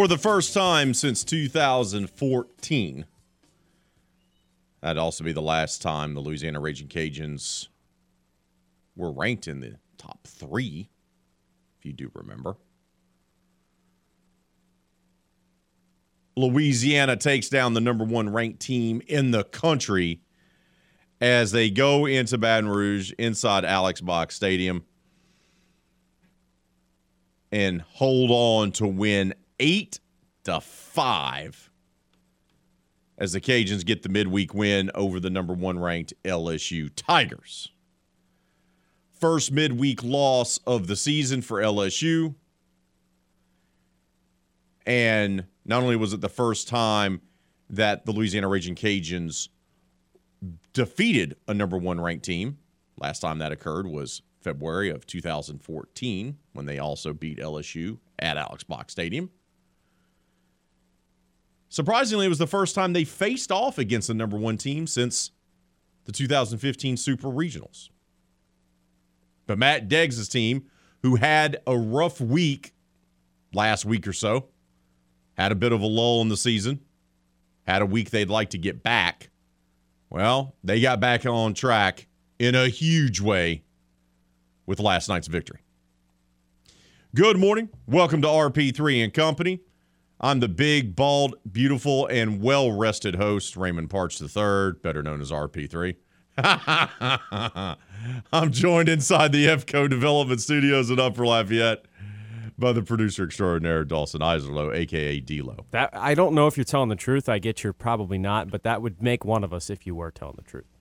For the first time since 2014, that'd also be the last time the Louisiana Raging Cajuns were ranked in the top three, if you do remember. Louisiana takes down the number one ranked team in the country as they go into Baton Rouge inside Alex Box Stadium and hold on to win eight to five as the Cajuns get the midweek win over the number one ranked LSU Tigers. First midweek loss of the season for LSU. And not only was it the first time that the Louisiana Raging Cajuns defeated a number one ranked team, last time that occurred was February of 2014 when they also beat LSU at Alex Box Stadium. Surprisingly, it was the first time they faced off against the number one team since the 2015 Super Regionals. But Matt Deggs' team, who had a rough week last week or so, had a bit of a lull in the season, had a week they'd like to get back. Well, they got back on track in a huge way with last night's victory. Good morning. Welcome to RP3 and Company. I'm the big, bald, beautiful, and well rested host, Raymond Partsch III, better known as RP3. I'm joined inside the Evco Development Studios in Upper Lafayette by the producer extraordinaire, Dawson Iserlo, aka D-Lo. That I don't know if you're telling the truth. I get you're probably not, but that would make one of us if you were telling the truth.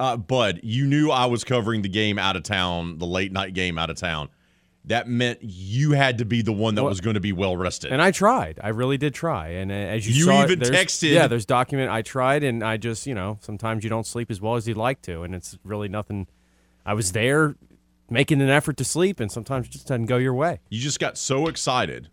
Uh, Bud, you knew I was covering the game out of town, the late night game out of town that meant you had to be the one that well, was going to be well rested. And I tried. I really did try. And uh, as you, you saw, even texted. Yeah, there's document. I tried, and I just, you know, sometimes you don't sleep as well as you'd like to, and it's really nothing. I was there making an effort to sleep, and sometimes it just doesn't go your way. You just got so excited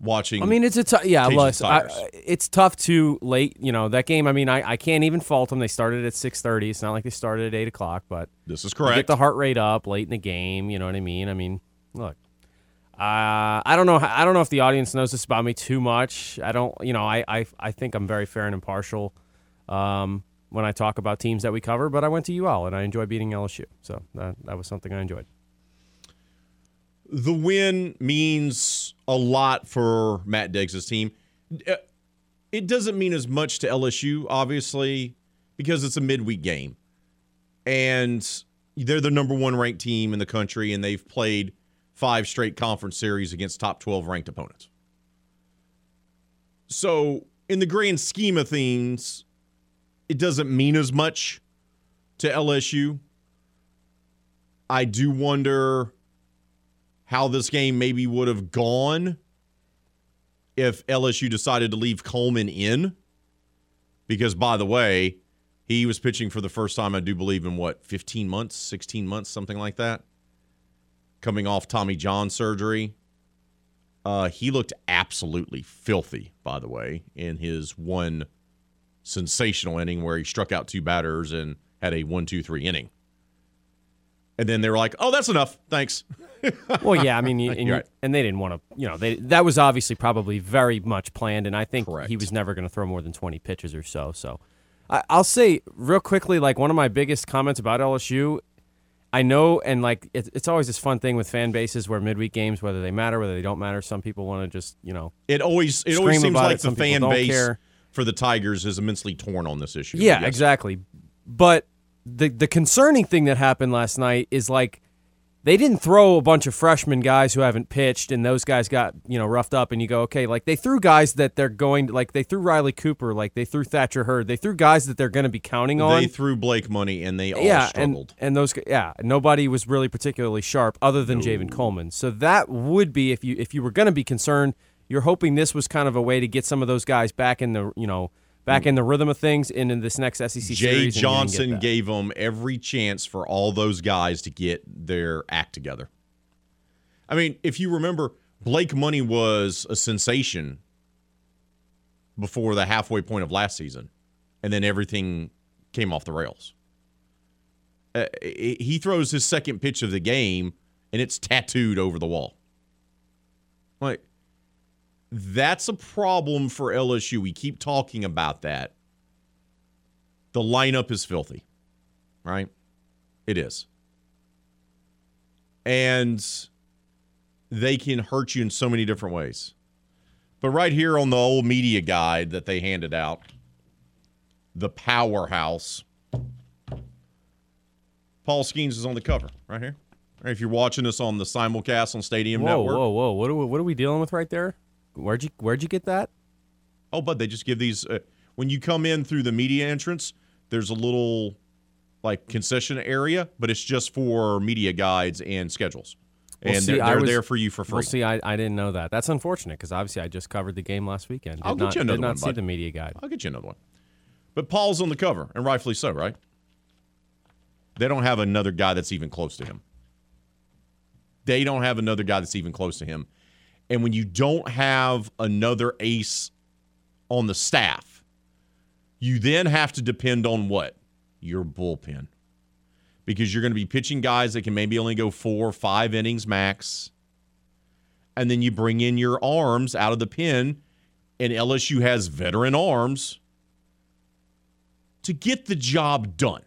watching. I mean, it's a t- yeah. I, it's tough to late. You know that game. I mean, I, I can't even fault them. They started at six thirty. It's not like they started at eight o'clock. But this is correct. Get the heart rate up late in the game. You know what I mean? I mean look, uh, I don't know. I don't know if the audience knows this about me too much. I don't. You know, I I, I think I'm very fair and impartial um, when I talk about teams that we cover. But I went to UL and I enjoy beating LSU, so that that was something I enjoyed. The win means a lot for Matt Deggs' team. Uh, it doesn't mean as much to LSU, obviously, because it's a midweek game, and they're the number one ranked team in the country, and they've played five straight conference series against top 12 ranked opponents. So, in the grand scheme of things, it doesn't mean as much to LSU. I do wonder how this game maybe would have gone if LSU decided to leave Coleman in. Because, by the way, he was pitching for the first time, I do believe, in what, 15 months, 16 months, something like that coming off Tommy John surgery. Uh, he looked absolutely filthy, by the way, in his one sensational inning where he struck out two batters and had a one, two, three inning. And then they were like, "Oh, that's enough, thanks." well, yeah, I mean, you, and, right. and, they didn't want to, you know, they that was obviously probably very much planned, and I think Correct. he was never going to throw more than twenty pitches or so. So, I, I'll say real quickly, like one of my biggest comments about LSU I know, and like it, it's always this fun thing with fan bases where midweek games, whether they matter, whether they don't matter, some people want to just you know. It always it always seems like it. the fan base care. for the Tigers is immensely torn on this issue. Yeah, yes. exactly. But the the concerning thing that happened last night is like they didn't throw a bunch of freshman guys who haven't pitched and those guys got you know roughed up and you go okay like they threw guys that they're going to like they threw riley cooper like they threw thatcher hurd they threw guys that they're going to be counting on. They threw blake money and they all yeah struggled. and, and those yeah nobody was really particularly sharp other than Javen Coleman. So that would be if you if you were going to be concerned you're hoping this was kind of a way to get some of those guys back in the you know back in the rhythm of things and in this next SEC Jay. Johnson gave them every chance for all those guys to get their act together. I mean, if you remember, Blake Money was a sensation before the halfway point of last season, and then everything came off the rails. Uh, he throws his second pitch of the game, and it's tattooed over the wall. Like, that's a problem for LSU. We keep talking about that. The lineup is filthy, right? It is. And they can hurt you in so many different ways. But right here on the old media guide that they handed out, the powerhouse, Paul Skenes is on the cover right here. Right, if you're watching us on the simulcast on Stadium whoa, Network. Whoa, whoa, what are we, what are we dealing with right there? Where'd you Where'd you get that? Oh, but they just give these uh, when you come in through the media entrance. There's a little like concession area, but it's just for media guides and schedules, Well, and see, they're, they're was- there for you for free. Well, see, I, I didn't know that. That's unfortunate because obviously I just covered the game last weekend. Did I'll get not, you another did not one, see bud. the media guide. I'll get you another one. But Paul's on the cover, and rightfully so, right? They don't have another guy that's even close to him. They don't have another guy that's even close to him. And when you don't have another ace on the staff, you then have to depend on what? Your bullpen. Because you're going to be pitching guys that can maybe only go four or five innings max. And then you bring in your arms out of the pen, and LSU has veteran arms to get the job done.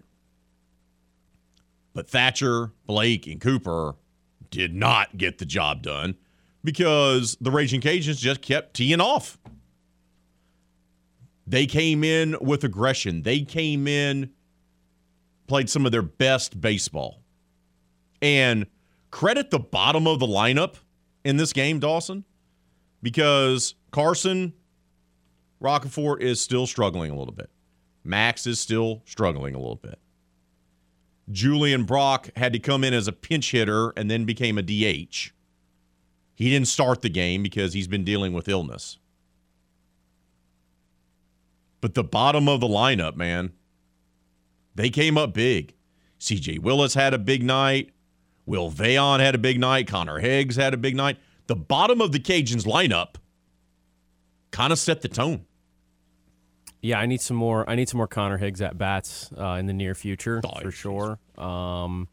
But Thatcher, Blake, and Cooper did not get the job done because the Raging Cajuns just kept teeing off. They came in with aggression. They came in, played some of their best baseball. And credit the bottom of the lineup in this game, Dawson, because Carson Roccaforte is still struggling a little bit. Max is still struggling a little bit. Julian Brock had to come in as a pinch hitter and then became a DH. He didn't start the game because he's been dealing with illness. But the bottom of the lineup, man, they came up big. CJ Willis had a big night. Will Veillon had a big night. Connor Higgs had a big night. The bottom of the Cajuns lineup kind of set the tone. Yeah, I need some more. I need some more Connor Higgs at bats uh, in the near future Oh, for sure. Um,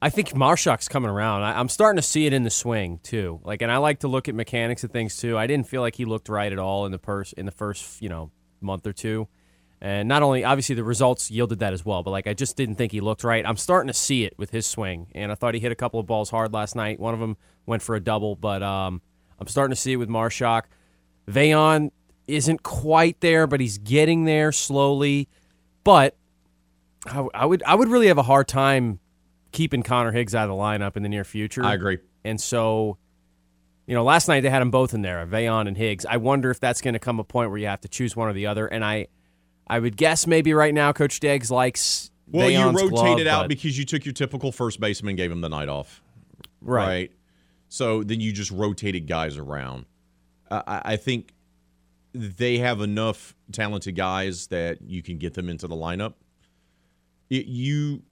I think Marusak's coming around. I, I'm starting to see it in the swing too. Like, and I like to look at mechanics of things too. I didn't feel like he looked right at all in the pers- in the first you know month or two. And not only obviously the results yielded that as well, but like I just didn't think he looked right. I'm starting to see it with his swing, and I thought he hit a couple of balls hard last night. One of them went for a double, but um, I'm starting to see it with Marusak. Veillon isn't quite there, but he's getting there slowly. But I, I would I would really have a hard time keeping Connor Higgs out of the lineup in the near future. I agree. And so, you know, last night they had them both in there, Veillon and Higgs. I wonder if that's going to come a point where you have to choose one or the other. And I, I would guess maybe right now Coach Deggs likes. Well, you rotated glove, out because you took your typical first baseman, gave him the night off. right. So then you just rotated guys around. I I, I think they have enough talented guys that you can get them into the lineup. It, you,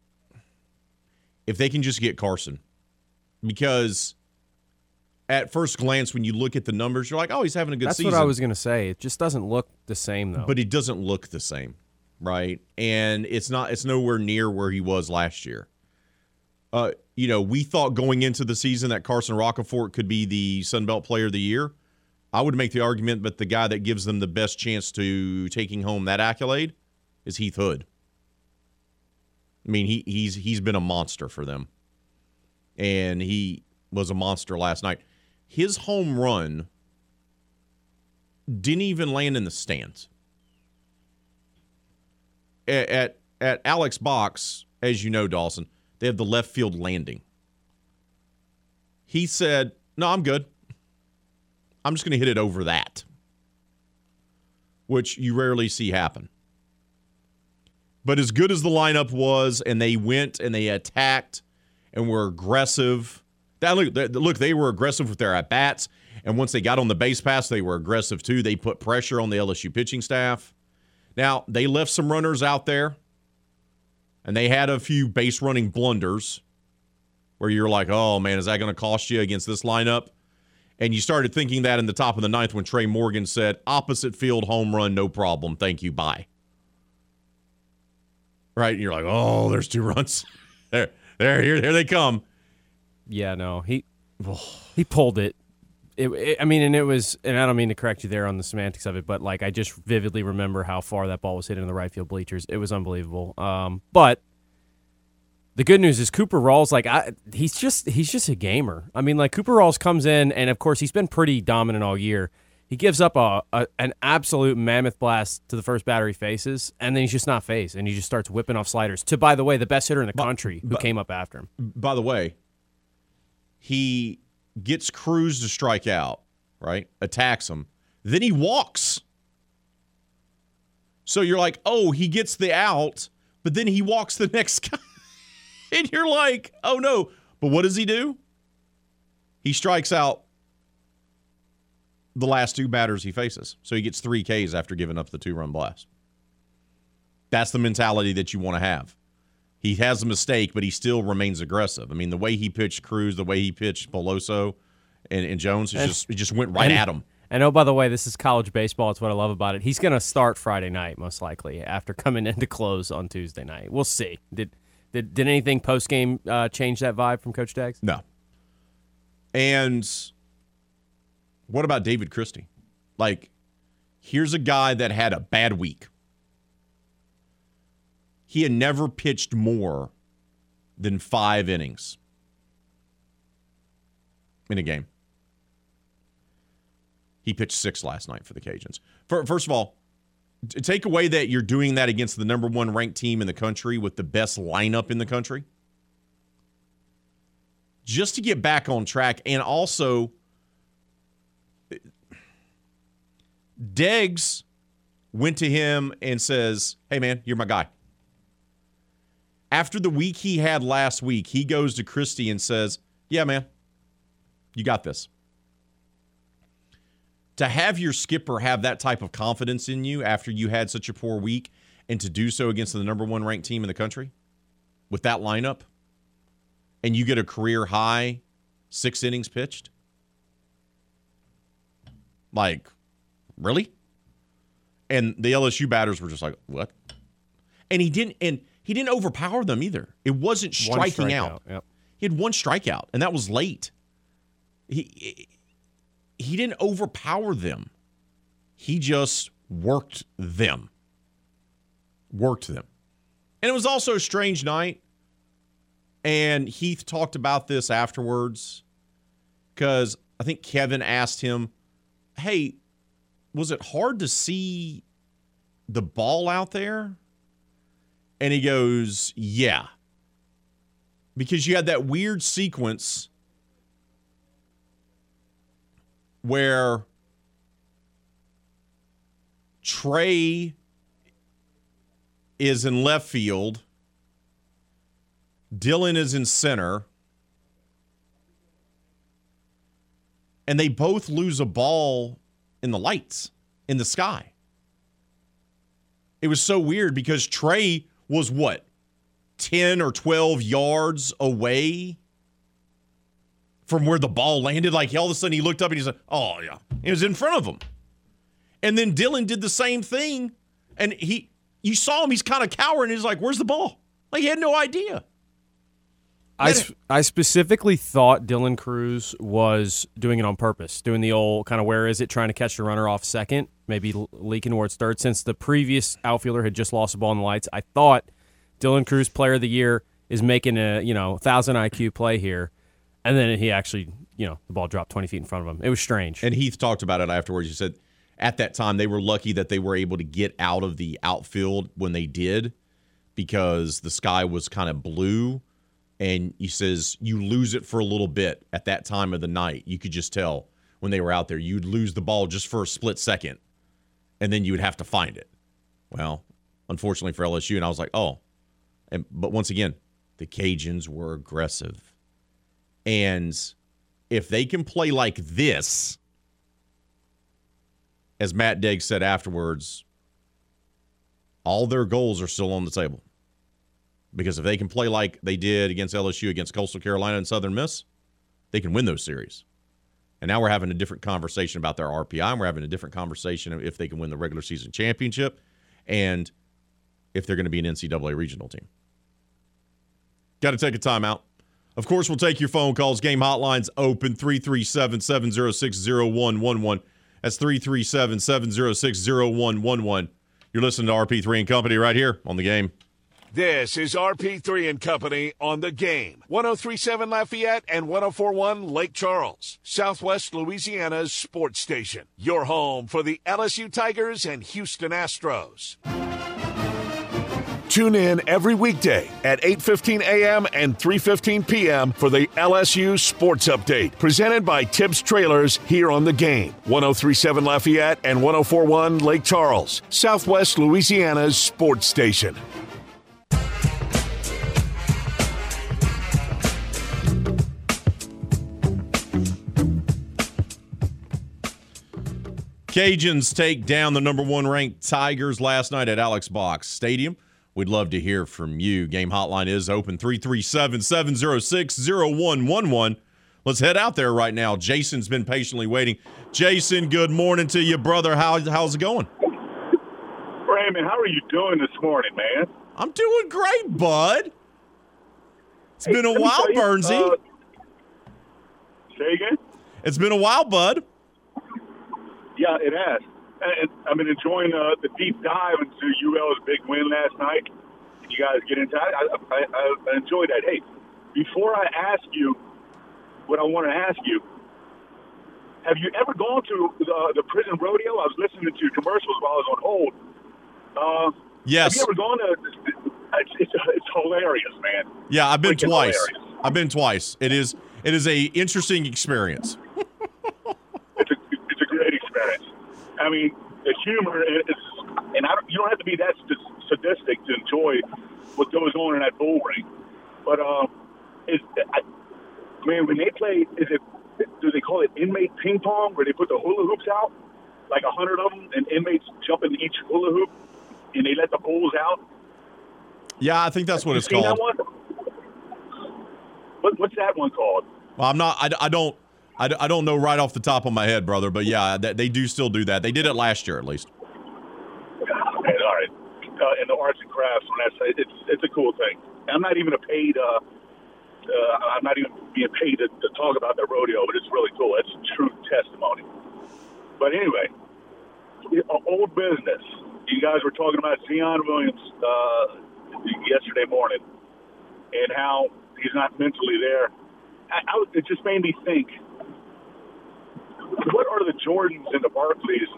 if they can just get Carson, because at first glance, when you look at the numbers, you're like, oh, he's having a good That's season. That's what I was going to say. It just doesn't look the same though. but it doesn't look the same, right? And it's not it's nowhere near where he was last year. Uh, you know, we thought going into the season that Carson Roccaforte could be the Sun Belt Player of the Year. I would make the argument that the guy that gives them the best chance to taking home that accolade is Heath Hood. I mean, he he's he's been a monster for them. And he was a monster last night. His home run didn't even land in the stands. At, at at Alex Box, as you know, Dawson, they They have the left field landing. He said, No, I'm good. I'm just going to hit it over that, which you rarely see happen. But as good as the lineup was, and they went and they attacked and were aggressive. That look, look, they were aggressive with their at bats, and once they got on the base pass, they were aggressive too. They put pressure on the LSU pitching staff. Now they left some runners out there, and they had a few base running blunders, where you're like, "Oh man, is that going to cost you against this lineup?" And you started thinking that in the top of the ninth when Trey Morgan said, opposite field home run, no problem. Thank you. Bye. Right? And you're like, oh, there's two runs. there, there, here, here they come. Yeah, no, he he pulled it. It, it. I mean, and it was, and I don't mean to correct you there on the semantics of it, but like I just vividly remember how far that ball was hit in the right field bleachers. It was unbelievable. Um, but the good news is Cooper Rawls, like I, he's just he's just a gamer. I mean, like Cooper Rawls comes in, and of course he's been pretty dominant all year. He gives up a, a an absolute mammoth blast to the first battery faces, and then he's just not phased, and he just starts whipping off sliders. To by the way, the best hitter in the country who came up after him. By the way, he gets Crews to strike out, right? Attacks him, then he walks. So you're like, oh, he gets the out, but then he walks the next guy. and you're like, oh no. But what does he do? He strikes out the last two batters he faces. So he gets three Ks after giving up the two run blast. That's the mentality that you want to have. He has a mistake, but he still remains aggressive. I mean, the way he pitched Crews, the way he pitched Beloso and, and Jones, it just, it just went right and, at him. And oh, by the way, this is college baseball. It's what I love about it. He's going to start Friday night, most likely, after coming into close on Tuesday night. We'll see. Did did, did anything post game uh, change that vibe from Coach Deggs? No. And what about David Christie? Like, here's a guy that had a bad week. He had never pitched more than five innings in a game. He pitched six last night for the Cajuns. First of all, take away that you're doing that against the number one ranked team in the country with the best lineup in the country. Just to get back on track, and also, Deggs went to him and says, Hey, man, you're my guy. After the week he had last week, he goes to Christie and says, Yeah, man, you got this to have your skipper have that type of confidence in you after you had such a poor week and to do so against the number one ranked team in the country with that lineup and you get a career high six innings pitched like really and the lsu batters were just like what and he didn't and he didn't overpower them either it wasn't striking out yep. he had one strikeout and that was late he he didn't overpower them. He just worked them. Worked them. And it was also a strange night. And Heath talked about this afterwards because I think Kevin asked him, Hey, was it hard to see the ball out there? And he goes, Yeah. Because you had that weird sequence where Trey is in left field, Dylan is in center, and they both lose a ball in the lights in the sky. It was so weird because Trey was what, 10 or 12 yards away from where the ball landed. Like all of a sudden he looked up and he said, "Oh yeah," it was in front of him. And then Dylan did the same thing, and he, you saw him. He's kind of cowering. He's like, "Where's the ball?" Like he had no idea. I, I specifically thought Dylan Crews was doing it on purpose, doing the old kind of where is it, trying to catch the runner off second, maybe leaking towards third. Since the previous outfielder had just lost the ball in the lights, I thought Dylan Crews, Player of the Year, is making a you know thousand IQ play here and then he actually, you know, the ball dropped 20 feet in front of him. It was strange. And Heath talked about it afterwards. He said at that time they were lucky that they were able to get out of the outfield when they did because the sky was kind of blue and he says you lose it for a little bit at that time of the night. You could just tell when they were out there, you'd lose the ball just for a split second, and then you would have to find it. Well, unfortunately for LSU, and I was like, oh, and but once again, the Cajuns were aggressive, and if they can play like this, as Matt Deggs said afterwards, all their goals are still on the table. Because if they can play like they did against LSU, against Coastal Carolina and Southern Miss, they can win those series. And now we're having a different conversation about their RPI, and we're having a different conversation if they can win the regular season championship and if they're going to be an NCAA regional team. Got to take a timeout. Of course, we'll take your phone calls. Game hotlines open 337 706 0111. That's 337 706 0111. You're listening to RP3 and Company right here on the game. This is RP3 and Company on the game. 1037 Lafayette and 1041 Lake Charles, Southwest Louisiana's sports station. Your home for the LSU Tigers and Houston Astros. Tune in every weekday at 8:15 a.m. and 3:15 p.m. for the LSU Sports Update, presented by Tibbs Trailers here on the game. 1037 Lafayette and 1041 Lake Charles, Southwest Louisiana's sports station. Cajuns take down the number one ranked Tigers last night at Alex Box Stadium. We'd love to hear from you. Game hotline is open 337 706 0111. Let's head out there right now. Jason's been patiently waiting. Jason, good morning to you, brother. How, how's it going? Raymond, how are you doing this morning, man? I'm doing great, bud. It's hey, been a while, you, Bernsey. Uh, say again? It's been a while, bud. Yeah, it has and I've been enjoying uh, the deep dive into UL's big win last night. You guys get into I, I, I, I enjoyed that. Hey, before I ask you what I want to ask you, have you ever gone to the, the prison rodeo? I was listening to commercials while I was on hold. Uh, yes. Have you ever gone to? It's, it's, it's hilarious, man. Yeah, I've been Freaking twice. Hilarious. I've been twice. It is it is a interesting experience. I mean, the humor is, and I don't, you don't have to be that sadistic to enjoy what goes on in that bull ring. But um, is I, man, when they play, is it do they call it inmate ping pong, where they put the hula hoops out, like a hundred of them, and inmates jump in each hula hoop, and they let the bulls out? Yeah, I think that's what it's called. That? What, what's that one called? Well, I'm not. I, I don't. I, I don't know right off the top of my head, brother, but yeah, they, they do still do that. They did it last year, at least. Okay, all right. Uh, in the arts and crafts, I say it's it's a cool thing. I'm not even a paid. Uh, uh, I'm not even being paid to, to talk about the rodeo, but it's really cool. It's true testimony. But anyway, old business. You guys were talking about Zion Williams uh, yesterday morning, and how he's not mentally there. I, I, it just made me think what are the Jordans and the Barkleys?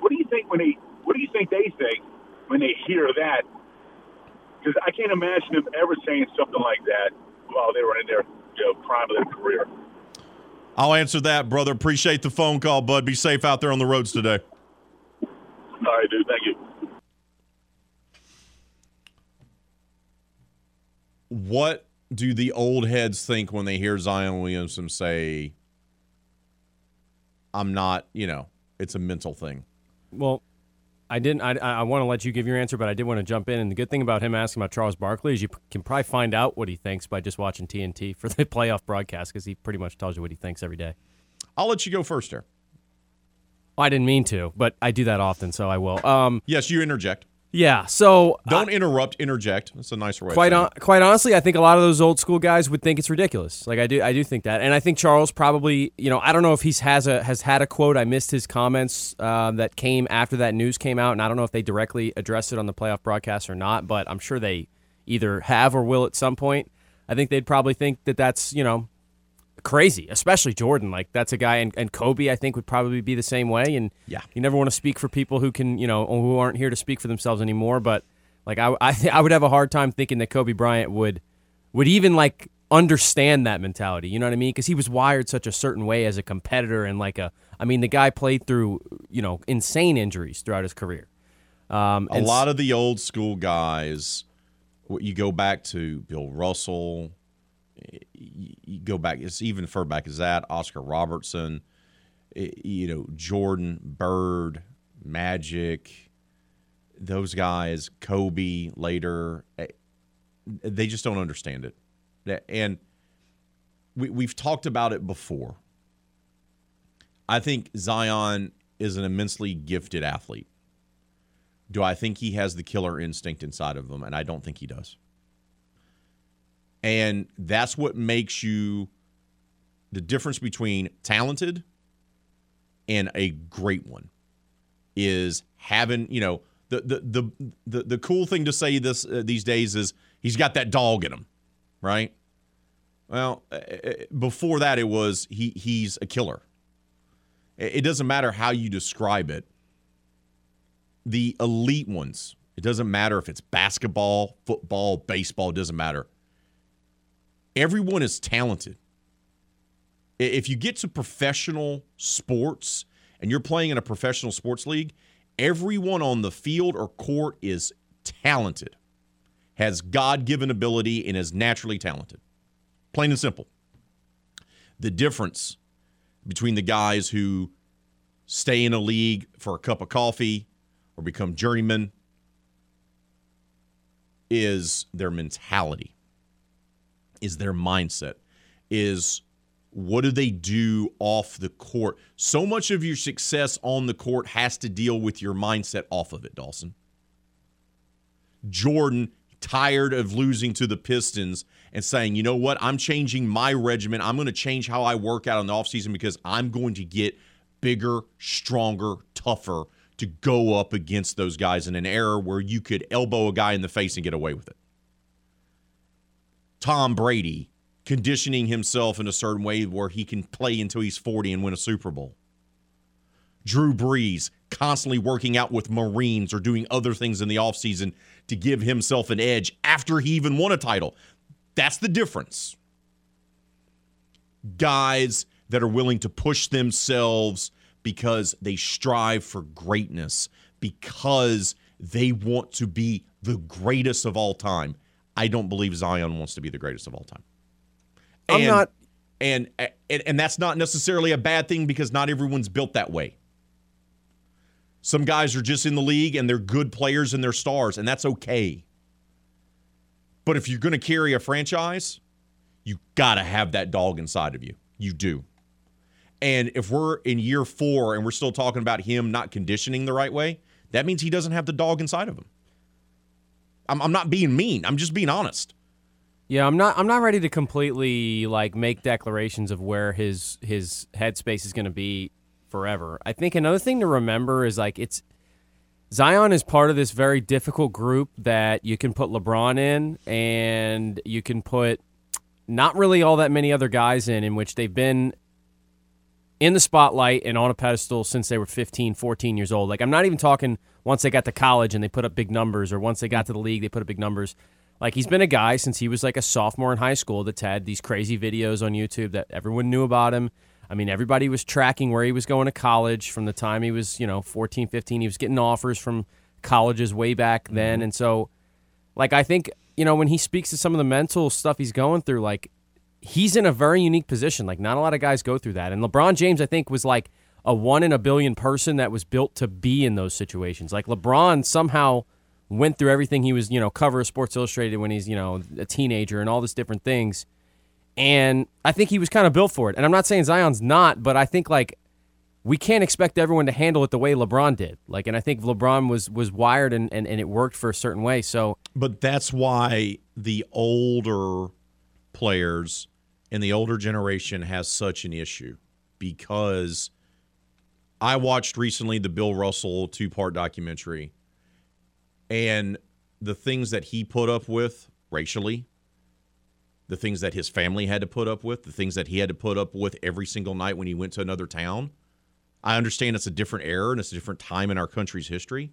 What do you think when they? What do you think they think when they hear that? Because I can't imagine them ever saying something like that while they were in their you know, prime of their career. I'll answer that, brother. Appreciate the phone call, bud. Be safe out there on the roads today. All right, dude. Thank you. What do the old heads think when they hear Zion Williamson say, I'm not, you know, it's a mental thing. Well, I didn't. I, I want to let you give your answer, but I did want to jump in. And the good thing about him asking about Charles Barkley is you can probably find out what he thinks by just watching TNT for the playoff broadcast because he pretty much tells you what he thinks every day. I'll let you go first there. I didn't mean to, but I do that often, so I will. Um, yes, you interject. Yeah. So don't uh, interrupt. Interject. That's a nicer way. Quite on, quite honestly, I think a lot of those old school guys would think it's ridiculous. Like I do, I do think that, and I think Charles probably, you know, I don't know if he's has a has had a quote. I missed his comments uh, that came after that news came out, and I don't know if they directly addressed it on the playoff broadcast or not. But I'm sure they either have or will at some point. I think they'd probably think that that's you know crazy, especially Jordan. Like that's a guy, and, and Kobe, I think, would probably be the same way. And yeah, you never want to speak for people who can, you know, who aren't here to speak for themselves anymore. But like I, I, I would have a hard time thinking that Kobe Bryant would would even like understand that mentality. You know what I mean? Because he was wired such a certain way as a competitor and like a. I mean, the guy played through you know insane injuries throughout his career. Um, a lot of the old school guys, you go back to Bill Russell, you go back, it's even further back as that, Oscar Robertson, you know, Jordan, Bird, Magic, those guys, Kobe later, eh, they just don't understand it. And we, we've talked about it before. I think Zion is an immensely gifted athlete. Do I think he has the killer instinct inside of him? And I don't think he does. And that's what makes you the difference between talented and a great one is having, you know, the the the the, the cool thing to say this uh, these days is he's got that dog in him, right? Well, uh, uh before that it was he he's a killer. It doesn't matter how you describe it the elite ones, it doesn't matter if it's basketball, football, baseball, it doesn't matter. Everyone is talented. If you get to professional sports and you're playing in a professional sports league, everyone on the field or court is talented, has God given ability, and is naturally talented. Plain and simple. The difference between the guys who stay in a league for a cup of coffee or become journeymen is their mentality, is their mindset, is what do they do off the court? So much of your success on the court has to deal with your mindset off of it, Dawson. Jordan, tired of losing to the Pistons and saying, you know what, I'm changing my regimen. I'm going to change how I work out in the offseason because I'm going to get bigger, stronger, tougher to go up against those guys in an era where you could elbow a guy in the face and get away with it. Tom Brady conditioning himself in a certain way where he can play until he's 40 and win a Super Bowl. Drew Brees constantly working out with Marines or doing other things in the offseason to give himself an edge after he even won a title. That's the difference. Guys that are willing to push themselves because they strive for greatness, because they want to be the greatest of all time. I don't believe Zion wants to be the greatest of all time. And, I'm not and, and and that's not necessarily a bad thing because not everyone's built that way. Some guys are just in the league and they're good players and they're stars and that's okay. But if you're going to carry a franchise, you got to have that dog inside of you. You do. And if we're in year four and we're still talking about him not conditioning the right way, that means he doesn't have the dog inside of him. I'm, I'm not being mean. I'm just being honest. Yeah, I'm not. I'm not ready to completely like make declarations of where his his headspace is going to be forever. I think another thing to remember is like it's Zion is part of this very difficult group that you can put LeBron in, and you can put not really all that many other guys in, in which they've been in the spotlight and on a pedestal since they were 15, 14 years old. Like, I'm not even talking once they got to college and they put up big numbers, or once they got to the league, they put up big numbers. Like, he's been a guy since he was like a sophomore in high school that's had these crazy videos on YouTube that everyone knew about him. I mean, everybody was tracking where he was going to college from the time he was, you know, 14, 15. He was getting offers from colleges way back then. Mm-hmm. And so, like, I think, you know, when he speaks to some of the mental stuff he's going through, like, he's in a very unique position. Like not a lot of guys go through that. And LeBron James, I think, was like a one in a billion person that was built to be in those situations. Like LeBron somehow went through everything he was, you know, cover of Sports Illustrated when he's, you know, a teenager and all these different things. And I think he was kind of built for it. And I'm not saying Zion's not, but I think like we can't expect everyone to handle it the way LeBron did. Like, and I think LeBron was was wired and, and, and it worked for a certain way. So, but that's why the older players and the older generation has such an issue because I watched recently the Bill Russell two part documentary and the things that he put up with racially, the things that his family had to put up with, the things that he had to put up with every single night when he went to another town. I understand it's a different era and it's a different time in our country's history.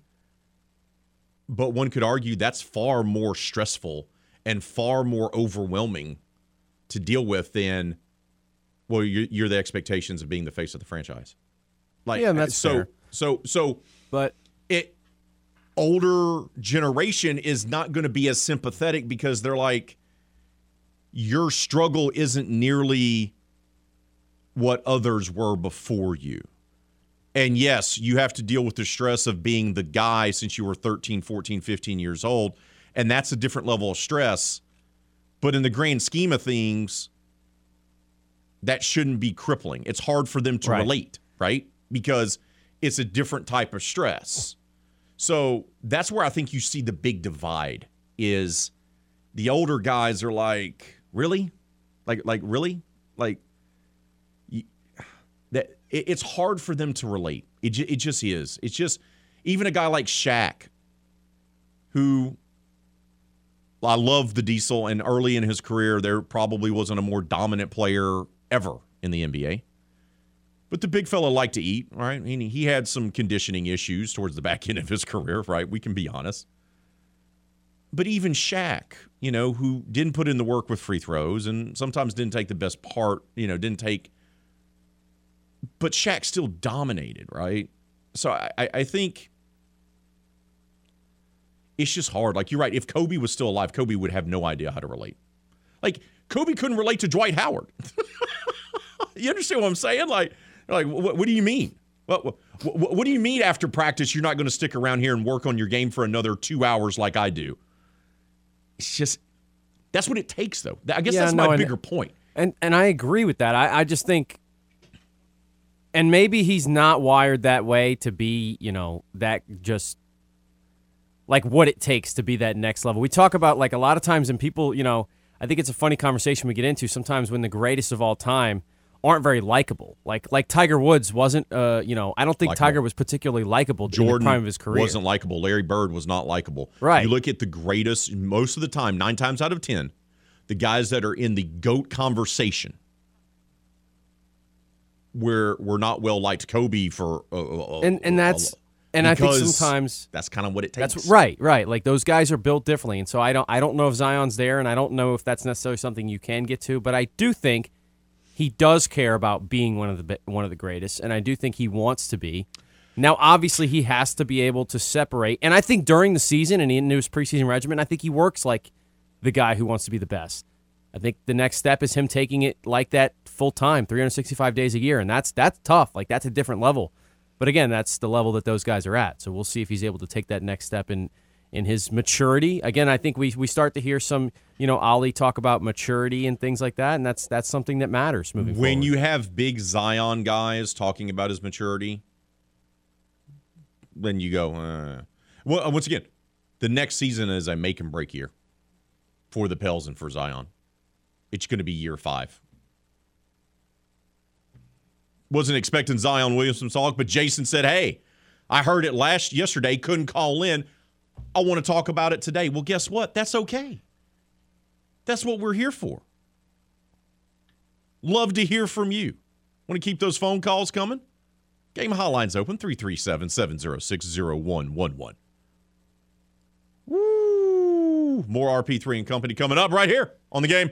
But one could argue that's far more stressful and far more overwhelming to deal with than well, you're, you're the expectations of being the face of the franchise. Like, yeah, that's so. Fair. So, so, but it older generation is not going to be as sympathetic because they're like, your struggle isn't nearly what others were before you. And yes, you have to deal with the stress of being the guy since you were 13, 14, 15 years old. And that's a different level of stress. But in the grand scheme of things, that shouldn't be crippling. It's hard for them to right. relate, right? Because it's a different type of stress. So that's where I think you see the big divide is the older guys are like, really? Like like really? Like that it's hard for them to relate. It it just is. It's just even a guy like Shaq who I love the diesel and early in his career there probably wasn't a more dominant player ever in the NBA. But the big fella liked to eat, right? He had some conditioning issues towards the back end of his career, right? We can be honest. But even Shaq, you know, who didn't put in the work with free throws and sometimes didn't take the best part, you know, didn't take. But Shaq still dominated, right? So I, I think it's just hard. Like you're right. If Kobe was still alive, Kobe would have no idea how to relate. Like Kobe couldn't relate to Dwight Howard. you understand what I'm saying? Like, like what, what do you mean? What, what, what do you mean after practice you're not going to stick around here and work on your game for another two hours like I do? It's just that's what it takes, though. I guess yeah, that's no, my bigger point. And and I agree with that. I, I just think, and maybe he's not wired that way to be, you know, that just like what it takes to be that next level. We talk about like a lot of times, and people, you know, I think it's a funny conversation we get into sometimes when the greatest of all time aren't very likable. Like like Tiger Woods wasn't. Uh, you know, I don't think likable. Tiger was particularly likable during Jordan the prime of his career. Wasn't likable. Larry Bird was not likable. Right. You look at the greatest. Most of the time, nine times out of ten, the guys that are in the goat conversation. We're we're not well liked. Kobe for uh, uh, uh and and that's and I think sometimes that's kind of what it takes. That's right, right. Like those guys are built differently, and so I don't I don't know if Zion's there, and I don't know if that's necessarily something you can get to, but I do think he does care about being one of the one of the greatest, and I do think he wants to be. Now, obviously, he has to be able to separate, and I think during the season and in his preseason regimen, I think he works like the guy who wants to be the best. I think the next step is him taking it like that full time, 365 days a year, and that's that's tough. Like that's a different level. But again, that's the level that those guys are at. So we'll see if he's able to take that next step in in his maturity. Again, I think we we start to hear some, you know, Ali talk about maturity and things like that, and that's that's something that matters moving when forward. you have big Zion guys talking about his maturity, then you go, uh. well, uh, once again, the next season is a make and break year for the Pels and for Zion. It's going to be year five. Wasn't expecting Zion Williamson talk, but Jason said, "Hey, I heard it last yesterday. Couldn't call in. I want to talk about it today. Well, guess what? That's okay. That's what we're here for. Love to hear from you. Want to keep those phone calls coming? Game hotline's open 337 706 0111. Woo! More RP3 and Company coming up right here on the game.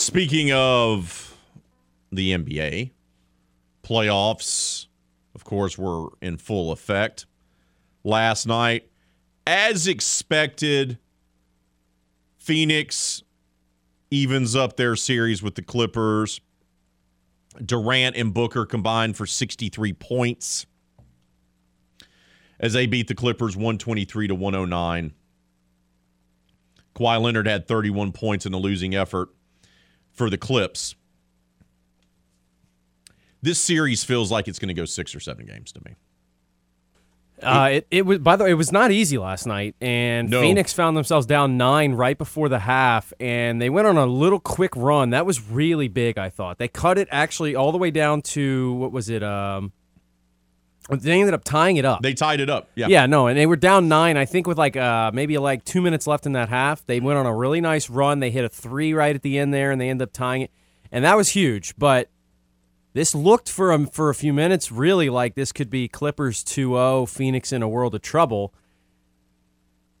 Speaking of the NBA, playoffs, of course, were in full effect last night. As expected, Phoenix evens up their series with the Clippers. Durant and Booker combined for 63 points as they beat the Clippers 123 to 109. Kawhi Leonard had 31 points in a losing effort for the Clips. This series feels like it's going to go six or seven games to me. Uh, it, it was by the way, it was not easy last night, and No. Phoenix found themselves down nine right before the half, and they went on a little quick run. That was really big. I thought they cut it actually all the way down to what was it? Um, they ended up tying it up. They tied it up. Yeah. Yeah, no, and they were down nine. I think with like uh, maybe like two minutes left in that half, they went on a really nice run. They hit a three right at the end there, and they end up tying it, and that was huge. But this looked for a, for a few minutes really like this could be Clippers 2-0, Phoenix in a world of trouble.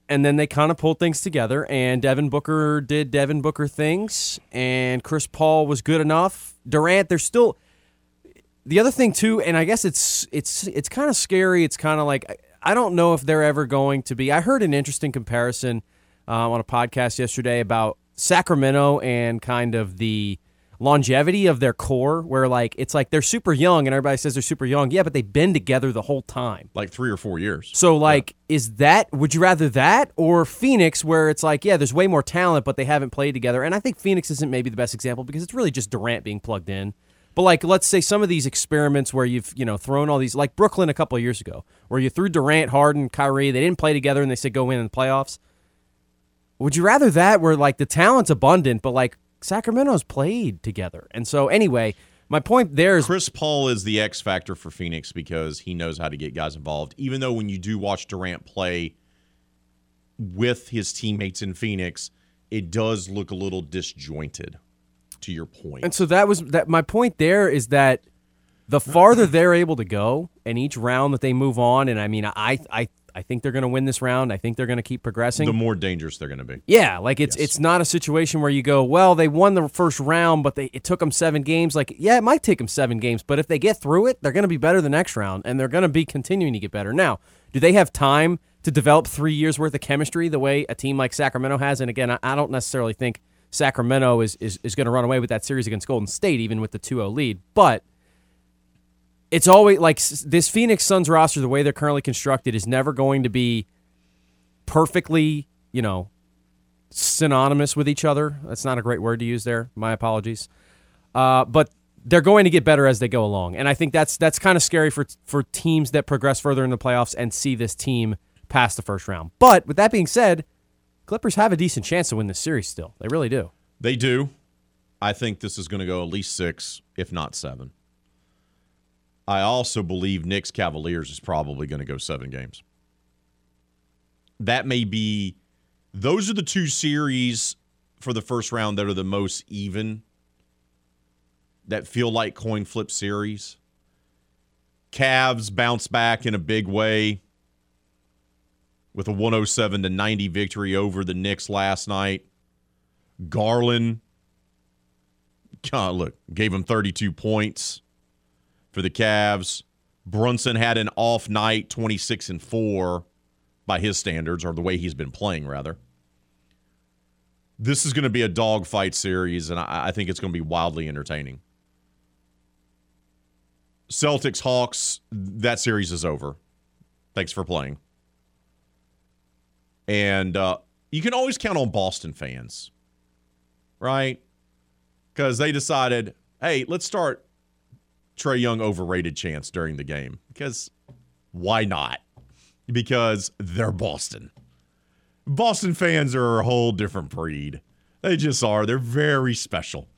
And then they kind of pulled things together, and Devin Booker did Devin Booker things, and Chris Paul was good enough. Durant, they're still the other thing too, and I guess it's it's it's kind of scary. It's kind of like I- I don't know if they're ever going to be. I heard an interesting comparison uh, on a podcast yesterday about Sacramento and kind of the longevity of their core, where like it's like they're super young, and everybody says they're super young. Yeah, but they've been together the whole time. Like three or four years. So like, is that would you rather that or Phoenix, where it's like, yeah, there's way more talent, but they haven't played together? And I think Phoenix isn't maybe the best example because it's really just Durant being plugged in. But like, let's say some of these experiments where you've you know thrown all these, like Brooklyn a couple of years ago, where you threw Durant, Harden, Kyrie, they didn't play together, and they said go win in the playoffs. Would you rather that where like the talent's abundant, but like Sacramento's played together, and so anyway, my point there is Chris Paul is the X factor for Phoenix because he knows how to get guys involved. Even though when you do watch Durant play with his teammates in Phoenix, it does look a little disjointed. To your point, And so that was that. My point there is that the farther they're able to go, and each round that they move on, and I mean, I I I think they're going to win this round. I think they're going to keep progressing. the more dangerous they're going to be. yeah, like it's Yes. it's not a situation where you go, well, they won the first round, but they it took them seven games. Like, yeah, it might take them seven games, but if they get through it, they're going to be better the next round, and they're going to be continuing to get better. Now, do they have time to develop three years worth of chemistry the way a team like Sacramento has? And again, I, I don't necessarily think Sacramento is is, is going to run away with that series against Golden State, even with the 2-0 lead, but it's always like this Phoenix Suns roster, the way they're currently constructed, is never going to be perfectly, you know, synonymous with each other. That's not a great word to use there. My apologies. Uh, but they're going to get better as they go along, and I think that's that's kind of scary for for teams that progress further in the playoffs and see this team past the first round. But with that being said, Clippers have a decent chance to win this series. Still, they really do. They do. I think this is going to go at least six, if not seven. I also believe Knicks Cavaliers is probably going to go seven games. That may be, those are the two series for the first round that are the most even, that feel like coin flip series. Cavs bounce back in a big way with a 107 to 90 victory over the Knicks last night. Garland, God, look, gave him 32 points for the Cavs. Brunson had an off night, 26 and 4 by his standards, or the way he's been playing, rather. This is going to be a dogfight series, and I, I think it's going to be wildly entertaining. Celtics Hawks, that series is over. Thanks for playing. And uh, you can always count on Boston fans, right? Because they decided, hey, let's start Trae Young overrated chance during the game. Because why not? Because they're Boston. Boston fans are a whole different breed. They just are. They're very special.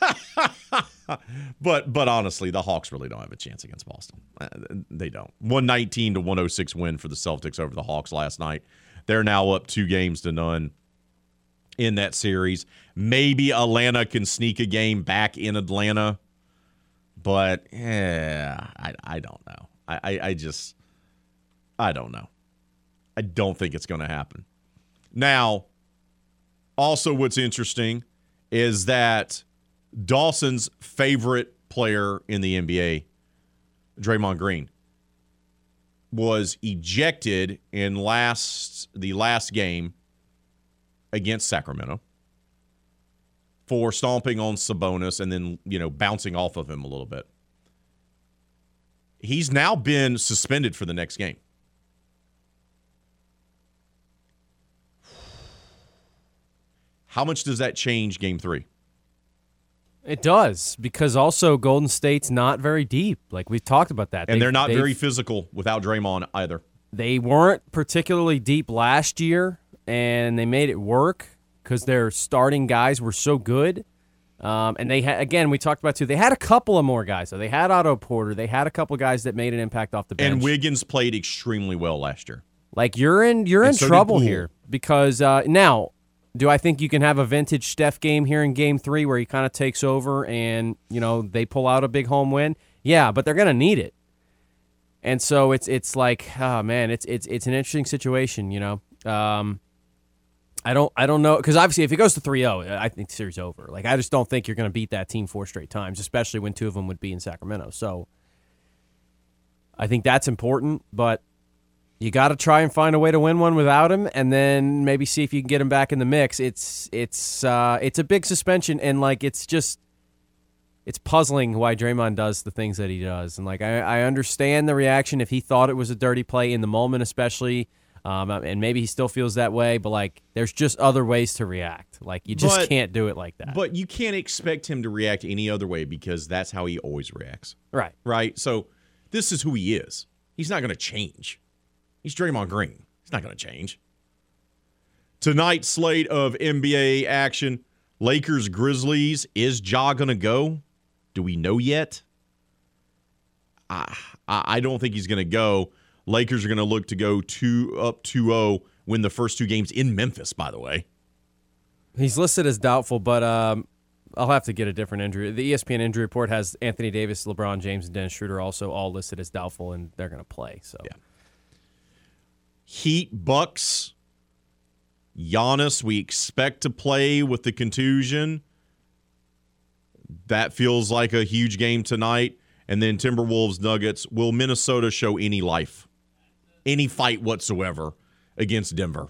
but but honestly, the Hawks really don't have a chance against Boston. Uh, They don't. 119 to 106 win for the Celtics over the Hawks last night. They're now up two games to none in that series. Maybe Atlanta can sneak a game back in Atlanta, but yeah, I, I don't know. I, I, I just I don't know. I don't think it's going to happen. Now, also, what's interesting is that Dawson's favorite player in the NBA, Draymond Green, was ejected in last the last game against Sacramento for stomping on Sabonis and then, you know, bouncing off of him a little bit. He's now been suspended for the next game. How much does that change game 3? It does because also Golden State's not very deep. Like we've talked about that, And They've- they're not very physical without Draymond either. they weren't particularly deep last year, and they made it work because their starting guys were so good. Um, and they had again, we talked about too. They had a couple of more guys. So they had Otto Porter. They had a couple guys that made an impact off the bench. And Wiggins played extremely well last year. Like you're in you're and in so trouble here because uh, now, do I think you can have a vintage Steph game here in Game Three where he kind of takes over and you know they pull out a big home win? Yeah, but they're gonna need it. And so it's it's like, oh man, it's it's it's an interesting situation, you know. Um, I don't I don't know because obviously if it goes to 3-0, I think the series over. Like I just don't think you're going to beat that team four straight times, especially when two of them would be in Sacramento. So I think that's important, but you got to try and find a way to win one without him, and then maybe see if you can get him back in the mix. It's it's uh, it's a big suspension, and like it's just it's puzzling why Draymond does the things that he does, and like I, I understand the reaction if he thought it was a dirty play in the moment, especially um, and maybe he still feels that way, but like there's just other ways to react. Like you just but, can't do it like that. But you can't expect him to react any other way because that's how he always reacts. Right. Right. So this is who he is. He's not going to change. He's Draymond Green. He's not going to change. Tonight's slate of NBA action Lakers Grizzlies. Is Ja going to go? Do we know yet? I, I don't think he's going to go. Lakers are going to look to go two up 2-0, win the first two games in Memphis. By the way, he's listed as doubtful, but um, I'll have to get a different injury. The ESPN injury report has Anthony Davis, LeBron James, and Dennis Schroeder also all listed as doubtful, and they're going to play. So, yeah. Heat Bucks. Giannis, we expect to play with the contusion. That feels like a huge game tonight. And then Timberwolves Nuggets. Will Minnesota show any life? any fight whatsoever against Denver.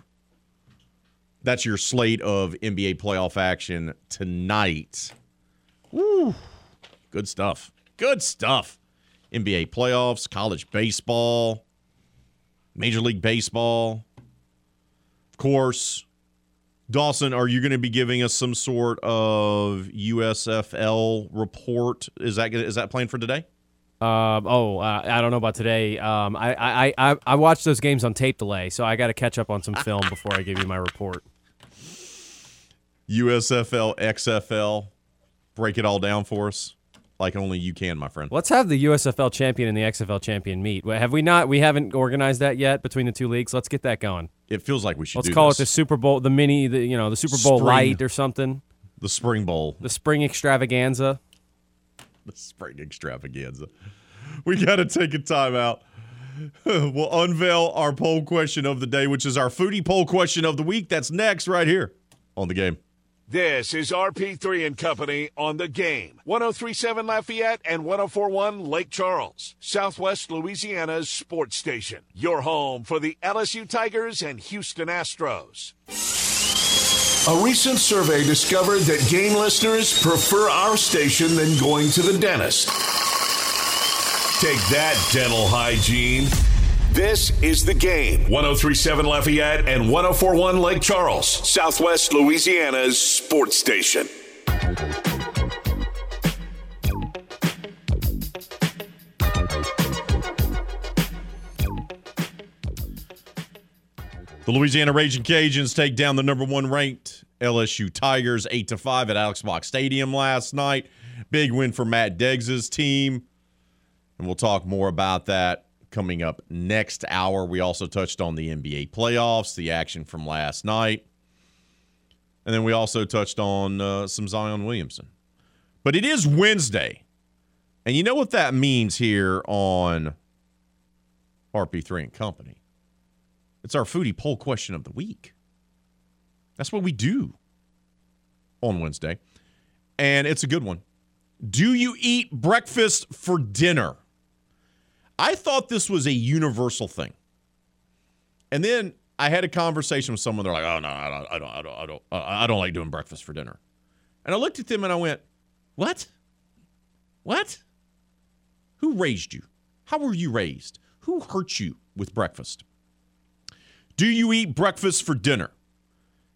That's your slate of NBA playoff action tonight. Woo. Good stuff. Good stuff. NBA playoffs, college baseball, Major League Baseball. Of course, Dawson, are you going to be giving us some sort of USFL report? Is that is that planned for today? Um, oh, uh, I don't know about today. Um, I, I, I, I watched those games on tape delay, so I got to catch up on some film before I give you my report. USFL, XFL, break it all down for us like only you can, my friend. Let's have the USFL champion and the XFL champion meet. Have we not? We haven't organized that yet between the two leagues. Let's get that going. It feels like we should. Let's call this. it the Super Bowl, the mini, the you know, the Super Bowl spring, light or something. The Spring Bowl, the Spring Extravaganza. the spring extravaganza. We got to take a time out. we'll unveil our poll question of the day, which is our foodie poll question of the week. That's next, right here on the game. This is RP3 and Company on the game. 1037 Lafayette and 1041 Lake Charles, Southwest Louisiana's sports station. Your home for the LSU Tigers and Houston Astros. A recent survey discovered that game listeners prefer our station than going to the dentist. Take that, dental hygiene. This is the game. 1037 Lafayette and 1041 Lake Charles, Southwest Louisiana's sports station. The Louisiana Raging Cajuns take down the number one ranked LSU Tigers eight to five at Alex Box Stadium last night. Big win for Matt Deggs' team, and we'll talk more about that coming up next hour. We also touched on the NBA playoffs, the action from last night, and then we also touched on uh, some Zion Williamson. But it is Wednesday, and you know what that means here on RP3 and Company. It's our foodie poll question of the week. That's what we do on Wednesday. And it's a good one. Do you eat breakfast for dinner? I thought this was a universal thing. And then I had a conversation with someone. They're like, "Oh no, I don't, I don't, I don't, I don't, uh, I don't like doing breakfast for dinner." And I looked at them and I went, "What? What? Who raised you? How were you raised? Who hurt you with breakfast?" Do you eat breakfast for dinner?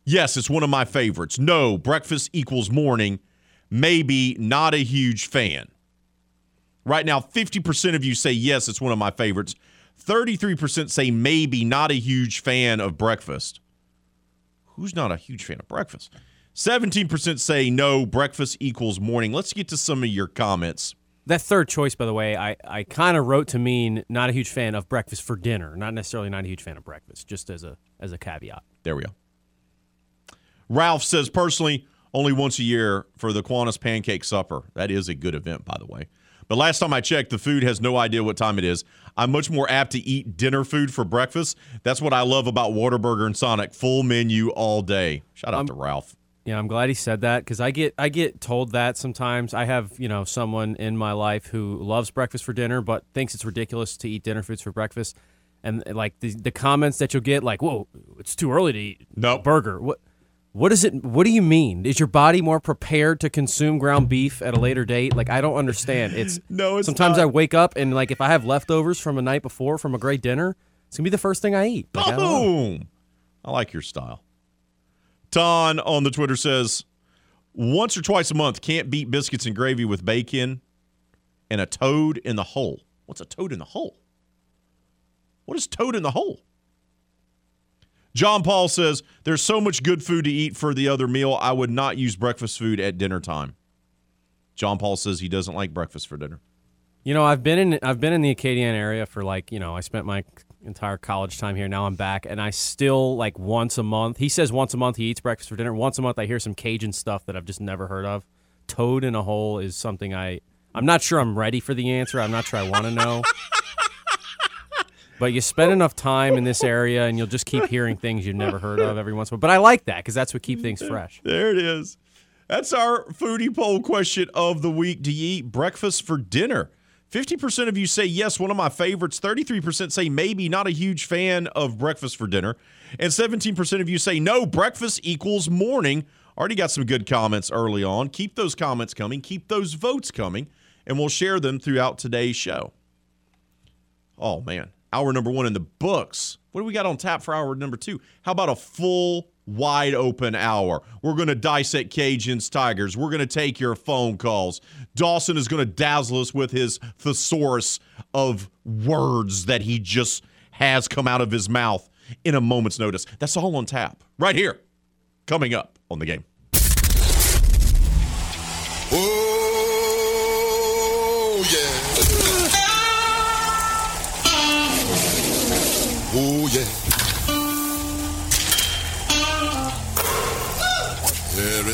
Yes, it's one of my favorites. No, breakfast equals morning. Maybe not a huge fan. Right now, 50% of you say yes, it's one of my favorites. 33% say maybe not a huge fan of breakfast. Who's not a huge fan of breakfast? 17% say no, breakfast equals morning. Let's get to some of your comments. That third choice, by the way, I, I kind of wrote to mean not a huge fan of breakfast for dinner, not necessarily not a huge fan of breakfast, just as a as a caveat. There we go. Ralph says personally, only once a year for the Kiwanis Pancake Supper. That is a good event, by the way. But last time I checked, the food has no idea what time it is. I'm much more apt to eat dinner food for breakfast. That's what I love about Whataburger and Sonic. Full menu all day. Shout out um, to Ralph. Yeah, I'm glad he said that because I get I get told that sometimes. I have you know someone in my life who loves breakfast for dinner, but thinks it's ridiculous to eat dinner foods for breakfast. And like the the comments that you'll get, like, "Whoa, it's too early to eat no burger." What what is it? What do you mean? Is your body more prepared to consume ground beef at a later date? Like I don't understand. It's no. It's sometimes not. I wake up and like if I have leftovers from a night before from a great dinner, it's gonna be the first thing I eat. Like, Boom! I, I like your style. Ton on the Twitter says, once or twice a month can't beat biscuits and gravy with bacon and a toad in the hole. What's a toad in the hole? What is toad in the hole? John Paul says, There's so much good food to eat for the other meal. I would not use breakfast food at dinner time. John Paul says he doesn't like breakfast for dinner. You know, I've been in I've been in the Acadian area for like, you know, I spent my entire college time here. Now I'm back and I still like once a month. He says once a month he eats breakfast for dinner. Once a month I hear some Cajun stuff that I've just never heard of. Toad in a hole is something I I'm not sure I'm ready for the answer. I'm not sure I want to know. But you spend enough time in this area, and you'll just keep hearing things you've never heard of every once in a while. But I like that because that's what keeps things fresh. There it is. That's our foodie poll question of the week. Do you eat breakfast for dinner? 50% of you say yes, one of my favorites. 33% say maybe, not a huge fan of breakfast for dinner. And 17% of you say no, breakfast equals morning. Already got some good comments early on. Keep those comments coming, keep those votes coming, and we'll share them throughout today's show. Oh, man hour number one in the books. What do we got on tap for hour number two? How about a full, wide open hour? We're going to dissect Cajuns Tigers. We're going to take your phone calls. Dawson is going to dazzle us with his thesaurus of words that he just has come out of his mouth in a moment's notice. That's all on tap right here, coming up on the game. Oh, yeah.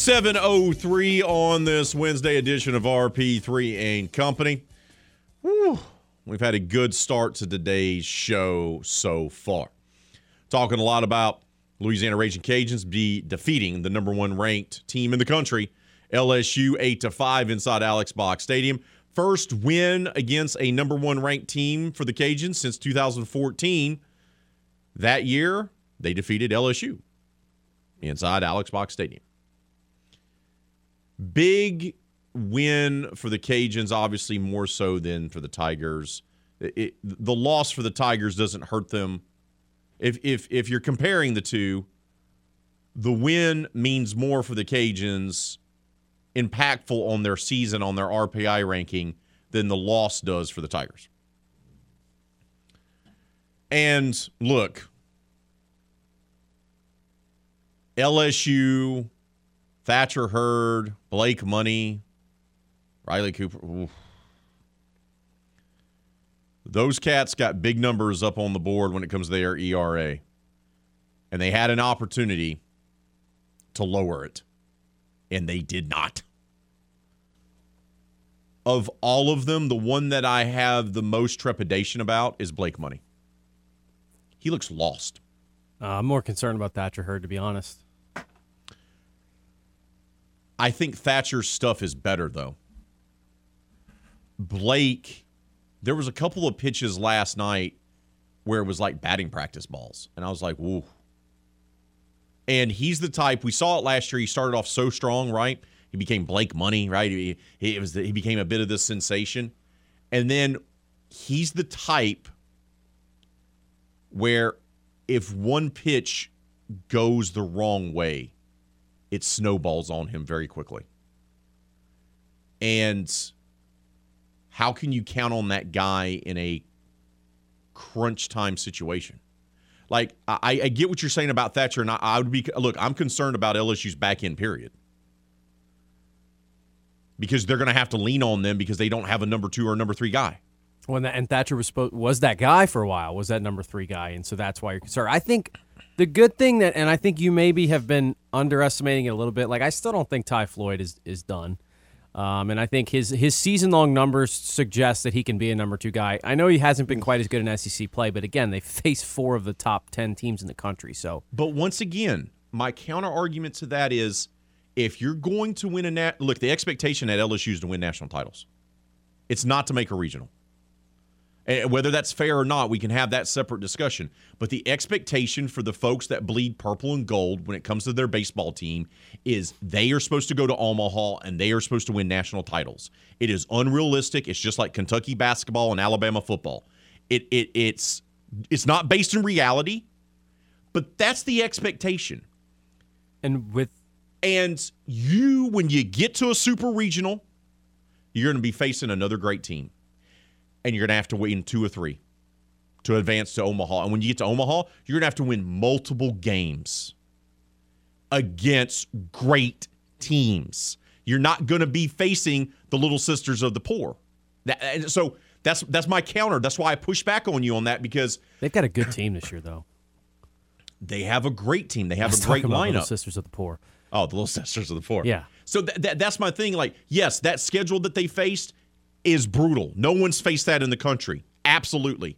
703 on this Wednesday edition of RP3 and Company. Whew. We've had a good start to today's show so far. Talking a lot about Louisiana Raging Cajuns be defeating the number one ranked team in the country, LSU 8 to 5 inside Alex Box Stadium. First win against a number one ranked team for the Cajuns since 2014. That year, they defeated LSU inside Alex Box Stadium. Big win for the Cajuns, obviously more so than for the Tigers. It, the loss for the Tigers doesn't hurt them. If if if you're comparing the two, the win means more for the Cajuns, impactful on their season on their RPI ranking than the loss does for the Tigers. And look, LSU Thatcher Hurd, Blake Money, Riley Cooper. Oof. Those cats got big numbers up on the board when it comes to their ERA. And they had an opportunity to lower it, and they did not. Of all of them, the one that I have the most trepidation about is Blake Money. He looks lost. Uh, I'm more concerned about Thatcher Hurd, to be honest. I think Thatcher's stuff is better though. Blake, there was a couple of pitches last night where it was like batting practice balls, and I was like, "Whoa, And he's the type we saw it last year. He started off so strong, right? He became Blake Money, right? He, he was the, he became a bit of this sensation, and then he's the type where if one pitch goes the wrong way, it snowballs on him very quickly. And how can you count on that guy in a crunch time situation? Like I, I get what you're saying about Thatcher, and I, I would be look. I'm concerned about LSU's back end period because they're going to have to lean on them because they don't have a number two or number three guy. When that, and Thatcher was was that guy for a while, was that number three guy, and so that's why you're concerned. I think the good thing that, and I think you maybe have been underestimating it a little bit. Like I still don't think Ty Floyd is is done. Um, and I think his his season long numbers suggest that he can be a number two guy. I know he hasn't been quite as good in SEC play, but again, they face four of the top ten teams in the country. So, but once again, my counter argument to that is, if you're going to win a nat, look, the expectation at LSU is to win national titles. It's not to make a regional. And whether that's fair or not, we can have that separate discussion. But the expectation for the folks that bleed purple and gold when it comes to their baseball team is they are supposed to go to Omaha and they are supposed to win national titles. It is unrealistic. It's just like Kentucky basketball and Alabama football. It it it's it's not based in reality, but that's the expectation. And with and you when you get to a super regional, you're going to be facing another great team and you're going to have to win two or three to advance to Omaha. And when you get to Omaha, you're going to have to win multiple games against great teams. You're not going to be facing the little sisters of the poor. That, so that's that's my counter. That's why I push back on you on that because they've got a good team this year, though. They have a great team. They have a great lineup. Little sisters of the poor. Oh, the little sisters of the poor. Yeah. So th- th- that's my thing. Like, yes, that schedule that they faced is brutal. No one's faced that in the country. Absolutely.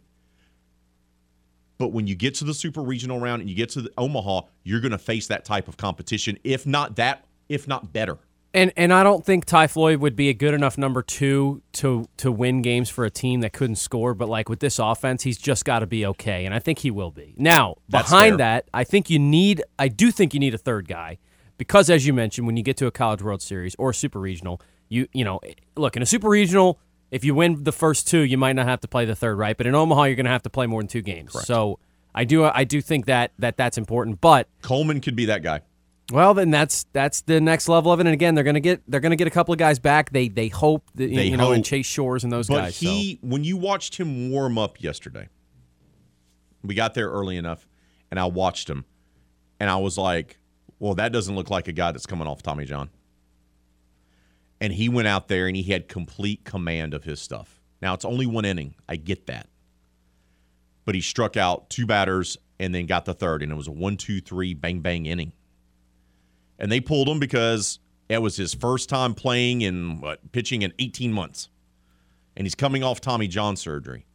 But when you get to the super regional round and you get to the Omaha, you're going to face that type of competition, if not that, if not better. And and I don't think Ty Floyd would be a good enough number two to to win games for a team that couldn't score. But like with this offense, he's just got to be okay, and I think he will be. Now That's behind fair. that, I think you need. I do think you need a third guy because, as you mentioned, when you get to a College World Series or Super Regional, you you know, look in a Super Regional. If you win the first two, you might not have to play the third, right? But in Omaha, you're going to have to play more than two games. Correct. So I do I do think that that that's important. But Coleman could be that guy. well, then that's that's the next level of it. And again, they're gonna get they're gonna get a couple of guys back. They they hope that They you know and. Chase Shores and those But guys. he, when you watched him warm up yesterday, we got there early enough, and I watched him, and I was like, "Well, that doesn't look like a guy that's coming off Tommy John." And he went out there and he had complete command of his stuff. Now it's only one inning, I get that, but he struck out two batters and then got the third, and it was a one-two-three bang bang inning. And they pulled him because it was his first time playing in what pitching in 18 months and he's coming off Tommy John surgery.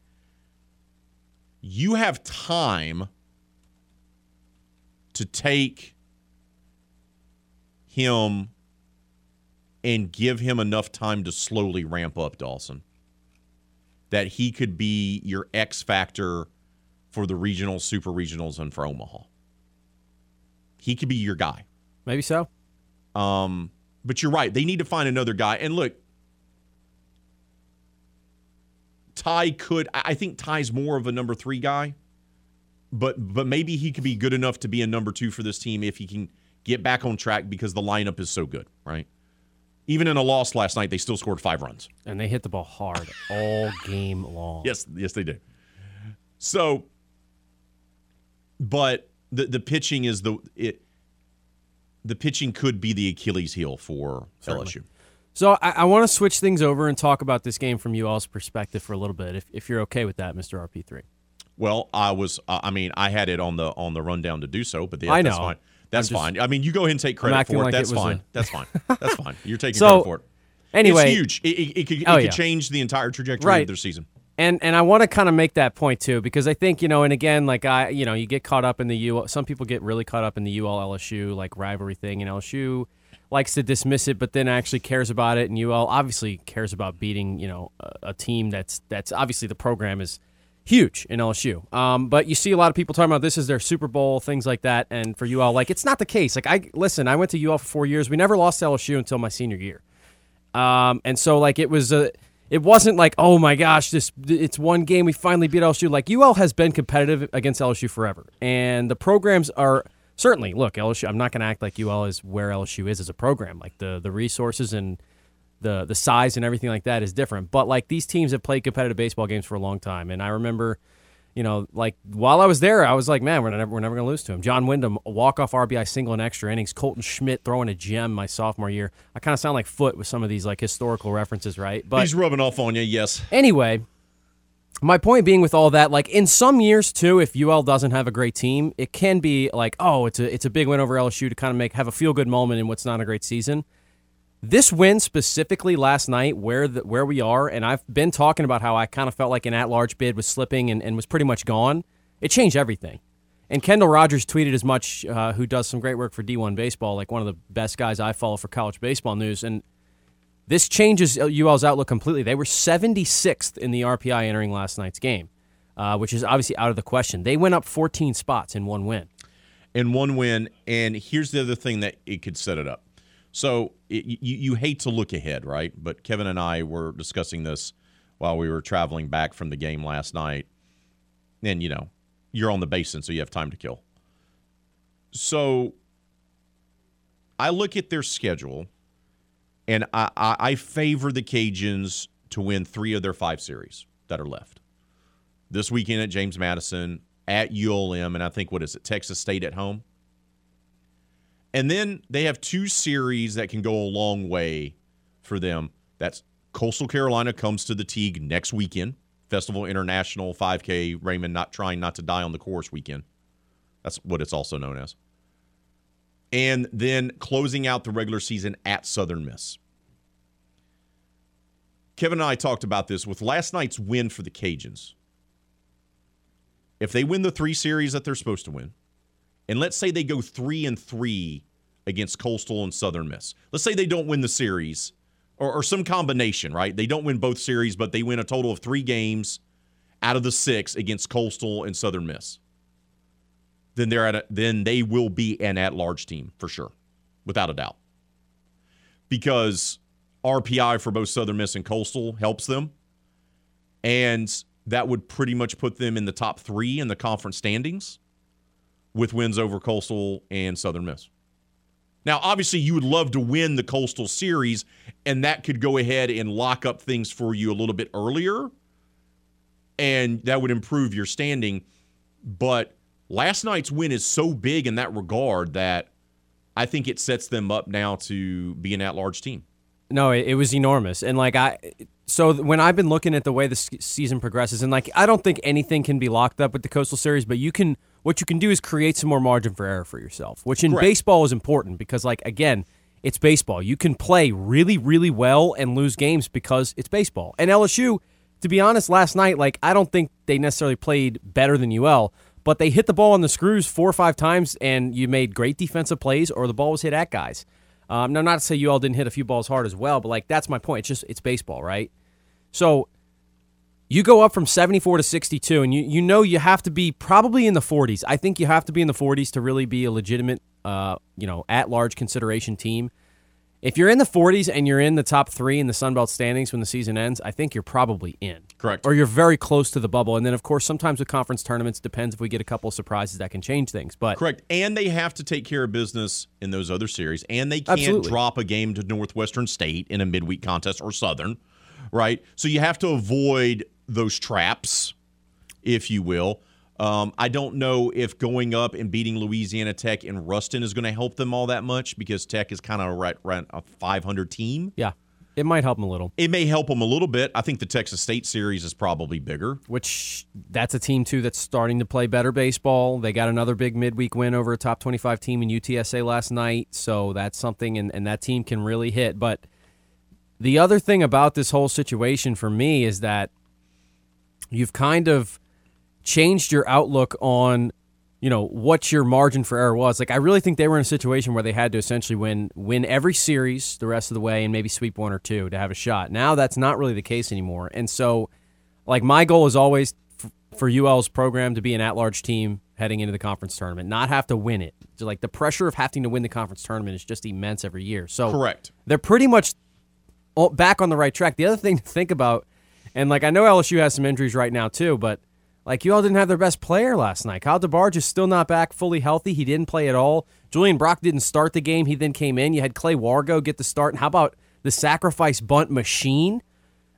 You have time to take him and give him enough time to slowly ramp up Dawson. That he could be your X factor for the regional, super regionals, and for Omaha. He could be your guy. maybe so. Um, but you're right. They need to find another guy. And look, Ty could. I I think Ty's more of a number three guy, but but maybe he could be good enough to be a number two for this team if he can get back on track because the lineup is so good, right? Even in a loss last night, they still scored five runs. And they hit the ball hard all game long. Yes, yes, they did. So, but the the pitching is the it. The pitching could be the Achilles heel for LSU. So I, I want to switch things over and talk about this game from you all's perspective for a little bit, if, if you're okay with that, Mr. RP3. Well, I was. Uh, I mean, I had it on the on the rundown to do so, but yeah, I know. Fine. That's just- fine. I mean, you go ahead and take credit for it. like That's it fine. a- That's fine. That's fine. You're taking So, credit for it. Anyway, it's huge. It, it, it could, it Oh, could yeah. change the entire trajectory Right. of their season. And and I want to kind of make that point too because I think you know and again like I you know you get caught up in the U some people get really caught up in the UL LSU like rivalry thing and LSU likes to dismiss it but then actually cares about it and UL obviously cares about beating you know a, a team that's that's obviously the program is huge in LSU. Um, but you see a lot of people talking about this is their Super Bowl, things like that. And for UL, like it's not the case. Like I listen, I went to UL for four years. We never lost to LSU until my senior year. Um, and so like it was a, it wasn't like oh my gosh, this it's one game we finally beat LSU. Like UL has been competitive against LSU forever, and the programs are certainly look LSU. I'm not going to act like UL is where LSU is as a program. Like the the resources and the the size and everything like that is different. But like these teams have played competitive baseball games for a long time, and I remember, you know, like while I was there, I was like, man, we're never we're never gonna lose to him. John Wyndham, walk off RBI single in extra innings. Colton Schmidt throwing a gem my sophomore year. I kind of sound like Foot with some of these like historical references, right? But he's rubbing off on you, yes. Anyway. My point being with all that, like in some years too, if UL doesn't have a great team, it can be like, oh, it's a it's a big win over LSU to kind of make have a feel good moment in what's not a great season. This win specifically last night, where the, where we are, and I've been talking about how I kind of felt like an at-large bid was slipping and, and was pretty much gone. It changed everything. And Kendall Rogers tweeted as much, uh, who does some great work for D1 Baseball, like one of the best guys I follow for college baseball news. And this changes UL's outlook completely. They were 76th in the RPI entering last night's game, uh, which is obviously out of the question. They went up 14 spots in one win. In one win. And here's the other thing that it could set it up. So it, you, you hate to look ahead, right? But Kevin and I were discussing this while we were traveling back from the game last night. And, you know, you're on the basin, so you have time to kill. So I look at their schedule, and I, I, I favor the Cajuns to win three of their five series that are left. This weekend at James Madison, at ULM, and I think, what is it, Texas State at home? And then they have two series that can go a long way for them. That's Coastal Carolina comes to the Tigue next weekend. Festival International 5K Raymond not trying not to die on the course weekend. That's what it's also known as. And then closing out the regular season at Southern Miss. Kevin and I talked about this with last night's win for the Cajuns. If they win the three series that they're supposed to win, and let's say they go three and three against Coastal and Southern Miss. Let's say they don't win the series or, or, some combination, right? They don't win both series, but they win a total of three games out of the six against Coastal and Southern Miss. Then they're at a, then they will be an at-large team for sure, without a doubt. Because RPI for both Southern Miss and Coastal helps them. And that would pretty much put them in the top three in the conference standings with wins over Coastal and Southern Miss. Now, obviously, you would love to win the Coastal Series, and that could go ahead and lock up things for you a little bit earlier, and that would improve your standing. But last night's win is so big in that regard that I think it sets them up now to be an at large team. No, it, was enormous. And like, I, so when I've been looking at the way the season progresses, and like, I don't think anything can be locked up with the Coastal Series, but you can what you can do is create some more margin for error for yourself, which in Correct. baseball is important because, like, again, it's baseball. You can play really, really well and lose games because it's baseball. And LSU, to be honest, last night, like, I don't think they necessarily played better than UL, but they hit the ball on the screws four or five times and you made great defensive plays or the ball was hit at guys. Um, now, not to say UL didn't hit a few balls hard as well, but, like, that's my point. It's just, it's baseball, right? So you go up from 74 to 62 and you, you know you have to be probably in the 40s i think you have to be in the 40s to really be a legitimate uh, you know at large consideration team if you're in the 40s and you're in the top three in the Sun Belt standings when the season ends, I think you're probably in. Correct. Or you're very close to the bubble. And then, of course, sometimes with conference tournaments, depends if we get a couple of surprises that can change things. But correct. And they have to take care of business in those other series, and they can't Absolutely. drop a game to Northwestern State in a midweek contest or Southern, right? So you have to avoid those traps, if you will. Um, I don't know if going up and beating Louisiana Tech in Ruston is going to help them all that much because Tech is kind of right, right a 500 team. Yeah. It might help them a little. It may help them a little bit. I think the Texas State series is probably bigger. Which that's a team too that's starting to play better baseball. They got another big midweek win over a top 25 team in UTSA last night, so that's something and, and that team can really hit. But the other thing about this whole situation for me is that you've kind of changed your outlook on you know what your margin for error was like i really think they were in a situation where they had to essentially win win every series the rest of the way and maybe sweep one or two to have a shot now that's not really the case anymore and so like my goal is always f- for UL's program to be an at-large team heading into the conference tournament, not have to win it. So like the pressure of having to win the conference tournament is just immense every year. So correct, they're pretty much back on the right track. The other thing to think about, and like I know LSU has some injuries right now too, but like you all didn't have their best player last night. Kyle DeBarge is still not back fully healthy. He didn't play at all. Julian Brock didn't start the game. He then came in. You had Clay Wargo get the start. And how about the sacrifice bunt machine?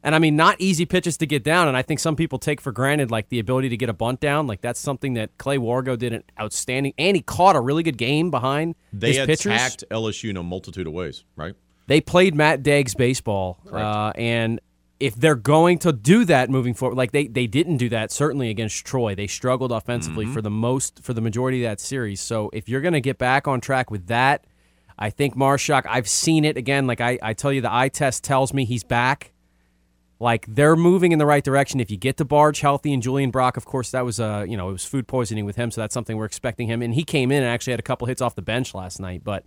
And I mean, not easy pitches to get down. And I think some people take for granted, like the ability to get a bunt down. Like that's something that Clay Wargo did an outstanding. And he caught a really good game behind they his pitchers. They attacked LSU in a multitude of ways, right? They played Matt Deggs' baseball, uh, and if they're going to do that moving forward, like they they didn't do that certainly against Troy. They struggled offensively mm-hmm. for the most for the majority of that series. So if you're going to get back on track with that, I think Marusak. I've seen it again. Like I, I tell you, the eye test tells me he's back. Like they're moving in the right direction. If you get DeBarge healthy and Julian Brock, of course, that was uh you know it was food poisoning with him, so that's something we're expecting him. And he came in and actually had a couple hits off the bench last night, but.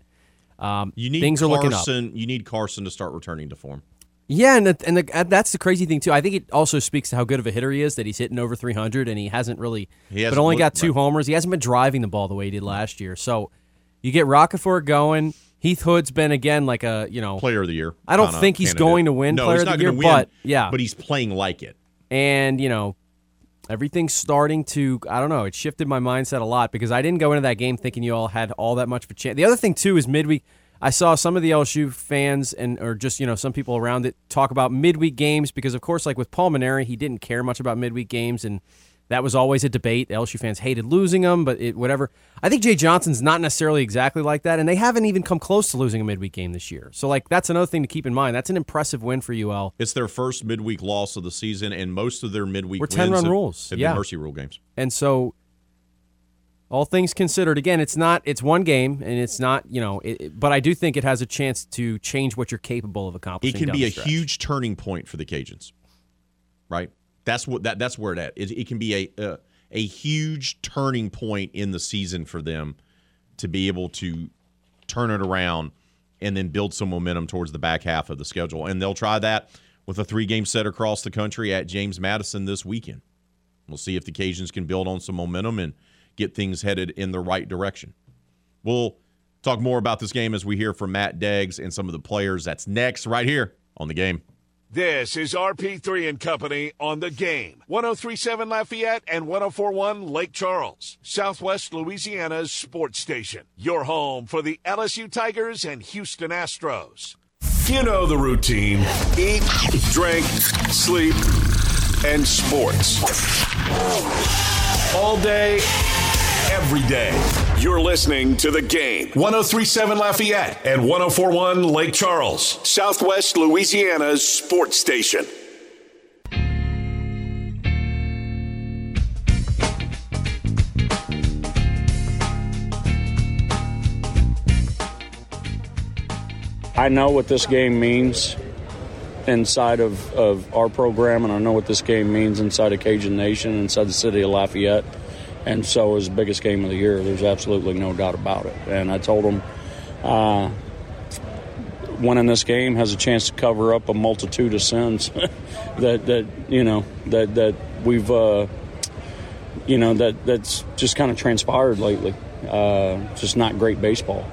Um, you need things Carson, are looking up. You need Carson to start returning to form. Yeah, and the, and the, uh, that's the crazy thing too. I think it also speaks to how good of a hitter he is that he's hitting over 300 and he hasn't really, he hasn't but only got two right. homers. He hasn't been driving the ball the way he did last year. So you get Roccaforte going. Heath Hood's been again like a you know player of the year. I don't think he's candidate. going to win no, player of the year, win, but yeah, but he's playing like it. And you know everything's starting to I don't know. It shifted my mindset a lot because I didn't go into that game thinking you all had all that much of a chance. The other thing too is midweek I saw some of the LSU fans and or just you know some people around it talk about midweek games because of course like with Paul Mainieri he didn't care much about midweek games and that was always a debate. The LSU fans hated losing them, but it, whatever. I think Jay Johnson's not necessarily exactly like that, and they haven't even come close to losing a midweek game this year. So like that's another thing to keep in mind. That's an impressive win for UL. It's their first midweek loss of the season, and most of their midweek were ten run have, rules. Have yeah, mercy rule games. And so all things considered, again, it's not it's one game, and it's not you know, it, but I do think it has a chance to change what you're capable of accomplishing. It can be a stretch. huge turning point for the Cajuns, right? That's what that that's where it at. It, it can be a, a a huge turning point in the season for them to be able to turn it around and then build some momentum towards the back half of the schedule. And they'll try that with a three game set across the country at James Madison this weekend. We'll see if the Cajuns can build on some momentum and get things headed in the right direction. We'll talk more about this game as we hear from Matt Deggs and some of the players. That's next, right here on the game. This is RP3 and Company on the game. 1037 Lafayette and 1041 Lake Charles, Southwest Louisiana's sports station. Your home for the LSU Tigers and Houston Astros. You know the routine eat, drink, sleep, and sports. All day every day. You're listening to the game. 1037 Lafayette and 1041 Lake Charles, Southwest Louisiana's sports station. I know what this game means inside of, of our program, and I know what this game means inside of Cajun Nation, inside the city of Lafayette and so it was the biggest game of the year. There's absolutely no doubt about it. And I told him, uh, winning this game has a chance to cover up a multitude of sins that that you know that that we've uh, you know that that's just kind of transpired lately. Uh, just not great baseball,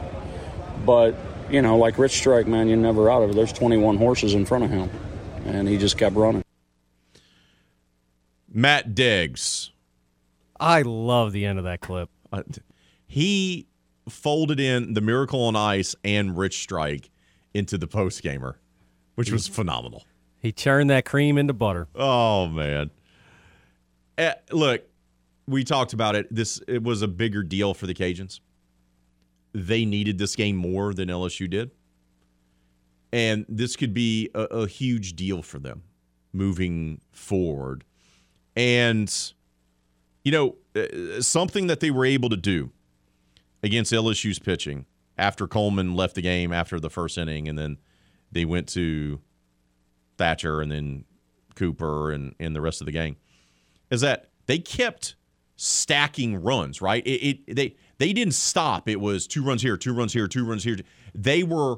but you know, like Rich Strike, man, you're never out of it. There's 21 horses in front of him, and he just kept running. Matt Deggs I love the end of that clip. Uh, he folded in the Miracle on Ice and Rich Strike into the post gamer, which was phenomenal. He churned that cream into butter. Oh man! Uh, look, we talked about it. This it was a bigger deal for the Cajuns. They needed this game more than LSU did, and this could be a, a huge deal for them moving forward. And you know, uh, something that they were able to do against LSU's pitching after Coleman left the game after the first inning, and then they went to Thatcher and then Cooper and, and the rest of the gang, is that they kept stacking runs, right? It, it they they didn't stop. It was two runs here, two runs here, two runs here. They were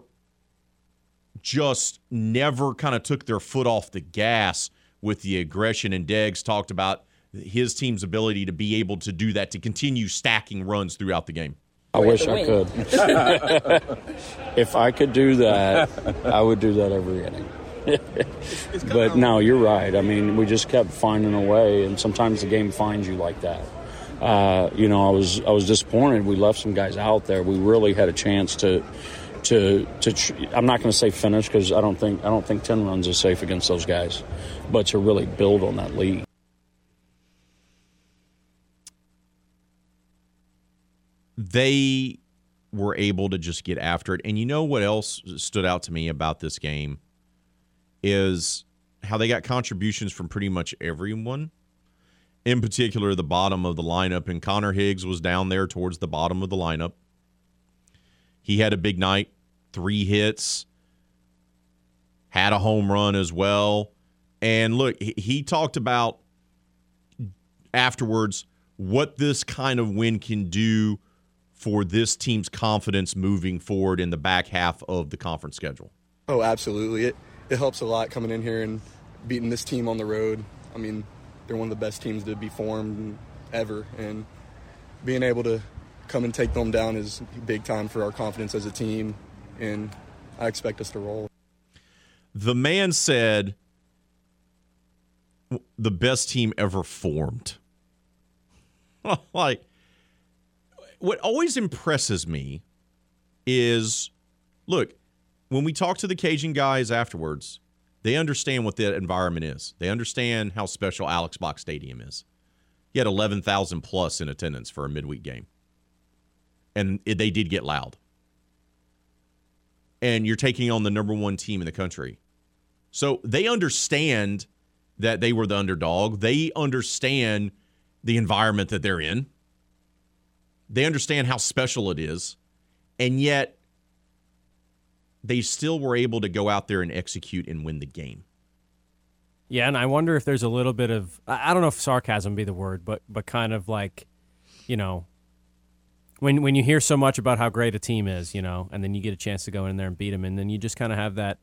just never kind of took their foot off the gas with the aggression. And Deggs talked about his team's ability to be able to do that, to continue stacking runs throughout the game. I wish I could. if I could do that, I would do that every inning. but no, you're right. I mean, we just kept finding a way, and sometimes the game finds you like that. Uh, you know, I was I was disappointed. We left some guys out there. We really had a chance to to to. Tr- I'm not going to say finish because I don't think I don't think ten runs is safe against those guys, but to really build on that lead. They were able to just get after it, and you know what else stood out to me about this game is how they got contributions from pretty much everyone in particular the bottom of the lineup. And Connor Higgs was down there towards the bottom of the lineup. He had a big night, three hits, had a home run as well. And look, he talked about afterwards what this kind of win can do for this team's confidence moving forward in the back half of the conference schedule. Oh, absolutely. It it helps a lot coming in here and beating this team on the road. I mean, they're one of the best teams to be formed ever, and being able to come and take them down is big time for our confidence as a team, and I expect us to roll. The man said, "The best team ever formed." like, what always impresses me is, look, when we talk to the Cajun guys afterwards, they understand what that environment is. They understand how special Alex Box Stadium is. You had 11,000 plus in attendance for a midweek game. And it, they did get loud. And you're taking on the number one team in the country. So they understand that they were the underdog. They understand the environment that they're in. They understand how special it is. And yet, they still were able to go out there and execute and win the game. Yeah, and I wonder if there's a little bit of I don't know if sarcasm be the word, but but kind of like, you know, when when you hear so much about how great a team is, you know, and then you get a chance to go in there and beat them, and then you just kind of have that,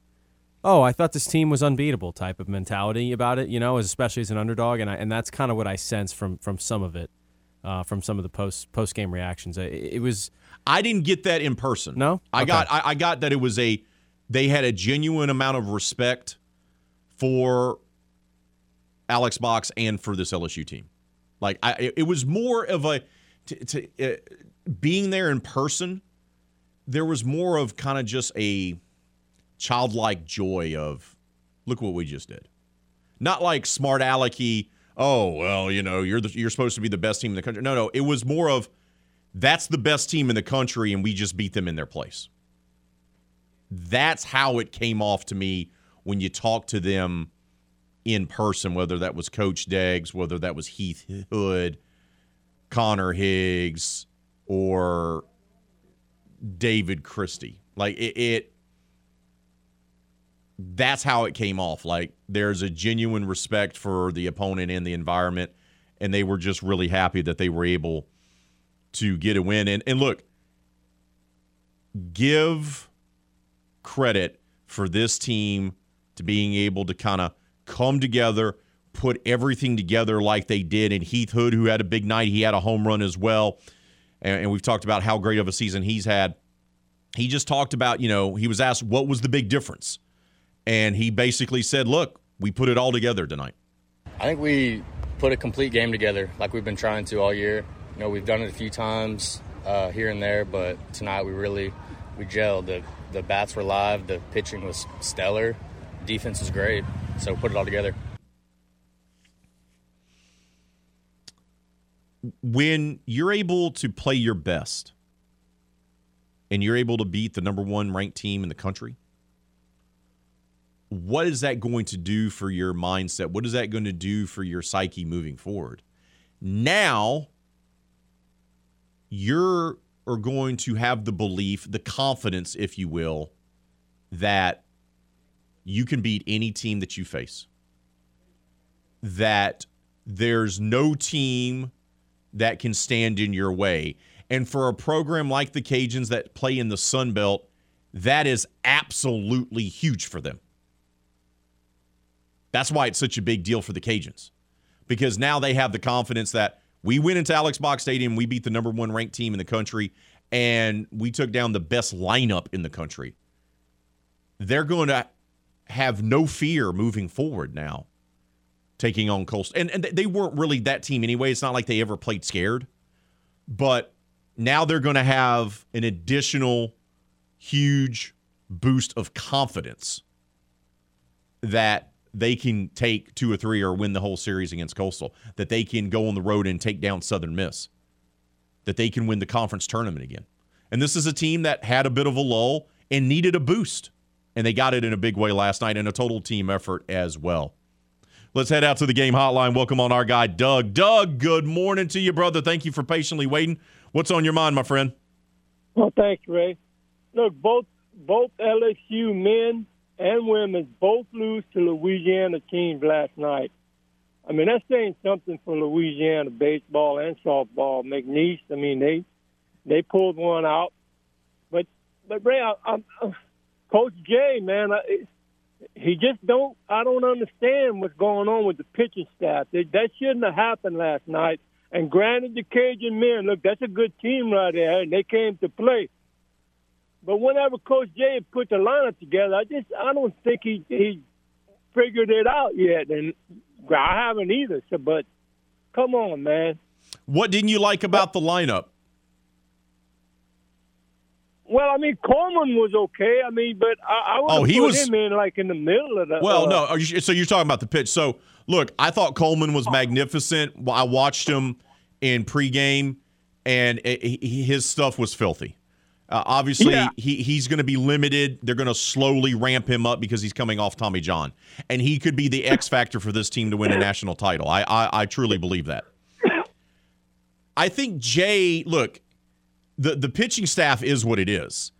oh, I thought this team was unbeatable type of mentality about it, you know, especially as an underdog, and I, and that's kind of what I sense from from some of it, uh, from some of the post post game reactions. It, it was I didn't get that in person. No, I got I, I got that it was a they had a genuine amount of respect for Alex Box and for this LSU team. Like I, it was more of a to, to uh, being there in person. There was more of kind of just a childlike joy of look what we just did. Not like smart alecky. Oh well, you know you're the, you're supposed to be the best team in the country. No, no, it was more of that's the best team in the country and we just beat them in their place. That's how it came off to me when you talk to them in person, whether that was Coach Deggs, whether that was Heath Hood, Connor Higgs, or David Christie. Like it, it that's how it came off. Like there's a genuine respect for the opponent and the environment, and they were just really happy that they were able – to get a win. And, and look, give credit for this team to being able to kind of come together, put everything together like they did. And Heath Hood, who had a big night, he had a home run as well. And, and we've talked about how great of a season he's had. He just talked about, you know, he was asked what was the big difference. And he basically said, look, we put it all together tonight. I think we put a complete game together like we've been trying to all year. You know, we've done it a few times uh, here and there, but tonight we really we gelled. The the bats were live, the pitching was stellar, defense was great. So put it all together. When you're able to play your best and you're able to beat the number one ranked team in the country, what is that going to do for your mindset? What is that going to do for your psyche moving forward? Now you're are going to have the belief, the confidence, if you will, that you can beat any team that you face. That there's no team that can stand in your way. And for a program like the Cajuns that play in the Sun Belt, that is absolutely huge for them. That's why it's such a big deal for the Cajuns. because now they have the confidence that we went into Alex Box Stadium, we beat the number one ranked team in the country, and we took down the best lineup in the country. They're going to have no fear moving forward now, taking on Coastal. And, and they weren't really that team anyway. It's not like they ever played scared. But now they're going to have an additional huge boost of confidence that they can take two or three or win the whole series against Coastal, that they can go on the road and take down Southern Miss, that they can win the conference tournament again. And this is a team that had a bit of a lull and needed a boost. And they got it in a big way last night in a total team effort as well. Let's head out to the game hotline. Welcome on our guy, Doug. Doug, good morning to you, brother. Thank you for patiently waiting. What's on your mind, my friend? Well, thanks, Ray. Look, both both LSU men and women both lose to Louisiana teams last night. I mean, that's saying something for Louisiana baseball and softball. McNeese, I mean, they they pulled one out. But but Ray, I, I, uh, Coach Jay, man, I, he just don't. I don't understand what's going on with the pitching staff. That, that shouldn't have happened last night. And granted, the Cajun men, look, that's a good team right there, and they came to play. But whenever Coach Jay put the lineup together, I just I don't think he he figured it out yet, and I haven't either. So, but come on, man. What didn't you like about the lineup? Well, I mean, Coleman was okay. I mean, but I, I would oh, he put was, him in like in the middle of the. Well, uh, no. You, so you're talking about the pitch. So look, I thought Coleman was magnificent. I watched him in pregame, and it, his stuff was filthy. Uh, obviously, yeah. he, he's going to be limited. They're going to slowly ramp him up because he's coming off Tommy John, and he could be the X factor for this team to win a national title. I, I, I truly believe that. I think Jay. Look, the the pitching staff is what it is,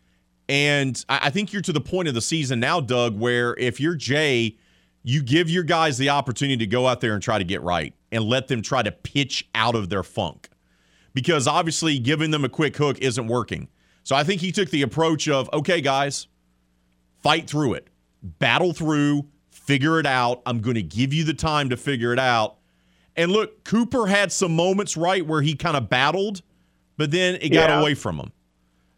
and I, I think you're to the point of the season now, Doug, where if you're Jay, you give your guys the opportunity to go out there and try to get right and let them try to pitch out of their funk, because obviously giving them a quick hook isn't working so I think he took the approach of, okay, guys, fight through it, battle through, figure it out. I'm going to give you the time to figure it out. And look, Cooper had some moments right where he kind of battled, but then it got yeah. away from him.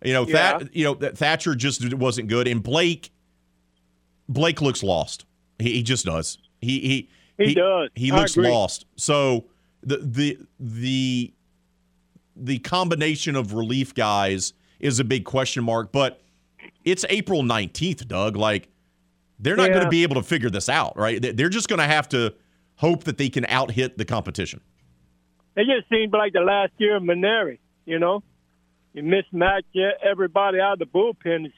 You know, yeah. that you know that Thatcher just wasn't good, and Blake, Blake looks lost. He, he just does. He he he, he does. He looks lost. So the the the the combination of relief guys is a big question mark. But it's April 19th, Doug. Like, they're not yeah. going to be able to figure this out, right? They're just going to have to hope that they can out hit the competition. It just seemed like the last year of Mainieri, you know? You mismatch everybody out of the bullpen to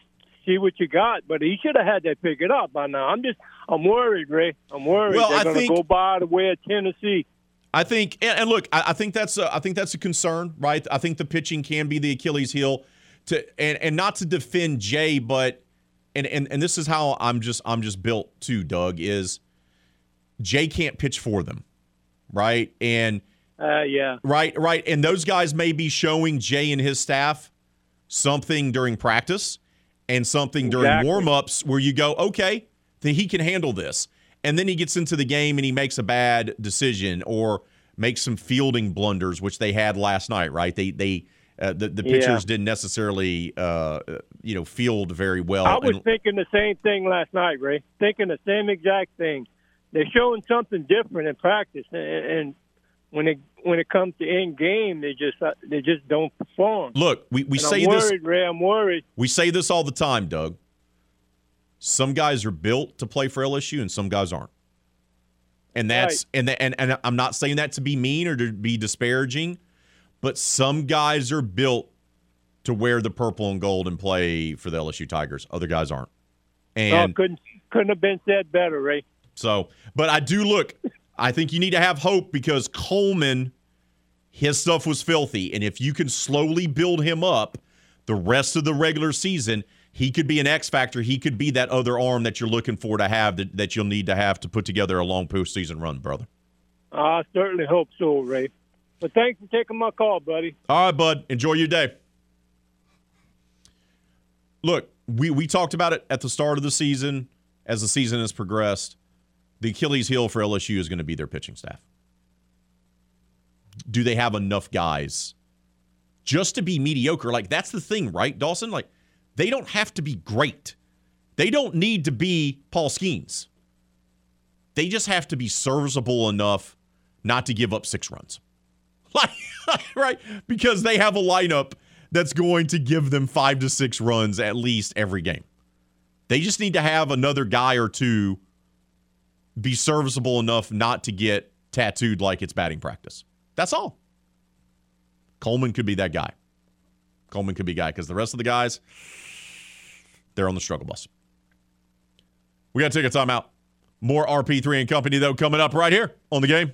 see what you got, but he should have had that figured out by now. I'm just, I'm worried, Ray. I'm worried well, they're going to go by the way of Tennessee. I think, and, look, I, I, think that's a, I think that's a concern, right? I think the pitching can be the Achilles heel to and and not to defend Jay, but and and and this is how I'm just I'm just built too, Doug, is Jay can't pitch for them. Right? And uh, yeah. Right, right. And those guys may be showing Jay and his staff something during practice and something during exactly. warm-ups where you go, okay, then he can handle this. And then he gets into the game and he makes a bad decision or makes some fielding blunders, which they had last night, right? They they uh, the the pitchers yeah. didn't necessarily uh, you know field very well. I was and, thinking the same thing last night, Ray. Thinking the same exact thing. They're showing something different in practice, and, and when it when it comes to in game, they just uh, they just don't perform. Look, we, we and say I'm this. Worried, Ray, I'm worried. We say this all the time, Doug. Some guys are built to play for LSU, and some guys aren't. And that's right. and, and and I'm not saying that to be mean or to be disparaging but some guys are built to wear the purple and gold and play for the LSU Tigers. Other guys aren't. Oh, and oh, couldn't couldn't have been said better, Ray. So, but I do look. I think you need to have hope because Coleman, his stuff was filthy, and if you can slowly build him up, the rest of the regular season, he could be an X factor. He could be that other arm that you're looking for to have that, that you'll need to have to put together a long postseason run, brother. I certainly hope so, Ray. But thanks for taking my call, buddy. All right, bud. Enjoy your day. Look, we, we talked about it at the start of the season. As the season has progressed, the Achilles heel for LSU is going to be their pitching staff. do they have enough guys just to be mediocre? Like that's the thing, right, Dawson? Like they don't have to be great. They don't need to be Paul Skenes. They just have to be serviceable enough not to give up six runs. Like, right? Because they have a lineup that's going to give them five to six runs at least every game. They just need to have another guy or two be serviceable enough not to get tattooed like it's batting practice. That's all. Coleman could be that guy. Coleman could be guy because the rest of the guys, they're on the struggle bus. We got to take a timeout. More RP3 and Company, though, coming up right here on the game.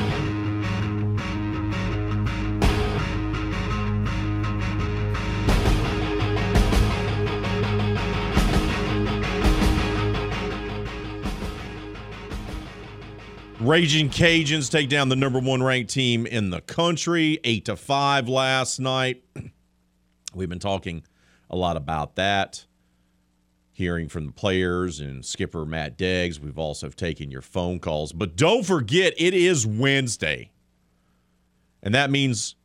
Raging Cajuns take down the number one ranked team in the country, eight to five last night. We've been talking a lot about that, hearing from the players and skipper Matt Deggs. We've also taken your phone calls, but don't forget it is Wednesday, and that means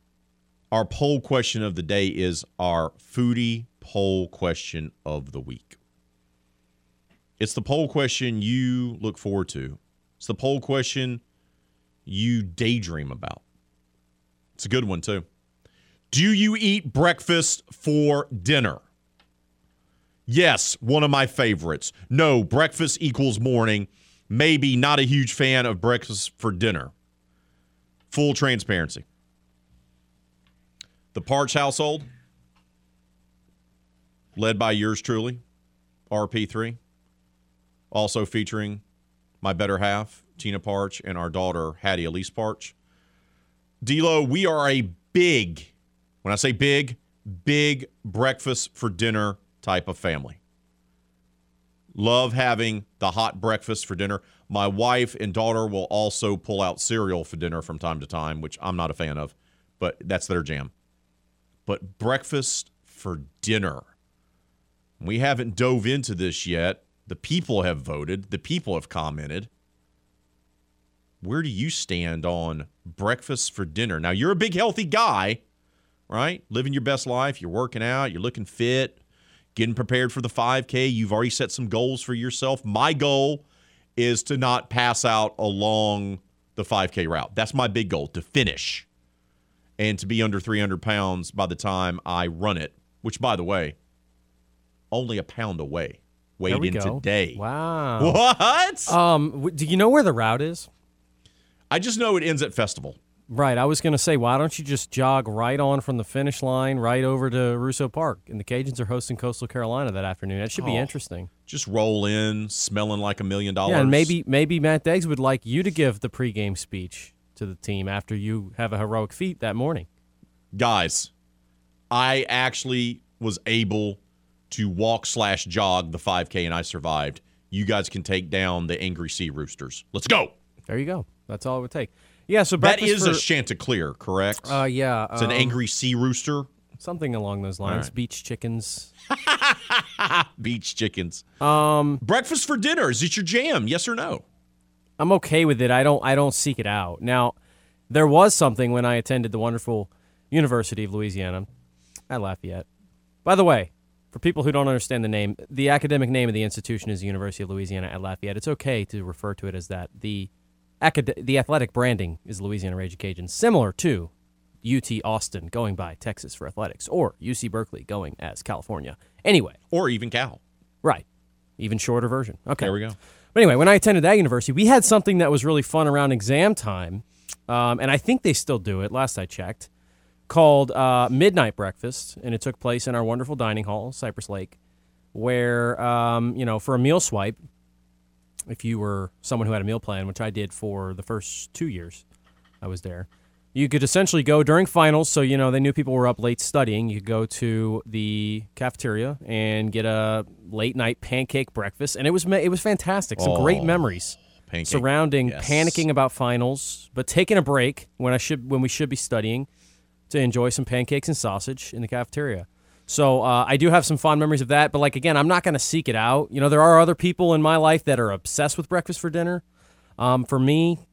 our poll question of the day is our foodie poll question of the week. It's the poll question you look forward to it's the poll question you daydream about. It's a good one, too. Do you eat breakfast for dinner? Yes, one of my favorites. No, breakfast equals morning. Maybe not a huge fan of breakfast for dinner. Full transparency. The Partsch household, led by yours truly, RP3, also featuring my better half, Tina Partsch, and our daughter, Hattie Elise Partsch. D'Lo, we are a big, when I say big, big breakfast for dinner type of family. Love having the hot breakfast for dinner. My wife and daughter will also pull out cereal for dinner from time to time, which I'm not a fan of, but that's their jam. But breakfast for dinner. We haven't dove into this yet, the people have voted, the people have commented. Where do you stand on breakfast for dinner? Now, you're a big, healthy guy, right? Living your best life. You're working out, you're looking fit, getting prepared for the 5K. You've already set some goals for yourself. My goal is to not pass out along the 5K route. That's my big goal to finish and to be under 300 pounds by the time I run it, which, by the way, only a pound away weighed in go. today. Wow. What? Um, do you know where the route is? I just know it ends at Festival. Right. I was going to say, why don't you just jog right on from the finish line right over to Russo Park? And the Cajuns are hosting Coastal Carolina that afternoon. That should be oh, interesting. Just roll in, smelling like a million dollars. Yeah, and maybe maybe Matt Deggs would like you to give the pregame speech to the team after you have a heroic feat that morning. Guys, I actually was able to walk slash jog the 5K and I survived. You guys can take down the angry sea roosters. Let's go. There you go. That's all it would take. Yeah, so that is for, a Chanticleer, correct? Uh, yeah, it's um, an angry sea rooster. Something along those lines. Right. Beach chickens. Beach chickens. Um, breakfast for dinner is it your jam? Yes or no? I'm okay with it. I don't. I don't seek it out. Now, there was something when I attended the wonderful University of Louisiana at Lafayette. By the way, for people who don't understand the name, the academic name of the institution is the University of Louisiana at Lafayette. It's okay to refer to it as that. The acad- the athletic branding is Louisiana Raging Cajun, similar to UT Austin going by Texas for athletics, or UC Berkeley going as California. Anyway, or even Cal. Right, even shorter version. Okay, there we go. But anyway, when I attended that university, we had something that was really fun around exam time, um, and I think they still do it. Last I checked called uh, Midnight Breakfast, and it took place in our wonderful dining hall, Cypress Lake, where, um, you know, for a meal swipe, if you were someone who had a meal plan, which I did for the first two years I was there, you could essentially go during finals. So you know they knew people were up late studying. You could go to the cafeteria and get a late night pancake breakfast, and it was it was fantastic. Some oh, great memories pancake. surrounding yes. panicking about finals, but taking a break when I should when we should be studying to enjoy some pancakes and sausage in the cafeteria. So uh, I do have some fond memories of that, but like again, I'm not going to seek it out. You know, there are other people in my life that are obsessed with breakfast for dinner. Um, for me,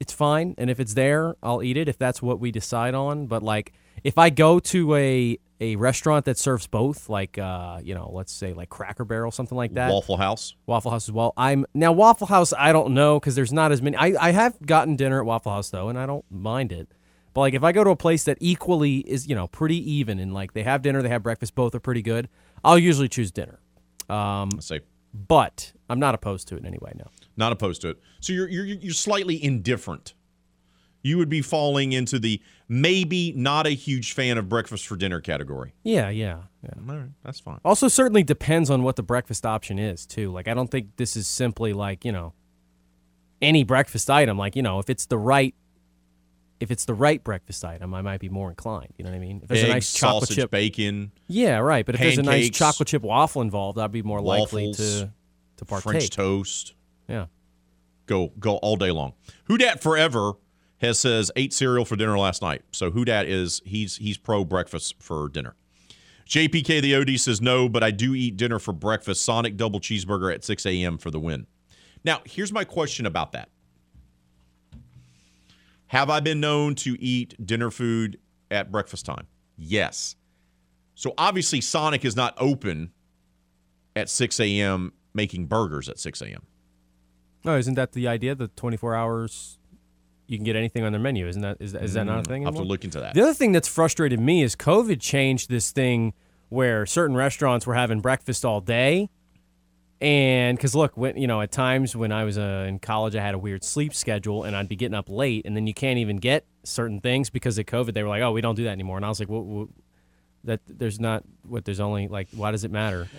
it's fine, and if it's there, I'll eat it if that's what we decide on. But like, if I go to a a restaurant that serves both, like uh, you know, let's say like Cracker Barrel, something like that, Waffle House, Waffle House as well. I'm now Waffle House. I don't know because there's not as many. I I have gotten dinner at Waffle House though, and I don't mind it. But like if I go to a place that equally is, you know, pretty even and like they have dinner, they have breakfast, both are pretty good, I'll usually choose dinner. Um, say. But I'm not opposed to it in any way, no. Not opposed to it. So you're you're you're slightly indifferent. You would be falling into the maybe not a huge fan of breakfast for dinner category. Yeah, yeah, yeah. All right, that's fine. Also, certainly depends on what the breakfast option is too. Like, I don't think this is simply like you know any breakfast item. Like, you know, if it's the right if it's the right breakfast item, I might be more inclined. You know what I mean? If there's Eggs, a nice chocolate sausage, chip, bacon. Yeah, right. But if there's a nice chocolate chip waffle involved, I'd be more likely to to partake. French toast. Yeah. Go go all day long. Who dat forever has says ate cereal for dinner last night. So who dat is he's he's pro breakfast for dinner. JPK the OD says no, but I do eat dinner for breakfast. Sonic double cheeseburger at 6 a.m. for the win. Now, here's my question about that. Have I been known to eat dinner food at breakfast time? Yes. So obviously, Sonic is not open at 6 a.m. making burgers at 6 a.m. Oh, isn't that the idea? The 24 hours you can get anything on their menu. Isn't that is, is that not a mm, thing? I have to look into that. The other thing that's frustrated me is COVID changed this thing where certain restaurants were having breakfast all day and because look, when, you know, at times when I was uh, in college, I had a weird sleep schedule, and I'd be getting up late, and then you can't even get certain things because of COVID. They were like, "Oh, we don't do that anymore," and I was like, "What?" what that there's not what there's only like why does it matter?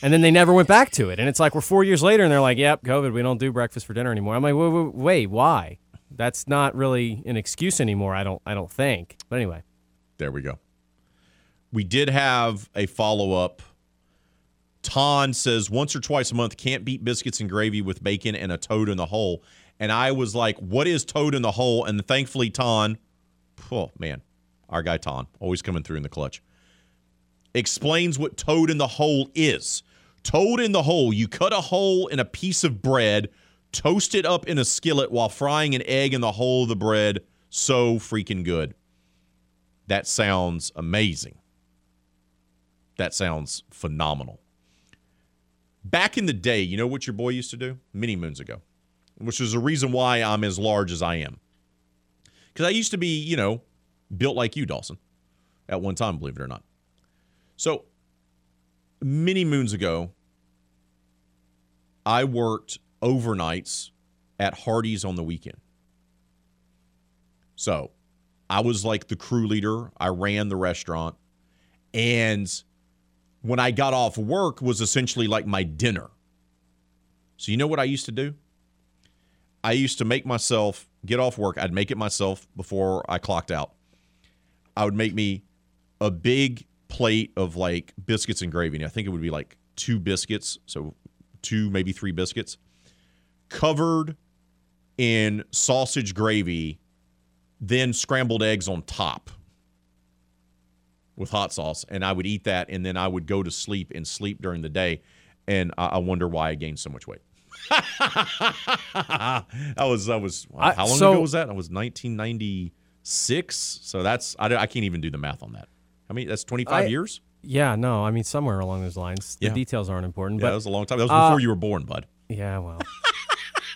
And then they never went back to it. And it's like we're four years later and they're like yep covid we don't do breakfast for dinner anymore. I'm like wait, wait, wait why? That's not really an excuse anymore i don't i don't think. But anyway. There we go. We did have a follow-up Ton says once or twice a month can't beat biscuits and gravy with bacon and a toad in the hole. And I was like, what is toad in the hole? And thankfully, Ton, oh man, our guy Ton, always coming through in the clutch, explains what toad in the hole is. Toad in the hole, you cut a hole in a piece of bread, toast it up in a skillet while frying an egg in the hole of the bread. So freaking good. That sounds amazing. That sounds phenomenal. Back in the day, you know what your boy used to do? Many moons ago, which is the reason why I'm as large as I am. Because I used to be, you know, built like you, Dawson, at one time, believe it or not. So, many moons ago, I worked overnights at Hardee's on the weekend. So, I was like the crew leader. I ran the restaurant. And when I got off work was essentially like my dinner. So, you know what I used to do? I used to make myself get off work. I'd make it myself before I clocked out. I would make me a big plate of like biscuits and gravy. I think it would be like two biscuits. So, two, maybe three biscuits covered in sausage gravy, then scrambled eggs on top with hot sauce, and I would eat that, and then I would go to sleep and sleep during the day, and I, I wonder why I gained so much weight. I was I was how long so, ago was that? I was 1996. So that's I, I can't even do the math on that. I mean that's 25 years. Yeah, no, I mean somewhere along those lines. The yeah. details aren't important. Yeah, but, that was a long time. That was before uh, you were born, bud. Yeah, well.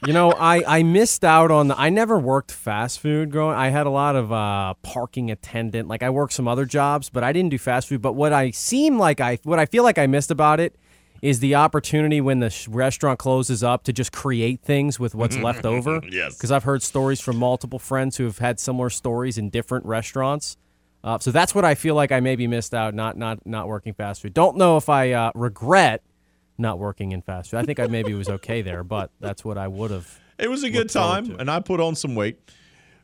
you know, I, I missed out on the, I never worked fast food growing. I had a lot of uh, parking attendant. Like I worked some other jobs, but I didn't do fast food. But what I seem like I what I feel like I missed about it is the opportunity when the sh- restaurant closes up to just create things with what's left over. Yes. Because I've heard stories from multiple friends who have had similar stories in different restaurants. Uh, so that's what I feel like I maybe missed out not not not working fast food. Don't know if I uh, regret not working in fast food. I think I maybe was okay there, but that's what I would have. It was a good time, and I put on some weight.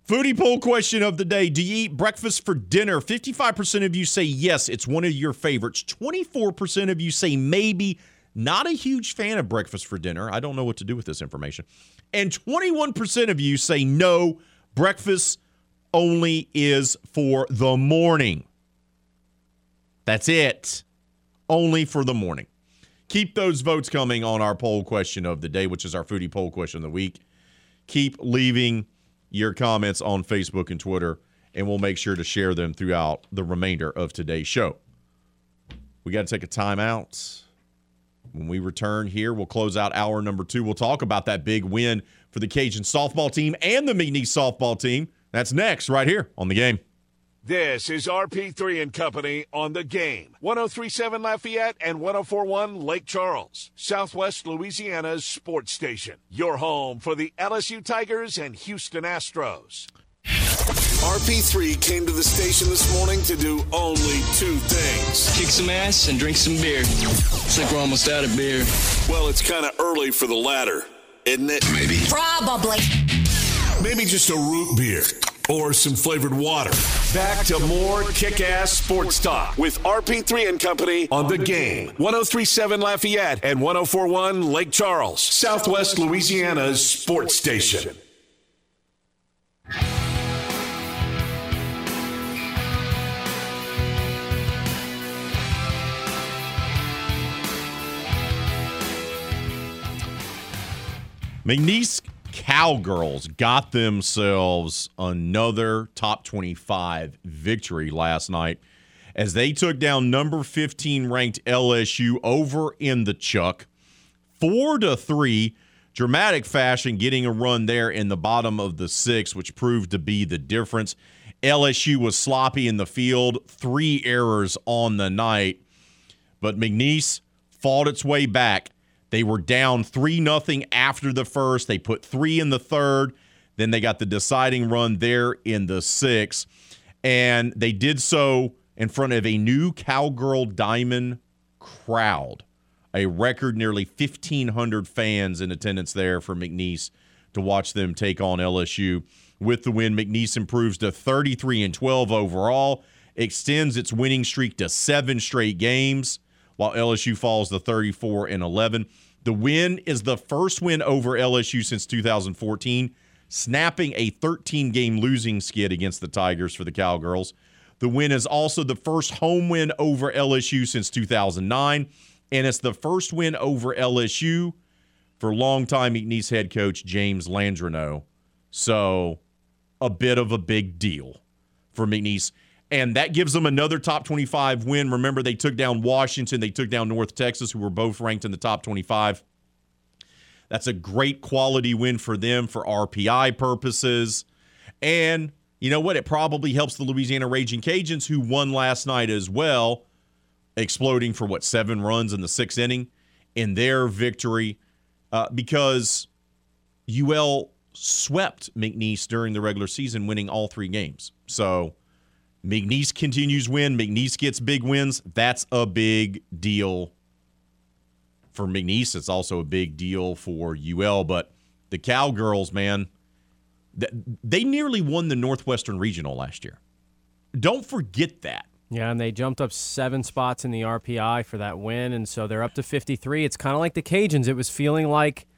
Foodie poll question of the day Do you eat breakfast for dinner? 55% of you say yes, it's one of your favorites. 24% of you say maybe, not a huge fan of breakfast for dinner. I don't know what to do with this information. And 21% of you say no, breakfast only is for the morning. That's it. Only for the morning. Keep those votes coming on our poll question of the day, which is our foodie poll question of the week. Keep leaving your comments on Facebook and Twitter, and we'll make sure to share them throughout the remainder of today's show. We got to take a timeout. When we return here, we'll close out hour number two. We'll talk about that big win for the Cajun softball team and the McNeese softball team. That's next, right here on the game. This is RP3 and Company on the game. 1037 Lafayette and 1041 Lake Charles, Southwest Louisiana's sports station. Your home for the LSU Tigers and Houston Astros. RP3 came to the station this morning to do only two things kick some ass and drink some beer. Looks like we're almost out of beer. Well, it's kind of early for the latter, isn't it? Maybe. Probably. Maybe just a root beer or some flavored water. Back to more kick ass sports talk with RP3 and Company on the game. 1037 Lafayette and 1041 Lake Charles, Southwest Louisiana's sports station. McNeese Cowgirls got themselves another top 25 victory last night as they took down number 15 ranked LSU over in the Chuck. 4 to 3 dramatic fashion getting a run there in the bottom of the 6 which proved to be the difference. LSU was sloppy in the field, 3 errors on the night, but McNeese fought its way back they were down 3 nothing after the first. They put 3 in the third. Then they got the deciding run there in the sixth. And they did so in front of a new Cowgirl Diamond crowd. A record nearly 1,500 fans in attendance there for McNeese to watch them take on LSU. With the win, McNeese improves to 33 and 12 overall, extends its winning streak to seven straight games while LSU falls to 34 and 11. The win is the first win over LSU since 2014, snapping a 13 game losing skid against the Tigers for the Cowgirls. The win is also the first home win over LSU since 2009, and it's the first win over LSU for longtime McNeese head coach James Landreneau. So, a bit of a big deal for McNeese and that gives them another top 25 win. Remember, they took down Washington, they took down North Texas, who were both ranked in the top 25. That's a great quality win for them for RPI purposes. And you know what? It probably helps the Louisiana Raging Cajuns, who won last night as well, exploding for what, seven runs in the sixth inning in their victory, uh, because UL swept McNeese during the regular season, winning all three games. So McNeese continues win. McNeese gets big wins. That's a big deal for McNeese. It's also a big deal for UL. But the Cowgirls, man, they nearly won the Northwestern Regional last year. Don't forget that. Yeah, and they jumped up seven spots in the RPI for that win, and so they're up to 53. It's kind of like the Cajuns. It was feeling like –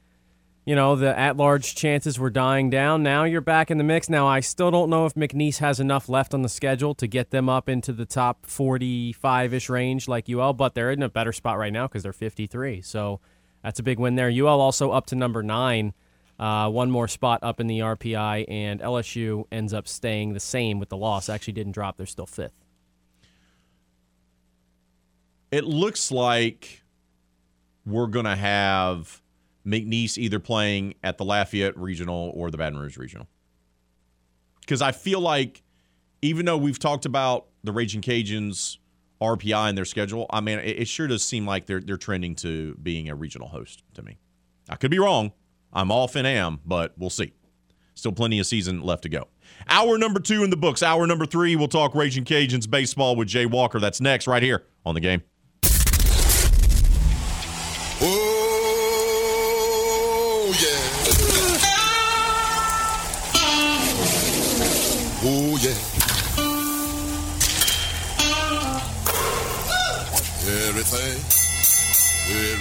you know, the at large chances were dying down. Now you're back in the mix. Now, I still don't know if McNeese has enough left on the schedule to get them up into the top 45 ish range like UL, but they're in a better spot right now because they're 53. So that's a big win there. UL also up to number nine, uh, one more spot up in the RPI, and LSU ends up staying the same with the loss. Actually, didn't drop. They're still fifth. It looks like we're going to have McNeese either playing at the Lafayette Regional or the Baton Rouge Regional. Because I feel like, even though we've talked about the Raging Cajuns RPI and their schedule, I mean, it, it sure does seem like they're they're trending to being a regional host to me. I could be wrong. I'm off and am, but we'll see. Still plenty of season left to go. Hour number two in the books. Hour number three, we'll talk Raging Cajuns baseball with Jay Walker. That's next, right here on the game.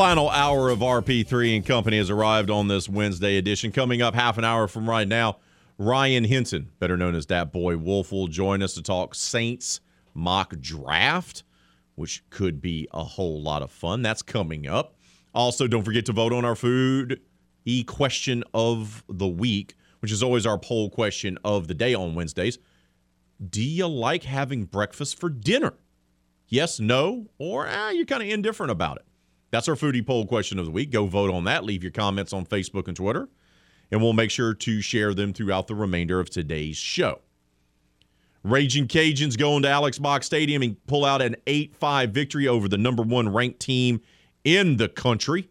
Final hour of RP3 and Company has arrived on this Wednesday edition. Coming up half an hour from right now, Ryan Henson, better known as that boy Wolf, will join us to talk Saints mock draft, which could be a whole lot of fun. That's coming up. Also, don't forget to vote on our food e question of the week, which is always our poll question of the day on Wednesdays. Do you like having breakfast for dinner? Yes, no, or ah, you're kind of indifferent about it. That's our foodie poll question of the week. Go vote on that. Leave your comments on Facebook and Twitter, and we'll make sure to share them throughout the remainder of today's show. Raging Cajuns go into Alex Box Stadium and pull out an 8 5 victory over the number one ranked team in the country.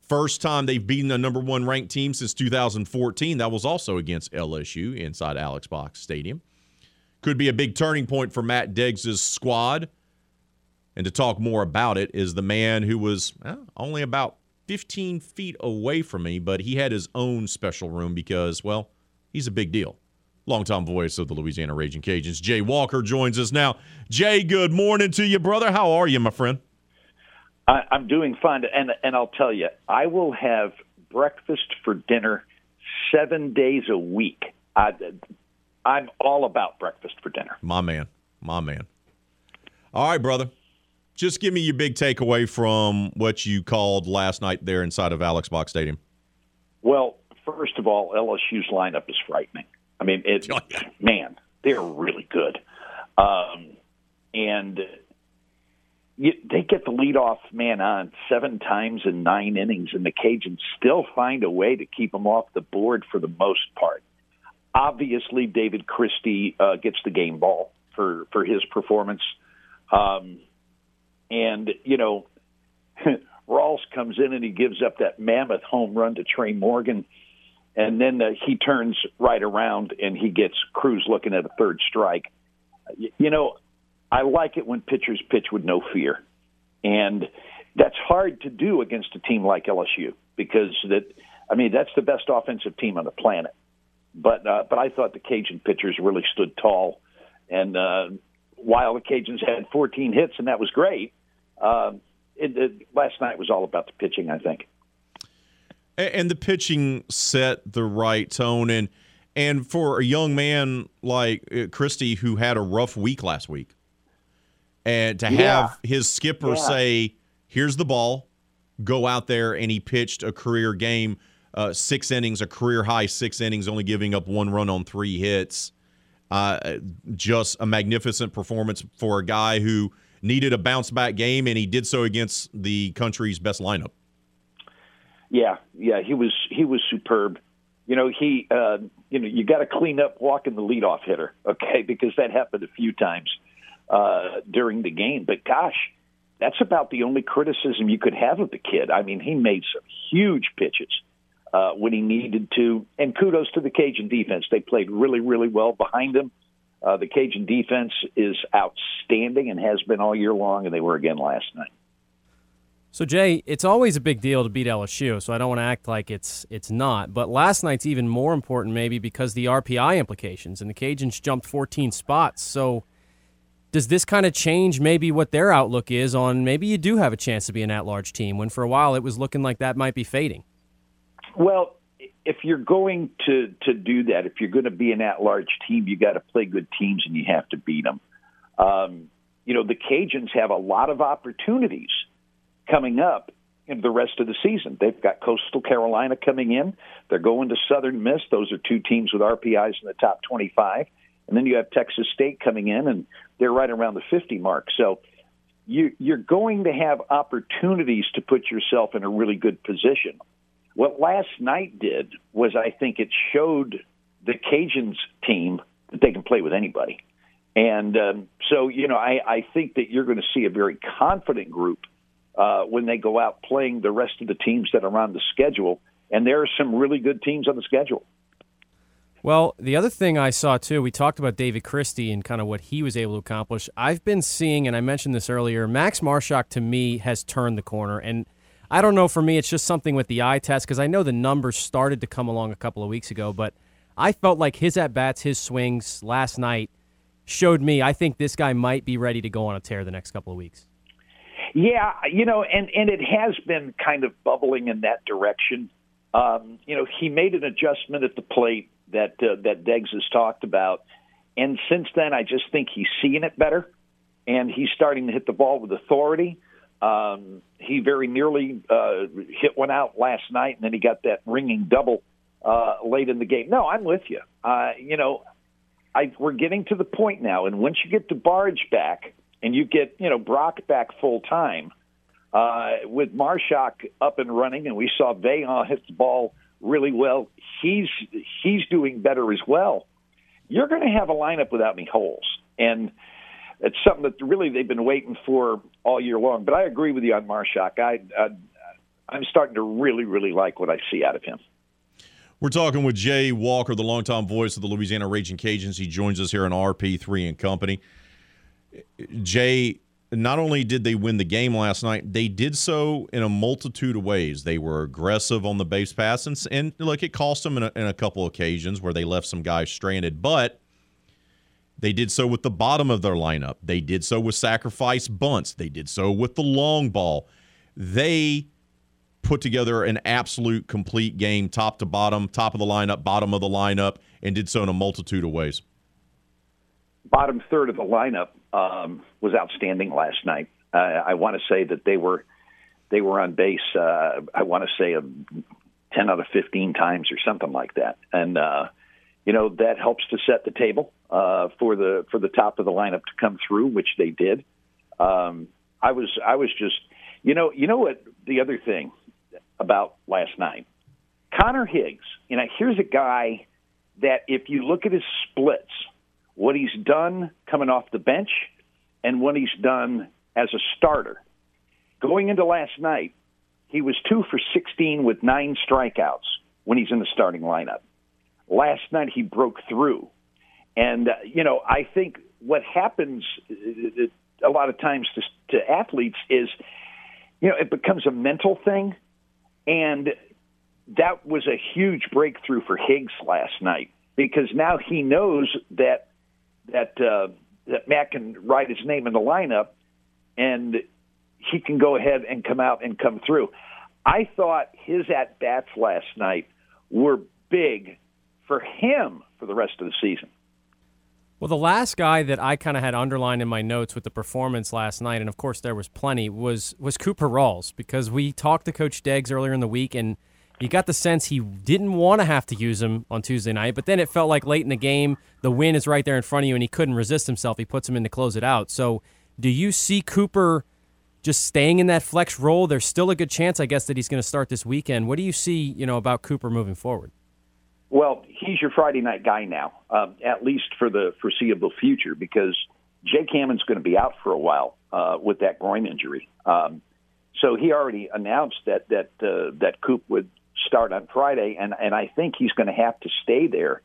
First time they've beaten a number one ranked team since 2014. That was also against LSU inside Alex Box Stadium. Could be a big turning point for Matt Deggs' squad. And to talk more about it is the man who was well, only about 15 feet away from me, but he had his own special room because, well, he's a big deal. Longtime voice of the Louisiana Raging Cajuns, Jay Walker, joins us now. Jay, good morning to you, brother. How are you, my friend? I, I'm doing fine, and and I'll tell you, I will have breakfast for dinner seven days a week. I, I'm all about breakfast for dinner. My man, my man. All right, brother just give me your big takeaway from what you called last night there inside of Alex Box Stadium. Well, first of all, LSU's lineup is frightening. I mean, it, oh, yeah. man, they're really good. Um, and you, they get the leadoff man on seven times in nine innings, and the Cajuns still find a way to keep them off the board for the most part. Obviously, David Christie uh, gets the game ball for for his performance. Um, and, you know, Rawls comes in and he gives up that mammoth home run to Tre' Morgan. And then uh, he turns right around and he gets Crews looking at a third strike. You know, I like it when pitchers pitch with no fear. And that's hard to do against a team like LSU because that I mean that's the best offensive team on the planet. But uh, but I thought the Cajun pitchers really stood tall, and uh, while the Cajuns had 14 hits, and that was great. Uh, it, it, last night was all about the pitching, I think. And the pitching set the right tone, and and for a young man like uh, Christie who had a rough week last week, and to yeah. have his skipper yeah. say, "Here's the ball, go out there," and he pitched a career game, uh, six innings, a career high six innings, only giving up one run on three hits. Uh, just a magnificent performance for a guy who needed a bounce back game, and he did so against the country's best lineup. Yeah, yeah, he was he was superb. You know, he uh, you know you got to clean up walking the leadoff hitter, okay, because that happened a few times uh, during the game. But gosh, that's about the only criticism you could have of the kid. I mean, he made some huge pitches uh, when he needed to. And kudos to the Cajun defense. They played really, really well behind him. Uh, the Cajun defense is outstanding and has been all year long, and they were again last night. So Jay, it's always a big deal to beat LSU, so I don't want to act like it's it's not. But last night's even more important, maybe because the RPI implications, and the Cajuns jumped 14 spots. So does this kind of change maybe what their outlook is on maybe you do have a chance to be an at-large team when for a while it was looking like that might be fading? Well, if you're going to to do that, if you're going to be an at-large team, you got to play good teams and you have to beat them. Um, you know, the Cajuns have a lot of opportunities coming up in the rest of the season. They've got Coastal Carolina coming in. They're going to Southern Miss. Those are two teams with RPIs in the top 25. And then you have Texas State coming in, and they're right around the 50 mark. So you, you're going to have opportunities to put yourself in a really good position. What last night did was I think it showed the Cajuns team that they can play with anybody. And um, so, you know, I, I think that you're going to see a very confident group uh, when they go out playing the rest of the teams that are on the schedule. And there are some really good teams on the schedule. Well, the other thing I saw too, we talked about David Christie and kind of what he was able to accomplish. I've been seeing, and I mentioned this earlier, Max Marusak to me has turned the corner. And I don't know, for me, it's just something with the eye test because I know the numbers started to come along a couple of weeks ago, but I felt like his at bats, his swings last night showed me I think this guy might be ready to go on a tear the next couple of weeks. Yeah, you know, and and it has been kind of bubbling in that direction. Um, you know, he made an adjustment at the plate that uh, that Deggs has talked about, and since then, I just think he's seeing it better, and he's starting to hit the ball with authority. Um, he very nearly uh, hit one out last night, and then he got that ringing double uh, late in the game. No, I'm with you. Uh, you know, I, we're getting to the point now, and once you get DeBarge back and you get you know Brock back full time, uh, with Marusak up and running, and we saw Veillon hit the ball really well. He's he's doing better as well. You're going to have a lineup without any holes, and it's something that really they've been waiting for all year long. But I agree with you on Marusak. I, I I'm starting to really really like what I see out of him. We're talking with Jay Walker, the longtime voice of the Louisiana Raging Cajuns. He joins us here on RP3 and Company. Jay, not only did they win the game last night, they did so in a multitude of ways. They were aggressive on the base pass, and, and look, it cost them in a, in a couple occasions where they left some guys stranded, but they did so with the bottom of their lineup. They did so with sacrifice bunts. They did so with the long ball. They put together an absolute complete game, top to bottom, top of the lineup, bottom of the lineup, and did so in a multitude of ways. Bottom third of the lineup um, was outstanding last night. Uh, I want to say that they were they were on base. Uh, I want to say a ten out of fifteen times or something like that, and uh, you know that helps to set the table uh, for the for the top of the lineup to come through, which they did. Um, I was I was just you know you know what the other thing about last night. Connor Higgs, you know, here's a guy that if you look at his splits, what he's done coming off the bench and what he's done as a starter. Going into last night, he was two for 16 with nine strikeouts when he's in the starting lineup. Last night, he broke through. And, uh, you know, I think what happens uh, a lot of times to, to athletes is, you know, it becomes a mental thing and that was a huge breakthrough for Higgs last night because now he knows that that uh, that Matt can write his name in the lineup, and he can go ahead and come out and come through. I thought his at bats last night were big for him for the rest of the season. Well, the last guy that I kind of had underlined in my notes with the performance last night, and of course there was plenty, was was Cooper Rawls because we talked to Coach Deggs earlier in the week, and you got the sense he didn't want to have to use him on Tuesday night, but then it felt like late in the game, the win is right there in front of you, and he couldn't resist himself. He puts him in to close it out. So, do you see Cooper just staying in that flex role? There's still a good chance, I guess, that he's going to start this weekend. What do you see, you know, about Cooper moving forward? Well, he's your Friday night guy now, um, at least for the foreseeable future, because Jake Hammond's going to be out for a while uh, with that groin injury. Um, so he already announced that that uh, that Coop would start on Friday, and and I think he's going to have to stay there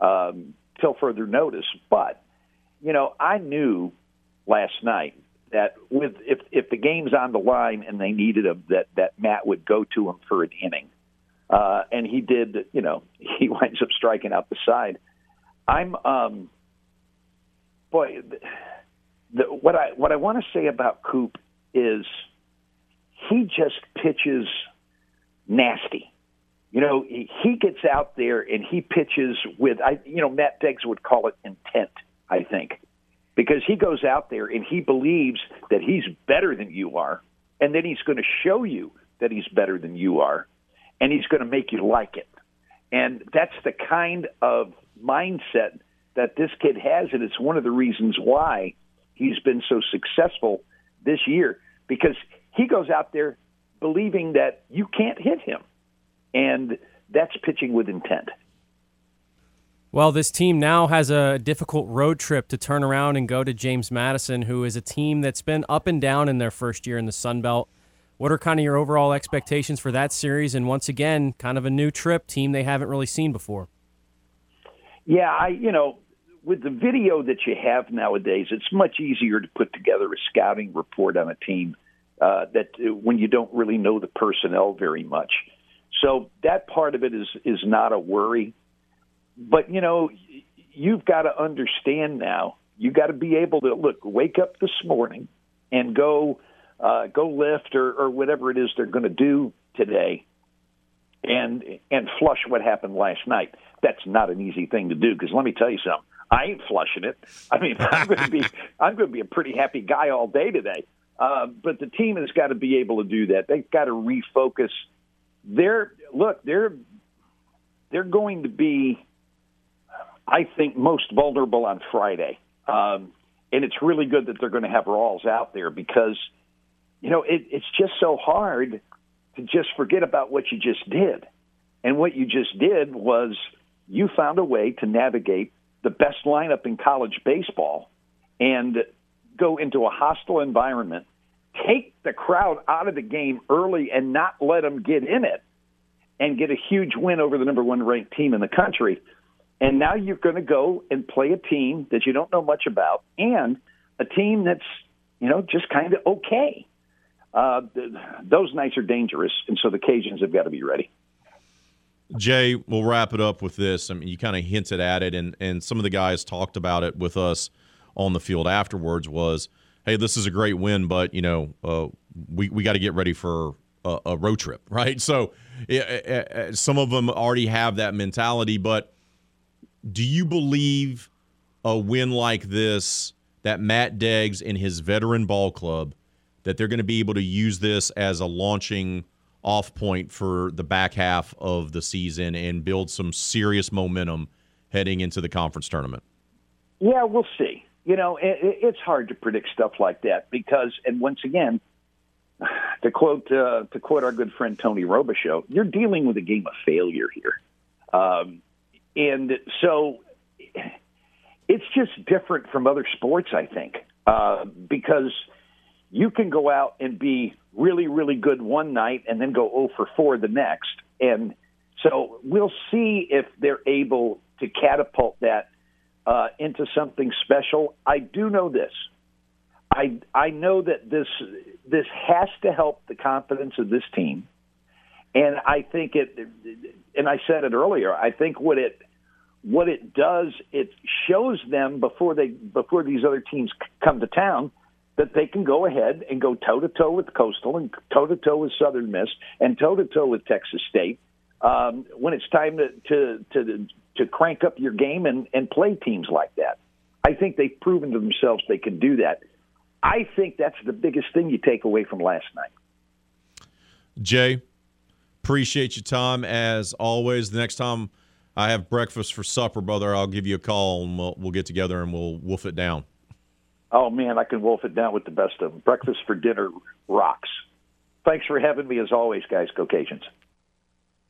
um, till further notice. But you know, I knew last night that with if if the game's on the line and they needed him, that that Matt would go to him for an inning. Uh, and he did, you know, he winds up striking out the side. I'm, um, boy, the, what I what I want to say about Coop is he just pitches nasty. You know, he, gets out there and he pitches with, I, you know, Matt Deggs would call it intent. I think because he goes out there and he believes that he's better than you are, and then he's going to show you that he's better than you are and he's going to make you like it. And that's the kind of mindset that this kid has, and it's one of the reasons why he's been so successful this year because he goes out there believing that you can't hit him, and that's pitching with intent. Well, this team now has a difficult road trip to turn around and go to James Madison, who is a team that's been up and down in their first year in the Sun Belt. What are kind of your overall expectations for that series? And once again, kind of a new trip, team they haven't really seen before. Yeah, I you know, with the video that you have nowadays, it's much easier to put together a scouting report on a team uh, that uh, when you don't really know the personnel very much. So that part of it is is not a worry. But you know, you've got to understand now. You got to be able to look, wake up this morning, and go uh, go lift or, or whatever it is they're going to do today, and and flush what happened last night. That's not an easy thing to do because let me tell you something. I ain't flushing it. I mean, I'm going to be I'm going to be a pretty happy guy all day today. Uh, but the team has got to be able to do that. They've got to refocus. They're look. They're they're going to be, I think, most vulnerable on Friday. Um, and it's really good that they're going to have Rawls out there because, you know, it, it's just so hard to just forget about what you just did. And what you just did was you found a way to navigate the best lineup in college baseball and go into a hostile environment, take the crowd out of the game early and not let them get in it, and get a huge win over the number one ranked team in the country. And now you're going to go and play a team that you don't know much about and a team that's, you know, just kind of okay. Uh, those nights are dangerous, and so the Cajuns have got to be ready. Jay, we'll wrap it up with this. I mean, you kind of hinted at it, and and some of the guys talked about it with us on the field afterwards. Was hey, this is a great win, but you know, uh, we we got to get ready for a, a, road trip, right? So, uh, some of them already have that mentality, but do you believe a win like this that Matt Deggs and his veteran ball club that they're going to be able to use this as a launching off point for the back half of the season and build some serious momentum heading into the conference tournament? Yeah, we'll see. You know, it, it's hard to predict stuff like that because, and once again, to quote uh, to quote our good friend Tony Robichaux, you're dealing with a game of failure here, um, and so it's just different from other sports. I think uh, because you can go out and be really, really good one night and then go 0 for 4 the next. And so we'll see if they're able to catapult that uh, into something special. I do know this. I I know that this this has to help the confidence of this team, and I think it. And I said it earlier. I think what it what it does it shows them before they before these other teams come to town that they can go ahead and go toe to toe with Coastal and toe to toe with Southern Miss and toe to toe with Texas State um, when it's time to, to to to crank up your game and, and play teams like that. I think they've proven to themselves they can do that. I think that's the biggest thing you take away from last night. Jay, appreciate your time as always. The next time I have breakfast for supper, brother, I'll give you a call and we'll, we'll get together and we'll wolf it down. Oh man, I can wolf it down with the best of them. Breakfast for dinner rocks. Thanks for having me as always, guys. Caucasians.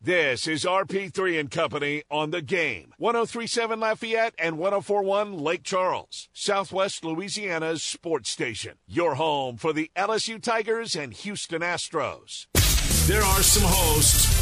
This is RP3 and Company on the game. 1037 Lafayette and 1041 Lake Charles, Southwest Louisiana's sports station. Your home for the LSU Tigers and Houston Astros. There are some hosts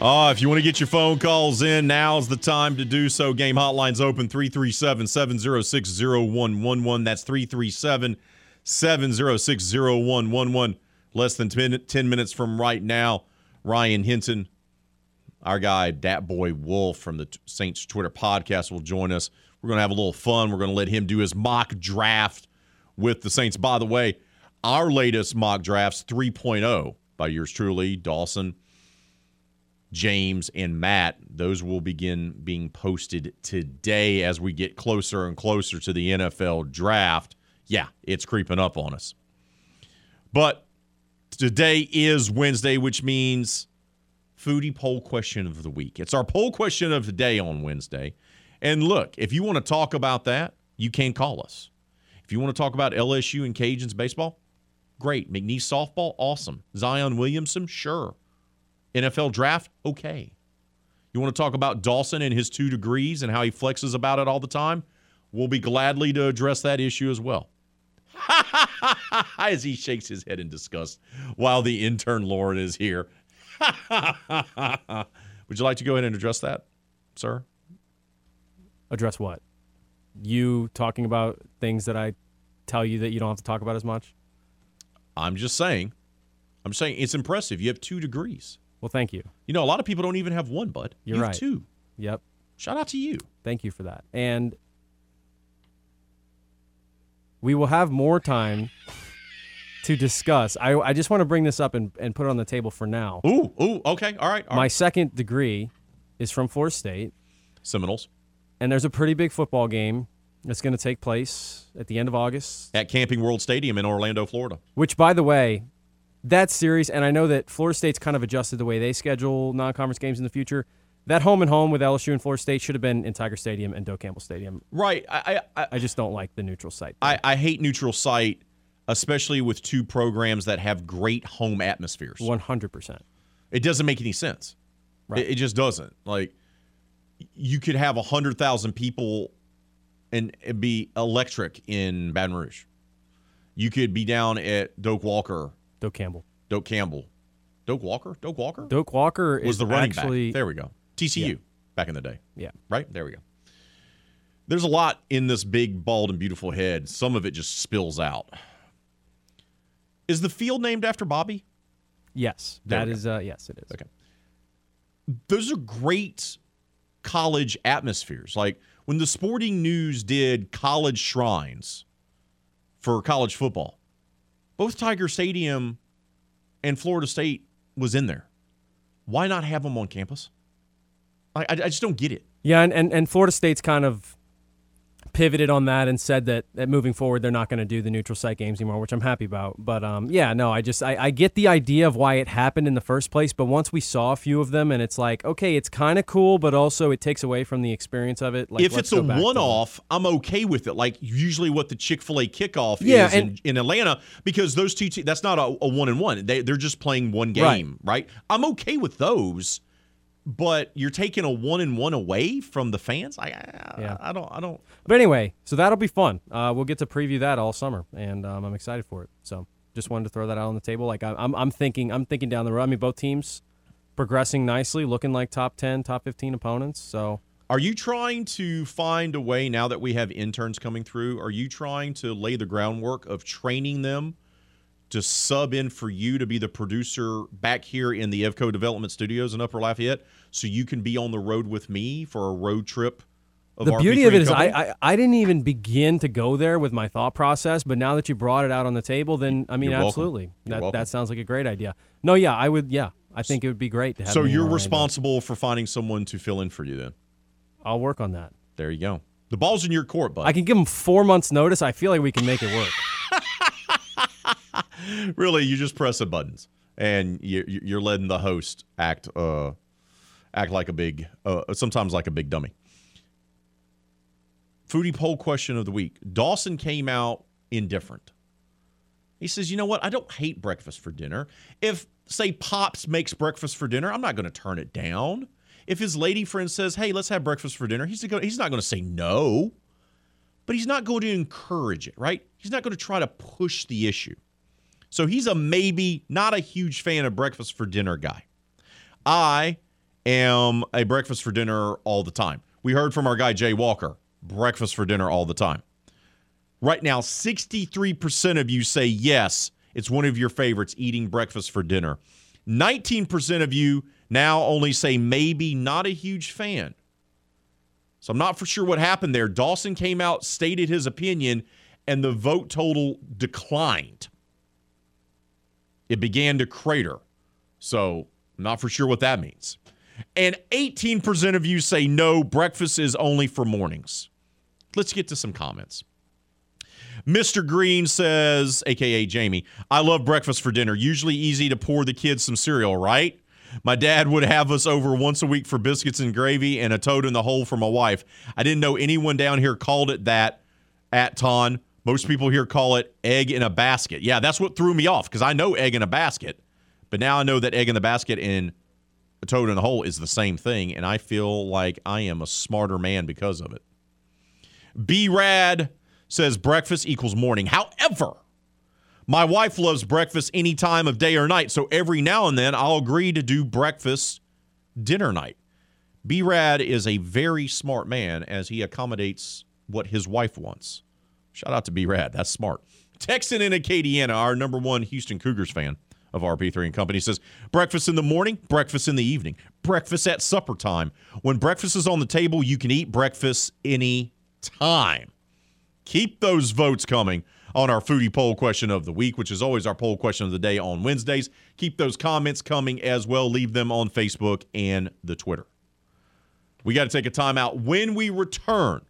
Uh, if you want to get your phone calls in, now's the time to do so. Game hotline's open 337 706 0111. That's 337 706 0111. Less than 10, 10 minutes from right now, Ryan Hinton, our guy, Dat Boy Wolf from the Saints Twitter podcast, will join us. We're going to have a little fun. We're going to let him do his mock draft with the Saints. By the way, Our latest mock drafts 3.0 by yours truly, Dawson, James, and Matt. Those will begin being posted today as we get closer and closer to the NFL draft. Yeah, it's creeping up on us. But today is Wednesday, which means foodie poll question of the week. It's our poll question of the day on Wednesday. And look, if you want to talk about that, you can call us. If you want to talk about LSU and Cajuns baseball, great. McNeese softball, awesome. Zion Williamson, sure. NFL draft, okay. You want to talk about Dawson and his two degrees and how he flexes about it all the time? We'll be gladly to address that issue as well. As he shakes his head in disgust while the intern Lauren is here. Would you like to go ahead and address that, sir? Address what? You talking about things that I tell you that you don't have to talk about as much? I'm just saying. I'm saying it's impressive. You have two degrees. Well, thank you. You know, a lot of people don't even have one, bud. You're you right. two. Yep. Shout out to you. Thank you for that. And we will have more time to discuss. I, I just want to bring this up and, and put it on the table for now. Ooh, ooh, okay. All right. All My right. second degree is from Florida State. Seminoles. And there's a pretty big football game that's going to take place at the end of August at Camping World Stadium in Orlando, Florida. Which, by the way, that series, and I know that Florida State's kind of adjusted the way they schedule non conference games in the future. That home and home with LSU and Florida State should have been in Tiger Stadium and Doak Campbell Stadium. Right. I I, I just don't like the neutral site. I, I hate neutral site, especially with two programs that have great home atmospheres. One hundred percent. It doesn't make any sense. Right. It, it just doesn't. Like you could have a hundred thousand people and it be electric in Baton Rouge. You could be down at Doak Walker. Doak Campbell. Doak Campbell. Doak Walker? Doak Walker? Doak Walker was is the running actually, back. There we go. TCU Yeah. back in the day. Yeah. Right? There we go. There's a lot in this big, bald, and beautiful head. Some of it just spills out. Is the field named after Bobby? Yes, There that is. Uh, yes, it is. Okay. Those are great college atmospheres. Like when the Sporting News did college shrines for college football, both Tiger Stadium and Florida State was in there. Why not have them on campus? I, I, just don't get it. Yeah, and, and, and Florida State's kind of pivoted on that and said that, that moving forward they're not going to do the neutral site games anymore, which I'm happy about. But um, yeah, no, I just I, I get the idea of why it happened in the first place. But once we saw a few of them, and it's like, okay, it's kind of cool, but also it takes away from the experience of it. Like, if it's a go back to one off, I'm okay with it. Like usually what the Chick fil A kickoff Yeah, is and- in, in Atlanta, because those two, te- that's not a, a one and one. They, they're just playing one game, right. I'm okay with those, but you're taking a one and one away from the fans. I, I, Yeah. I don't, I don't. But anyway, so that'll be fun. Uh, we'll get to preview that all summer, and um, I'm excited for it. So just wanted to throw that out on the table. Like I, I'm, I'm thinking, I'm thinking down the road. I mean, both teams progressing nicely, looking like top ten, top fifteen opponents. So Are you trying to find a way now that we have interns coming through? Are you trying to lay the groundwork of training them to sub in for you to be the producer back here in the Evco Development Studios in Upper Lafayette, so you can be on the road with me for a road trip? Of the RP3 beauty of it is, I, I I didn't even begin to go there with my thought process, but now that you brought it out on the table, then I mean, You're absolutely, that that sounds like a great idea. No, yeah, I would, yeah, I think it would be great to have. so you're responsible for finding someone to fill in for you. Then I'll work on that. there you go. The ball's in your court, bud. I can give them four months' notice. I feel like we can make it work. really, you just press the buttons and you, you- you're letting the host act uh act like a big uh, sometimes like a big dummy. Foodie poll question of the week. Dawson came out indifferent. He says, "You know what? I don't hate breakfast for dinner. If say Pops makes breakfast for dinner, I'm not going to turn it down. If his lady friend says, "Hey, let's have breakfast for dinner," he's go- he's not going to say no. But he's not going to encourage it, right? He's not going to try to push the issue. So he's a maybe, not a huge fan of breakfast for dinner guy. I am a breakfast for dinner all the time. We heard from our guy Jay Walker, breakfast for dinner all the time. Right now, 63% of you say yes, it's one of your favorites eating breakfast for dinner. 19% of you now only say maybe, not a huge fan. So I'm not for sure what happened there. Dawson came out, stated his opinion, and the vote total declined. It began to crater. So, not for sure what that means. And 18% of you say no, breakfast is only for mornings. Let's get to some comments. Mr. Green says, aka Jamie, I love breakfast for dinner. Usually easy to pour the kids some cereal, right? My dad would have us over once a week for biscuits and gravy and a toad in the hole for my wife. I didn't know anyone down here called it that at Ton. Most people here call it egg in a basket. Yeah, that's what threw me off because I know egg in a basket, but now I know that egg in the basket and a toad in the hole is the same thing, and I feel like I am a smarter man because of it. B Rad says breakfast equals morning. However, my wife loves breakfast any time of day or night, so every now and then I'll agree to do breakfast dinner night. B Rad is a very smart man as he accommodates what his wife wants. Shout out to B Rad. That's smart. Texan in Acadiana, our number one Houston Cougars fan of RP3 and Company says breakfast in the morning, breakfast in the evening, breakfast at supper time. When breakfast is on the table, you can eat breakfast any time. Keep those votes coming on our foodie poll question of the week, which is always our poll question of the day on Wednesdays. Keep those comments coming as well. Leave them on Facebook and the Twitter. We got to take a timeout. When we return,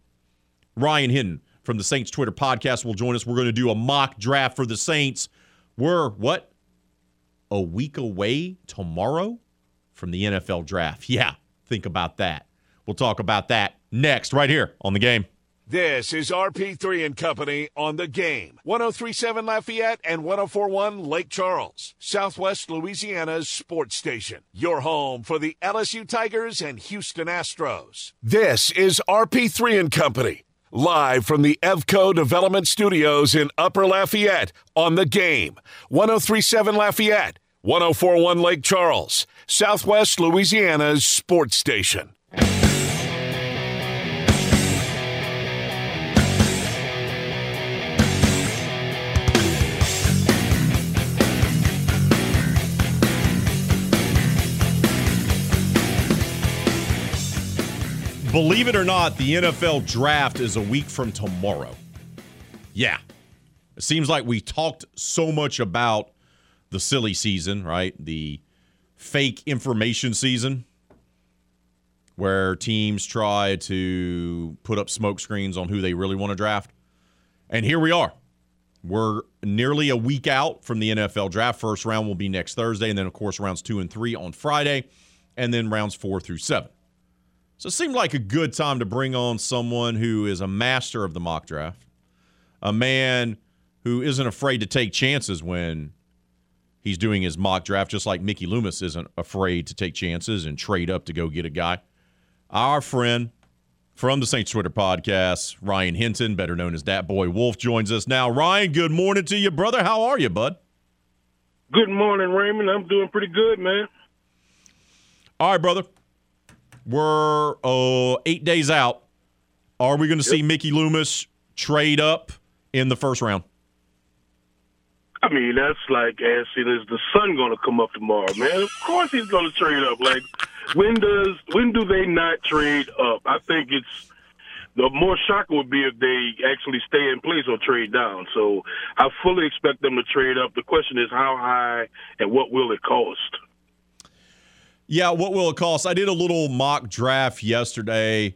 Ryan Hinton from the Saints Twitter podcast will join us. We're going to do a mock draft for the Saints. We're what? A week away tomorrow from the NFL draft. Yeah, think about that. We'll talk about that next, right here on the game. This is RP3 and Company on the game. 1037 Lafayette and 1041 Lake Charles, Southwest Louisiana's sports station. Your home for the LSU Tigers and Houston Astros. This is RP3 and Company, live from the Evco Development Studios in Upper Lafayette on the game. 1037 Lafayette, 1041 Lake Charles, Southwest Louisiana's sports station. Believe it or not, the NFL draft is a week from tomorrow. Yeah. It seems like we talked so much about the silly season, right? The fake information season where teams try to put up smoke screens on who they really want to draft. And here we are. We're nearly a week out from the NFL draft. First round will be next Thursday, and then, of course, rounds two and three on Friday, and then rounds four through seven. So it seemed like a good time to bring on someone who is a master of the mock draft, a man who isn't afraid to take chances when he's doing his mock draft, just like Mickey Loomis isn't afraid to take chances and trade up to go get a guy. Our friend from the Saints Twitter podcast, Ryan Hinton, better known as Dat Boy Wolf, joins us now. Ryan, good morning to you, brother. How are you, bud? Good morning, Raymond. I'm doing pretty good, man. All right, brother. We're uh, eight days out. Are we going to yep. see Mickey Loomis trade up in the first round? I mean, that's like asking, is the sun going to come up tomorrow, man? Of course he's going to trade up. Like, when does when do they not trade up? I think it's the more shock would be if they actually stay in place or trade down. So I fully expect them to trade up. The question is how high and what will it cost? Yeah, what will it cost? I did a little mock draft yesterday.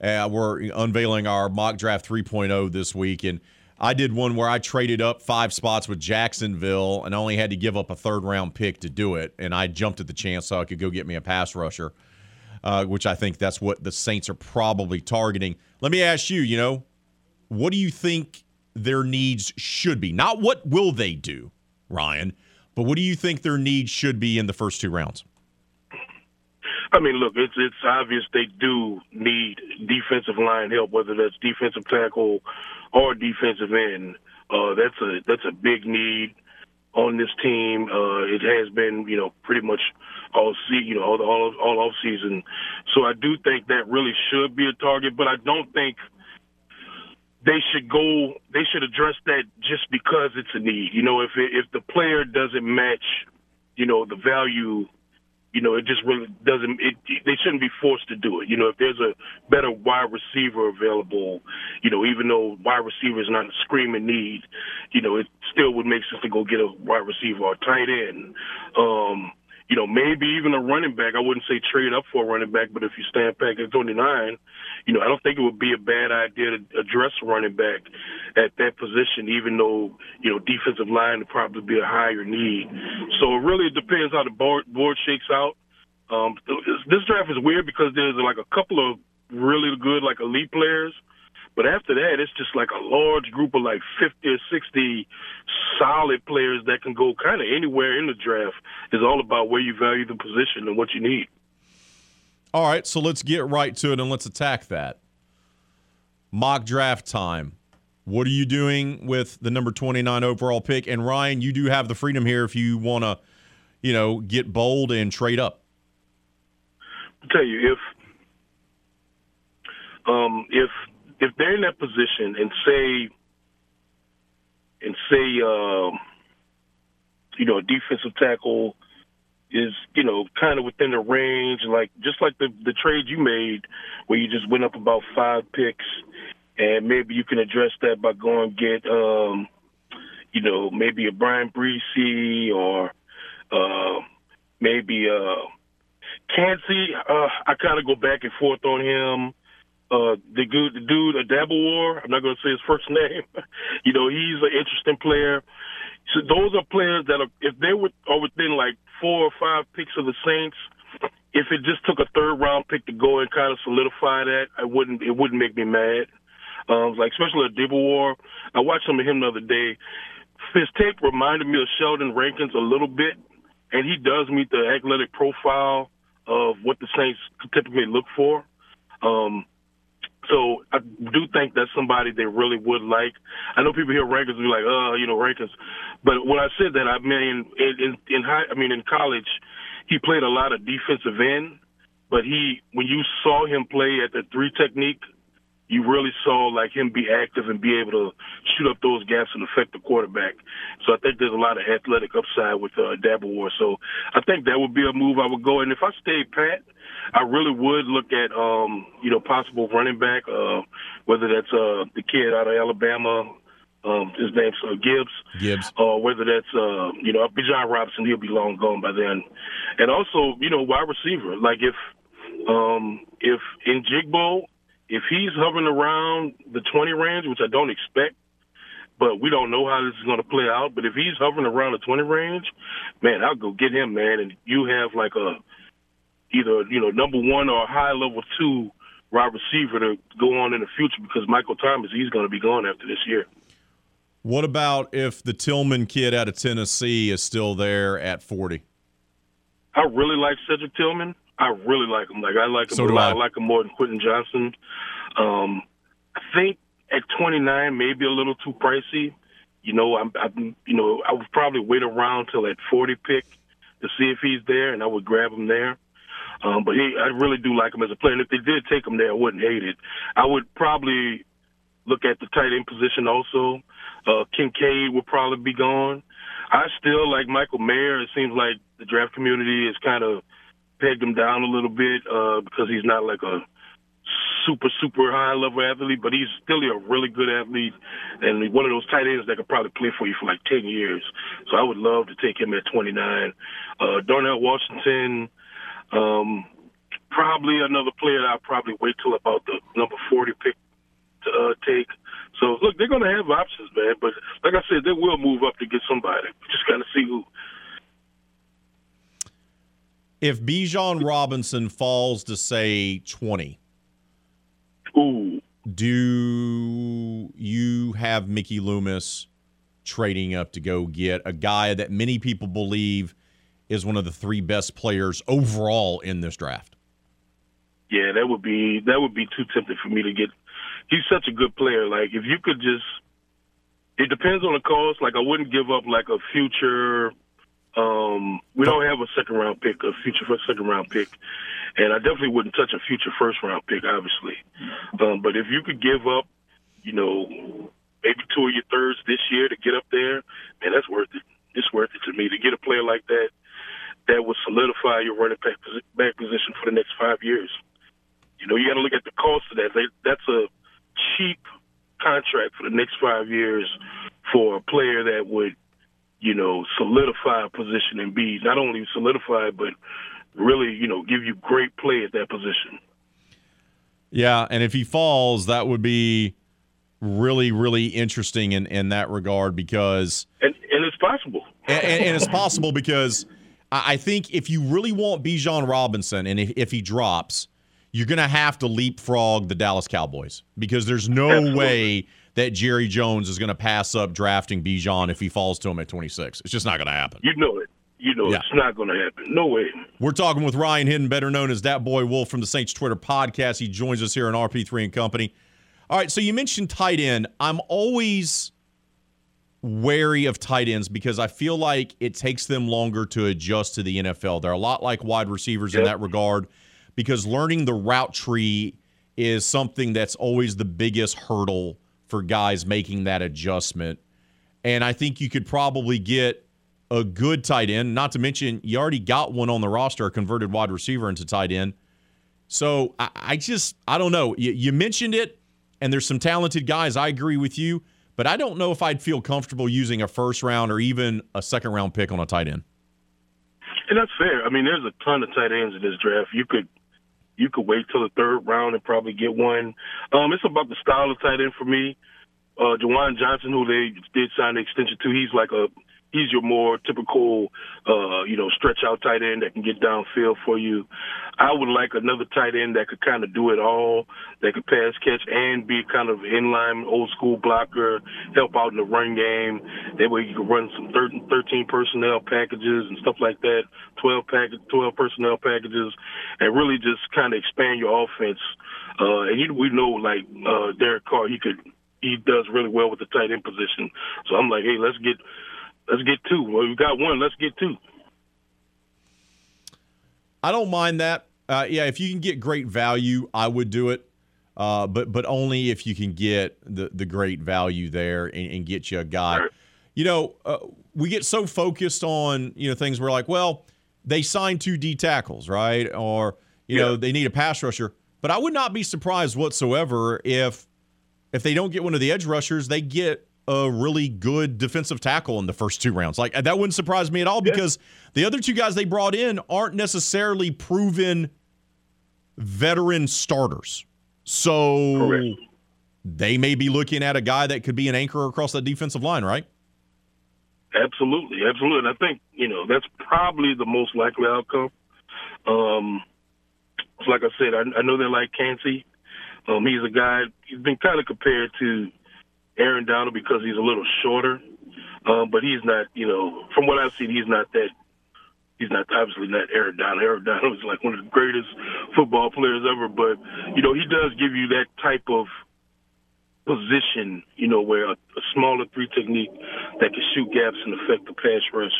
Uh, we're unveiling our mock draft 3.0 this week, and I did one where I traded up five spots with Jacksonville and only had to give up a third round pick to do it. And I jumped at the chance so I could go get me a pass rusher, uh, which I think that's what the Saints are probably targeting. Let me ask you, you know, what do you think their needs should be? Not what will they do, Ryan, but what do you think their needs should be in the first two rounds? I mean, look, it's it's obvious they do need defensive line help, whether that's defensive tackle or defensive end. Uh, that's a that's a big need on this team. Uh, it has been, you know, pretty much all see, you know, all all all off season. So I do think that really should be a target, but I don't think they should go. They should address that just because it's a need. You know, if it, if the player doesn't match, you know, the value you know, it just really doesn't. It, they shouldn't be forced to do it. You know, if there's a better wide receiver available, you know, even though wide receiver is not a screaming need, you know, it still would make sense to go get a wide receiver or tight end. Um, you know, maybe even a running back. I wouldn't say trade up for a running back, but if you stand back at 29, you know, I don't think it would be a bad idea to address a running back at that position, even though, you know, defensive line would probably be a higher need. So it really depends how the board, board shakes out. Um, this draft is weird because there's like a couple of really good, like elite players. But after that, it's just like a large group of like 50 or 60 solid players that can go kind of anywhere in the draft. It's all about where you value the position and what you need. All right, so let's get right to it and let's attack that. Mock draft time. What are you doing with the number 29 overall pick? And Ryan, you do have the freedom here if you want to, you know, get bold and trade up. I'll tell you if um, if if they're in that position and say and say uh, you know a defensive tackle is you know kind of within the range, like just like the the trade you made, where you just went up about five picks, and maybe you can address that by going get um, you know maybe a Bryan Bresee or uh, maybe uh, Kancey. Uh, I kind of go back and forth on him. Uh, the good, dude, Adebawore. I'm not going to say his first name. you know, he's an interesting player. So those are players that are, if they were are within like four or five picks of the Saints, if it just took a third round pick to go and kind of solidify that, I wouldn't. It wouldn't make me mad. Um, like especially Adebawore. I watched some of him the other day. His tape reminded me of Sheldon Rankins a little bit, and he does meet the athletic profile of what the Saints typically look for. Um, so I do think that's somebody they really would like. I know people hear Rankins be like, oh, you know, Rankins," but when I said that, I mean in in, in high, I mean in college, he played a lot of defensive end, but he when you saw him play at the three technique, you really saw like him be active and be able to shoot up those gaps and affect the quarterback. So I think there's a lot of athletic upside with uh, War. So I think that would be a move I would go. And if I stayed pat, I really would look at um, you know possible running back, uh, whether that's uh, the kid out of Alabama. Um, his name's uh, Gibbs. Gibbs. Or whether that's uh, you know Bijan Robinson, he'll be long gone by then. And also, you know, wide receiver. Like if um, if Njigba if he's hovering around the 20 range, which I don't expect, but we don't know how this is going to play out. But if he's hovering around the 20 range, man, I'll go get him, man. And you have like a either you know number one or a high level two wide receiver to go on in the future because Michael Thomas he's going to be gone after this year. What about if the Tillman kid out of Tennessee is still there at 40? I really like Cedric Tillman. I really like him. Like I like him so a lot. I. I like him more than Quentin Johnston. Um, I think at 29, maybe a little too pricey. You know, I'm, I'm, you know, I would probably wait around till that 40 pick to see if he's there, and I would grab him there. Um, but he, I really do like him as a player. And if they did take him there, I wouldn't hate it. I would probably look at the tight end position also. Uh, Kincaid would probably be gone. I still like Michael Mayer. It seems like the draft community is kind of pegged him down a little bit uh, because he's not like a super super high level athlete, but he's still a really good athlete and one of those tight ends that could probably play for you for like ten years. So I would love to take him at 29. Uh, Darnell Washington, um, probably another player I'll probably wait till about the number 40 pick to uh, take. So look, they're going to have options, man. But like I said, they will move up to get somebody. Just got to see who. If Bijan Robinson falls to say 20, Ooh. do you have Mickey Loomis trading up to go get a guy that many people believe is one of the three best players overall in this draft? Yeah, that would be that would be too tempting for me to get. He's such a good player. Like if you could just, it depends on the cost. Like I wouldn't give up like a future um, we don't have a second round pick, a future first second round pick, and I definitely wouldn't touch a future first round pick, obviously. Um, but if you could give up, you know, maybe two of your thirds this year to get up there, man, that's worth it. It's worth it to me to get a player like that. that would solidify your running back, back position for the next five years. You know, you got to look at the cost of that. They, that's a cheap contract for the next five years for a player that would, you know, solidify a position and be not only solidify but really, you know, give you great play at that position. Yeah, and if he falls, that would be really, really interesting in, in that regard because and, and it's possible. and, and, it's possible because I think if you really want Bijan Robinson and if, if he drops, you're going to have to leapfrog the Dallas Cowboys because there's no Absolutely. way that Jerry Jones is going to pass up drafting Bijan if he falls to him at 26. It's just not going to happen. You know it. You know yeah. it's not going to happen. No way. We're talking with Ryan Hinton, better known as Dat Boy Wolf from the Saints Twitter podcast. He joins us here on RP3 and Company. All right, so you mentioned tight end. I'm always wary of tight ends because I feel like it takes them longer to adjust to the NFL. They're a lot like wide receivers yep. in that regard because learning the route tree is something that's always the biggest hurdle for guys making that adjustment. And I think you could probably get a good tight end, not to mention you already got one on the roster, a converted wide receiver into tight end. So I, I just, I don't know. You, you mentioned it, and there's some talented guys. I agree with you, but I don't know if I'd feel comfortable using a first round or even a second round pick on a tight end. And that's fair. I mean, there's a ton of tight ends in this draft. You could you could wait till the third round and probably get one. Um, it's about the style of tight end for me. Uh, Juwan Johnson, who they did sign the extension to, he's like a he's your more typical, uh, you know, stretch out tight end that can get downfield for you. I would like another tight end that could kind of do it all, that could pass catch and be kind of inline old school blocker, help out in the run game. That way you can run some 13, 13 personnel packages and stuff like that, 12 package, 12 personnel packages, and really just kind of expand your offense. Uh, and you, we know like, uh, Derek Carr, he could, he does really well with the tight end position. So I'm like, hey, let's get, Let's get two. Well, we got one. Let's get two. I don't mind that. Uh, yeah, if you can get great value, I would do it. Uh, but but only if you can get the the great value there and, and get you a guy. Right. You know, uh, we get so focused on you know things. We're like, well, they signed two D tackles, right? Or you yeah. know, they need a pass rusher. But I would not be surprised whatsoever if if they don't get one of the edge rushers, they get a really good defensive tackle in the first two rounds. Like that wouldn't surprise me at all because yeah. the other two guys they brought in aren't necessarily proven veteran starters. So Correct. they may be looking at a guy that could be an anchor across the defensive line, right? Absolutely, absolutely. I think you know that's probably the most likely outcome. Um, like I said, I, I know they like Kancey. Um, he's a guy. He's been kind of compared to Aaron Donald because he's a little shorter. Um, but he's not, you know, from what I've seen, he's not that. He's not obviously not Aaron Donald. Aaron Donald is like one of the greatest football players ever. But you know, he does give you that type of position, you know, where a, a smaller three technique that can shoot gaps and affect the pass rush.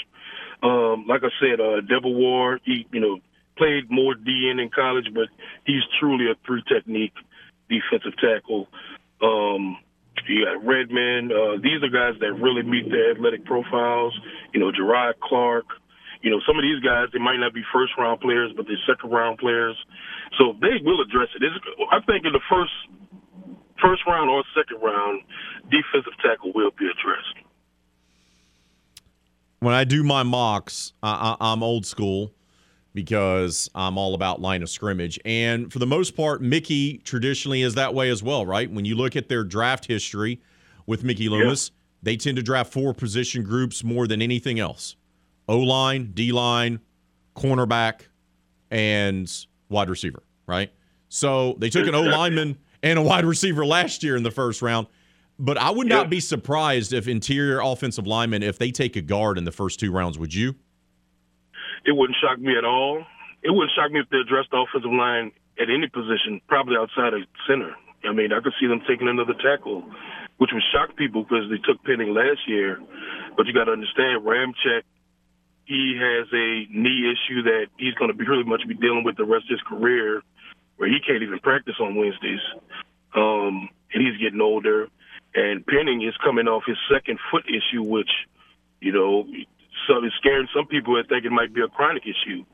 Um, like I said, uh, Devil Ward, he, you know, played more DN in college, but he's truly a three technique defensive tackle. Um, you got Redmond. Uh, these are guys that really meet their athletic profiles. You know, Jerrod Clark. You know, some of these guys they might not be first round players, but they're second round players. So they will address it. It's, I think in the first first round or second round, defensive tackle will be addressed. When I do my mocks, I, I, I'm old school because I'm all about line of scrimmage. And for the most part, Mickey traditionally is that way as well, right? When you look at their draft history with Mickey Loomis, yeah. they tend to draft four position groups more than anything else O line, D line, cornerback, and wide receiver, right? So they took an O lineman and a wide receiver last year in the first round. But I would not be surprised if interior offensive linemen, if they take a guard in the first two rounds, would you? It wouldn't shock me at all. It wouldn't shock me if they addressed the offensive line at any position, probably outside of center. I mean, I could see them taking another tackle, which would shock people because they took Penning last year. But you got to understand, Ramczyk, he has a knee issue that he's going to be really much be dealing with the rest of his career, where he can't even practice on Wednesdays. Um, and he's getting older. And Penning is coming off his second foot issue, which, you know, so it's scary hearing some people that think it might be a chronic issue.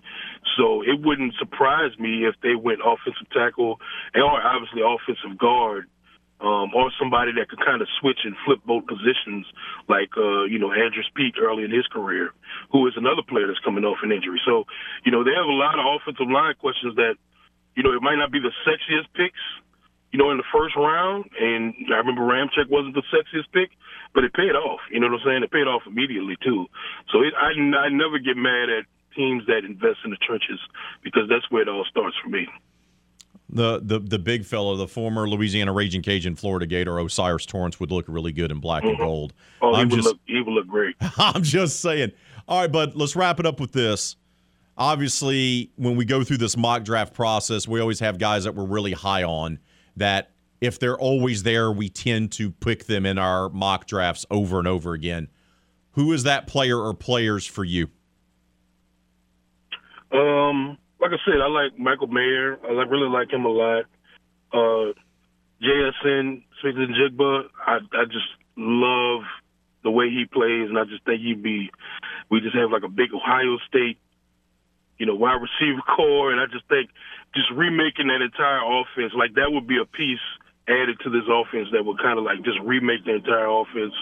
So it wouldn't surprise me if they went offensive tackle or obviously offensive guard um, or somebody that could kind of switch and flip both positions, like uh, you know Andrus Peat early in his career, who is another player that's coming off an injury. So you know they have a lot of offensive line questions that you know it might not be the sexiest picks, you know, in the first round. And I remember Ramczyk wasn't the sexiest pick, but it paid off. You know what I'm saying? It paid off immediately too. So it, I I never get mad at teams that invest in the trenches because that's where it all starts for me the the the big fellow, the former Louisiana Raging Cajun Florida Gator O'Cyrus Torrence would look really good in black and mm-hmm. gold. Oh, I'm he would just, look he would look great. I'm just saying. All right, but let's wrap it up with this. Obviously, when we go through this mock draft process, we always have guys that we're really high on that if they're always there, we tend to pick them in our mock drafts over and over again. Who is that player or players for you? Um like I said, I like Michael Mayer. I like, really like him a lot. Uh, JSN Smith-Njigba, I I just love the way he plays, and I just think he'd be. We just have like a big Ohio State, you know, wide receiver core, and I just think just remaking that entire offense, like that would be a piece added to this offense that would kind of like just remake the entire offense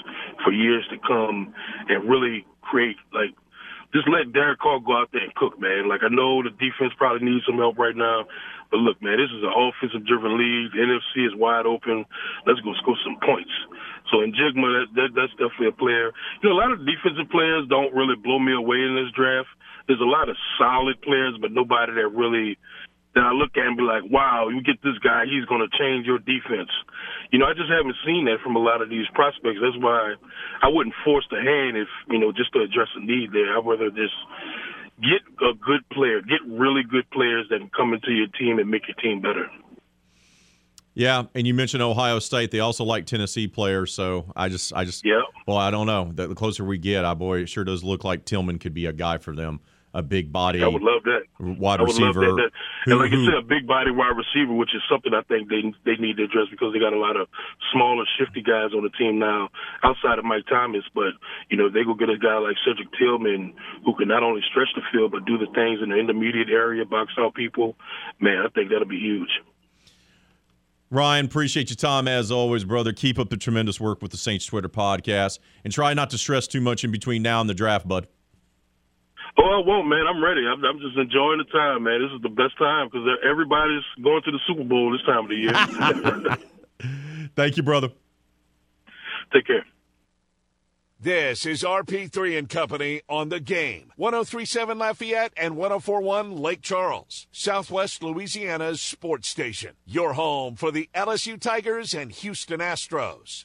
for years to come, and really create like just let Derek Carr go out there and cook, man. Like I know the defense probably needs some help right now, but look, man, this is an offensive-driven league. The NFC is wide open. Let's go score some points. So Njigba, that, that, that's definitely a player. You know, a lot of defensive players don't really blow me away in this draft. There's a lot of solid players, but nobody that really that I look at and be like, wow, you get this guy, he's going to change your defense. You know, I just haven't seen that from a lot of these prospects. That's why I wouldn't force the hand if, you know, just to address a need there. I'd rather just get a good player, get really good players that can come into your team and make your team better. Yeah, and you mentioned Ohio State. They also like Tennessee players, so I just, I just, yeah. Well, I don't know. The closer we get, I boy, it sure does look like Tillman could be a guy for them a big body. I would love that. Wide receiver. That, that. And like you said, a big body wide receiver, which is something I think they they need to address because they got a lot of smaller, shifty guys on the team now outside of Mike Thomas. But you know, they go get a guy like Cedric Tillman who can not only stretch the field but do the things in the intermediate area, box out people. Man, I think that'll be huge. Ryan, appreciate your time as always, brother. Keep up the tremendous work with the Saints Twitter podcast and try not to stress too much in between now and the draft, bud. Oh, I won't, man. I'm ready. I'm, I'm just enjoying the time, man. This is the best time because everybody's going to the Super Bowl this time of the year. Thank you, brother. Take care. This is RP3 and Company on the game. 1037 Lafayette and 1041 Lake Charles, Southwest Louisiana's sports station. Your home for the LSU Tigers and Houston Astros.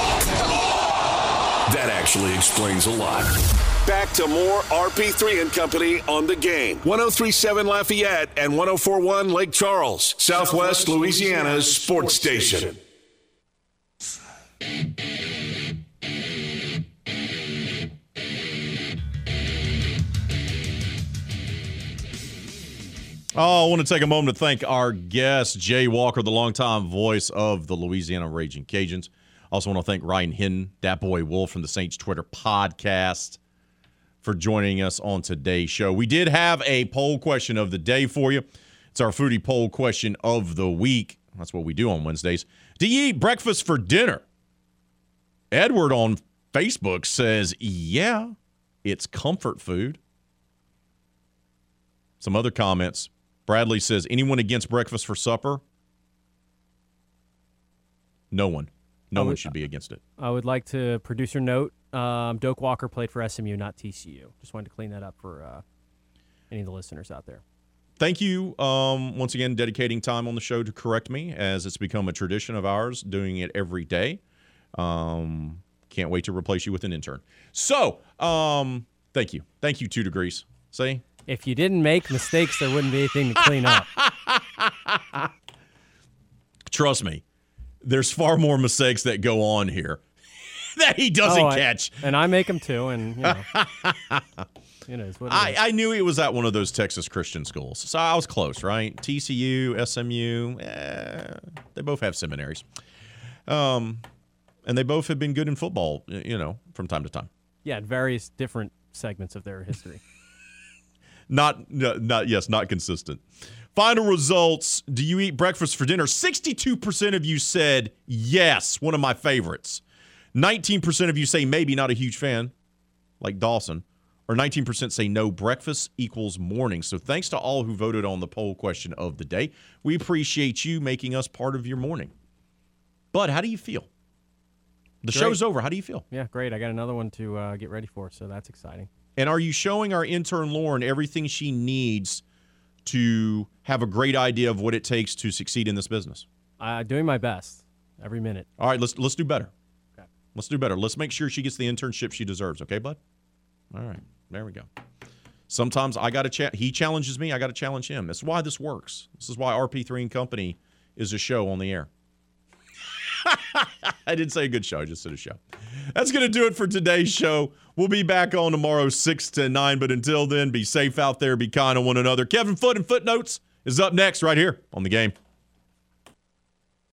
That actually explains a lot. Back to more RP3 and Company on the game. 1037 Lafayette and 1041 Lake Charles, Southwest Louisiana's sports station. Oh, I want to take a moment to thank our guest, Jay Walker, the longtime voice of the Louisiana Raging Cajuns. Also want to thank Ryan Hinton, Dat Boy Wolf from the Saints Twitter podcast for joining us on today's show. We did have a poll question of the day for you. It's our foodie poll question of the week. That's what we do on Wednesdays. Do you eat breakfast for dinner? Edward on Facebook says, yeah, it's comfort food. Some other comments. Bradley says, anyone against breakfast for supper? No one. No would, one should be against it. I would like to producer note um, Doak Walker played for SMU, not TCU. Just wanted to clean that up for uh, any of the listeners out there. Thank you um, once again, dedicating time on the show to correct me, as it's become a tradition of ours, doing it every day. Um, can't wait to replace you with an intern. So, um, thank you, thank you, two degrees. See, if you didn't make mistakes, there wouldn't be anything to clean up. Trust me, there's far more mistakes that go on here that he doesn't Oh, I- catch. and I make them too. And you know, it is what it I, is. I knew he was at one of those Texas Christian schools, so I was close, right? TCU, SMU, eh, they both have seminaries, um, and they both have been good in football, you know, from time to time. yeah, at various different segments of their history. Not, not yes, not consistent. Final results: Do you eat breakfast for dinner? Sixty-two percent of you said yes, one of my favorites. Nineteen percent of you say maybe, not a huge fan, like Dawson. Or 19% say no, breakfast equals morning. So thanks to all who voted on the poll question of the day. We appreciate you making us part of your morning. Bud, how do you feel? The Great. show's over. How do you feel? Yeah, great. I got another one to uh, get ready for, so that's exciting. And are you showing our intern Lauren everything she needs to have a great idea of what it takes to succeed in this business? I'm uh, doing my best every minute. All right, let's let's do better. Okay. Let's do better. Let's make sure she gets the internship she deserves. Okay, bud. All right, there we go. Sometimes I got to chat. He challenges me. I got to challenge him. That's why this works. This is why RP3 and Company is a show on the air. I didn't say a good show. I just said a show. That's going to do it for today's show. We'll be back on tomorrow, 6 to 9. But until then, be safe out there. Be kind to one another. Kevin Foote and Footnotes is up next right here on the game.